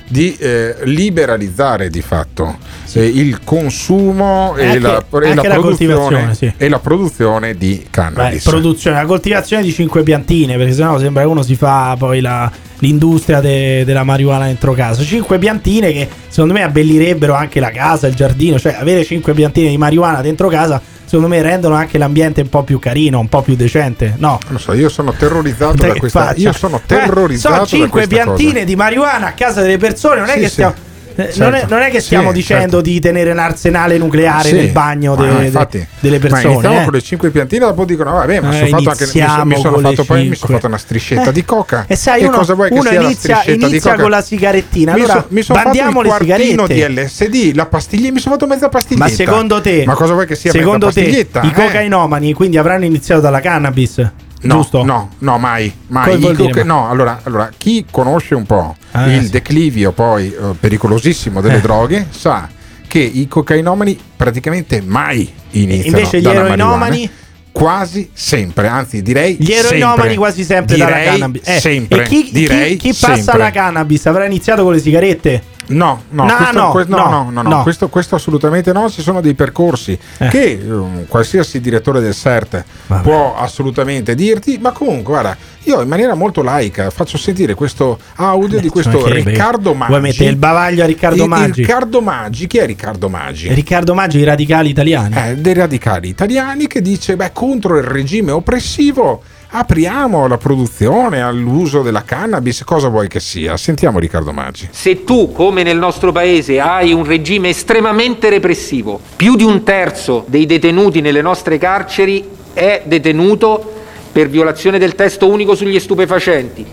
di eh, liberalizzare di fatto eh, il consumo e, Anche- la, e la la sì. e la produzione di Beh, cannabis. produzione, la coltivazione di cinque piantine, perché sennò sembra che uno si fa poi la- l'industria de- della marijuana dentro casa. Cinque piantine che secondo me abbellirebbero anche la casa, il giardino, cioè avere cinque piantine di marijuana dentro casa, secondo me rendono anche l'ambiente un po' più carino, un po' più decente. No. Non so, io sono terrorizzato Te da questa. faccia. Io sono Eh, terrorizzato sono da cinque piantine cosa. di marijuana a casa delle persone, non è Sì, che sì. stiamo. Eh, Certo. Non, è, non è che stiamo Sì, dicendo certo. di tenere un arsenale nucleare Sì. nel bagno Ma de- no, de- infatti. delle Ma persone. iniziamo eh. con le 5 piantine, dopo dicono: Vabbè, ma Eh, sono fatto anche, mi, sono- mi fatto poi mi sono fatto una striscetta Eh, di coca. E sai, uno, cosa vuoi che uno inizia, inizia coca? con la sigarettina. mi, Allora, so- mi sono fatto le quartino di LSD, la pastiglia, mi sono fatto mezza pastiglietta. Ma secondo te, Ma cosa vuoi che sia secondo te i eh? cocainomani quindi avranno iniziato dalla cannabis? No, giusto? no, no, mai. mai. Coca- ma- no, allora, allora, chi conosce un po' Ah, il sì. declivio poi eh, pericolosissimo delle Eh. droghe sa che i cocainomani praticamente mai iniziano invece gli eroinomani? Quasi sempre, anzi direi Gli eroinomani quasi sempre direi dalla cannabis. Eh, sempre, e chi, chi- direi chi passa sempre. alla cannabis avrà iniziato con le sigarette? No, no, No, questo, no, que- no, no, no. Questo, questo assolutamente no. Ci sono dei percorsi Eh. che um, qualsiasi direttore del CERT può assolutamente dirti, ma comunque, guarda, io in maniera molto laica faccio sentire questo audio di questo Cioè, che- Riccardo Maggi. Vuoi mettere il bavaglio a Riccardo Maggi? Riccardo Maggi, chi è Riccardo Maggi? Riccardo Maggi, i radicali italiani. Eh, dei radicali italiani che dice, beh, contro il regime oppressivo apriamo la produzione all'uso della cannabis, cosa vuoi che sia? Sentiamo Riccardo Maggi. Se tu, come nel nostro paese, hai un regime estremamente repressivo, più di un terzo dei detenuti nelle nostre carceri è detenuto per violazione del testo unico sugli stupefacenti.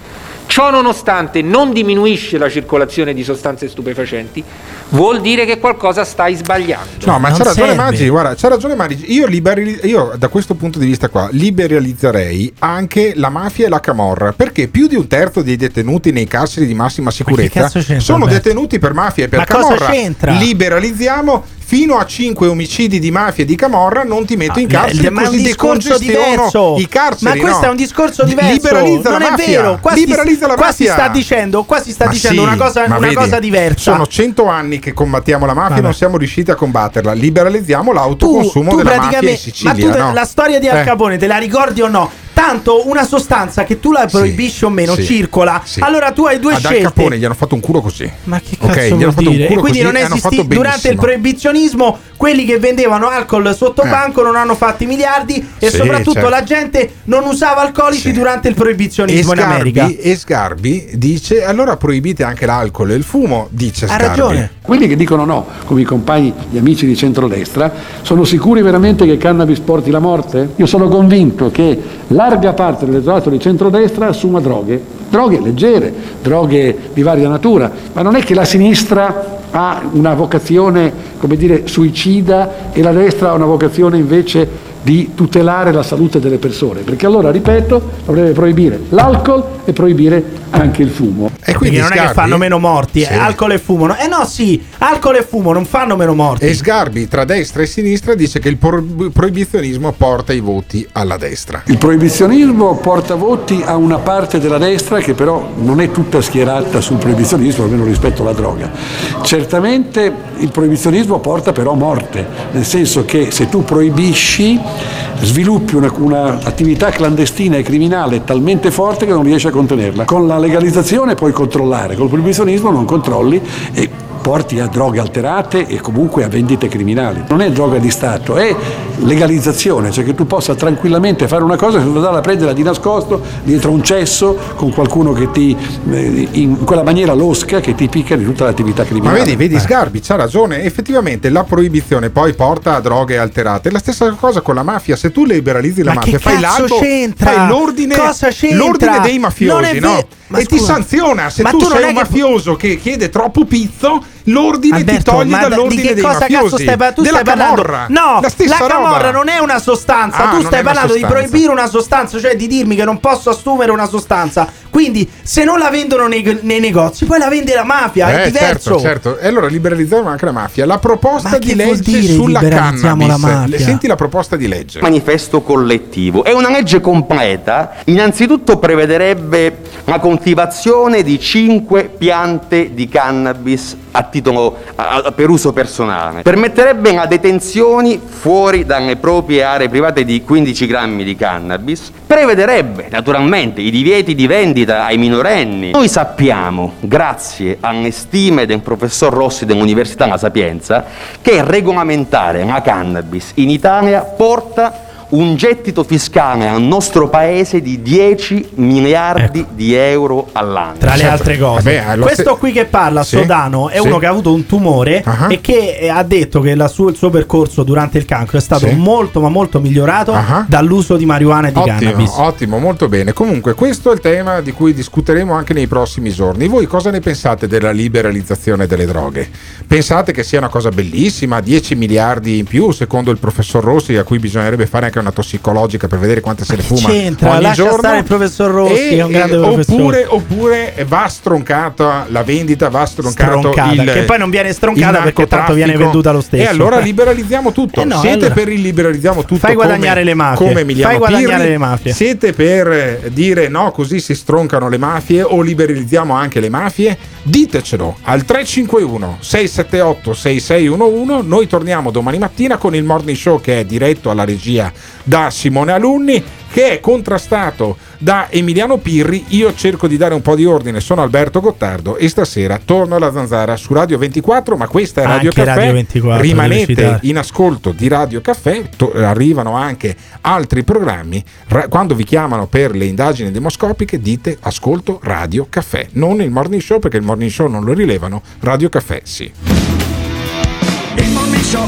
Ciò nonostante non diminuisce la circolazione di sostanze stupefacenti, vuol dire che qualcosa stai sbagliando. No, ma c'ha ragione Maggi, guarda, c'ha ragione Maggi. Io, liberali- io da questo punto di vista qua liberalizzerei anche la mafia e la camorra, perché più di un terzo dei detenuti nei carceri di massima sicurezza sono detenuti per mafia e per Ma cosa camorra. c'entra? Liberalizziamo fino a 5 omicidi di mafia e di camorra non ti metto in Ah, carcere ma è un così discorso decongestiono diverso. i carceri Ma questo no. è un discorso diverso. liberalizza non la è mafia vero. Qua, liberalizza si, la qua mafia si sta dicendo, qua si sta Ma dicendo sì, una, cosa, una vedi, cosa diversa. Sono 100 anni che combattiamo la mafia e non siamo riusciti a combatterla. Liberalizziamo l'autoconsumo tu della mafia in Sicilia. ma tu no? la storia di Al Eh. Capone te la ricordi o no? Tanto una sostanza che tu la proibisci o meno sì, circola. sì. Allora tu hai due Ad Al scelte. Capone gli hanno fatto un culo così. Ma che Ok, cazzo hanno vuol fatto un dire? culo E quindi così non e hanno fatto durante il benissimo. proibizionismo quelli che vendevano alcol sotto Eh. banco non hanno fatto i miliardi e Sì, soprattutto certo. la gente non usava alcolici durante il proibizionismo in America. Sgarbi, e Sgarbi dice allora proibite anche l'alcol e il fumo, dice Ha Sgarbi. ragione. Quelli che dicono no, come i compagni, gli amici di centrodestra, sono sicuri veramente che il cannabis porti la morte? Io sono convinto che larga parte dell'elettorato di centrodestra assuma droghe, droghe leggere, droghe di varia natura, ma non è che la sinistra ha una vocazione, come dire, suicida e la destra ha una vocazione invece di tutelare la salute delle persone, perché allora, ripeto, dovrebbe proibire l'alcol e proibire anche il fumo. E Perché non è che fanno meno morti, eh, alcol e fumo. no? Eh no, sì, alcol e fumo non fanno meno morti. E Sgarbi tra destra e sinistra dice che il pro- proibizionismo porta i voti alla destra. Il proibizionismo porta voti a una parte della destra che però non è tutta schierata sul proibizionismo, almeno rispetto alla droga. Certamente il proibizionismo porta però morte, nel senso che se tu proibisci sviluppi un'attività clandestina e criminale talmente forte che non riesci a contenerla. Con la legalizzazione puoi controllare, col proibizionismo non controlli e porti a droghe alterate e comunque a vendite criminali. Non è droga di Stato, è legalizzazione, cioè che tu possa tranquillamente fare una cosa senza andarla a prenderla di nascosto dietro un cesso con qualcuno che ti eh, in quella maniera losca che ti picca di tutta l'attività Ma criminale. vedi, vedi Sgarbi c'ha ragione, effettivamente la proibizione poi porta a droghe alterate. La stessa cosa con la mafia, se tu liberalizzi la Ma mafia, fai l'albo, c'entra? fai l'ordine, l'ordine dei Non mafiosi, no? ve- ma e ti scusa, sanziona se ma tu, sei un che- mafioso che chiede troppo pizzo, l'ordine ti Alberto, toglie ma da- dall'ordine di che dei cosa mafiosi. cazzo stai parlando? Tu Della stai parlando camorra. No, la stessa camorra roba. non è una sostanza. Ah, tu stai parlando di proibire una sostanza, cioè di dirmi che non posso assumere una sostanza. Quindi, se non la vendono nei, nei negozi, poi la vende la mafia. è Eh, diverso. certo, certo. E allora liberalizziamo anche la mafia. La proposta Ma di legge dire sulla cannabis. la mafia? Senti la proposta di legge. manifesto collettivo. È una legge completa, innanzitutto prevederebbe la coltivazione di 5 piante di cannabis a titolo a- a- per uso personale. Permetterebbe la detenzione fuori dalle proprie aree private di 15 grammi di cannabis. Prevederebbe naturalmente i divieti di vendita ai minorenni. Noi sappiamo, grazie alle stime del professor Rossi dell'Università La Sapienza, che regolamentare la cannabis in Italia porta un gettito fiscale al nostro paese di 10 miliardi di euro all'anno. Tra le altre cose, Vabbè, allora questo qui che parla, Sì, Sodano, è sì. uno che ha avuto un tumore Ah. e che eh, ha detto che la su- il suo percorso durante il cancro è stato Sì. molto, ma molto migliorato Ah. dall'uso di marijuana e di Ottimo, cannabis. ottimo, molto bene. Comunque, questo è il tema di cui discuteremo anche nei prossimi giorni. Voi cosa ne pensate della liberalizzazione delle droghe? Pensate che sia una cosa bellissima? 10 miliardi in più, secondo il professor Rossi, a cui bisognerebbe fare anche una tossicologica per vedere quante se ne fuma c'entra? ogni Lascia giorno? il professor Rossi, E- è un grande e-. Oppure, oppure va stroncata la vendita, va stroncato Stroncata, il che poi non viene stroncata perché tanto viene venduta lo stesso. E allora liberalizziamo tutto. Eh no, Siete allora- per il liberalizziamo tutto Fai guadagnare come, le mafie. come Emiliano Fai guadagnare Pirri? le mafie. Siete per dire no, così si stroncano le mafie o liberalizziamo anche le mafie? Ditecelo al 351 678 6611. Noi torniamo domani mattina con il morning show che è diretto alla regia da Simone Alunni che è contrastato Da Emiliano Pirri. Io cerco di dare un po' di ordine, sono Alberto Gottardo e stasera torno alla Zanzara su Radio 24, ma questa è Radio Anche Caffè. Radio 24, Rimanete in ascolto di Radio Caffè, to- arrivano anche altri programmi. Ra- quando vi chiamano per le indagini demoscopiche dite ascolto Radio Caffè, non il morning show perché il morning show non lo rilevano, Radio Caffè sì. Il morning show,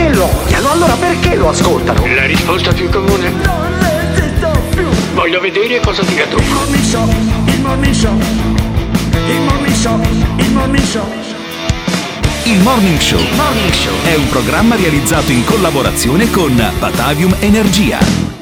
Se lo odiano, allora perché lo ascoltano? La risposta più comune? Non resisto più Voglio vedere cosa dirà tu. Il morning show, il morning show Il morning show, il morning show Il Morning Show è un programma realizzato in collaborazione con Batavium Energia.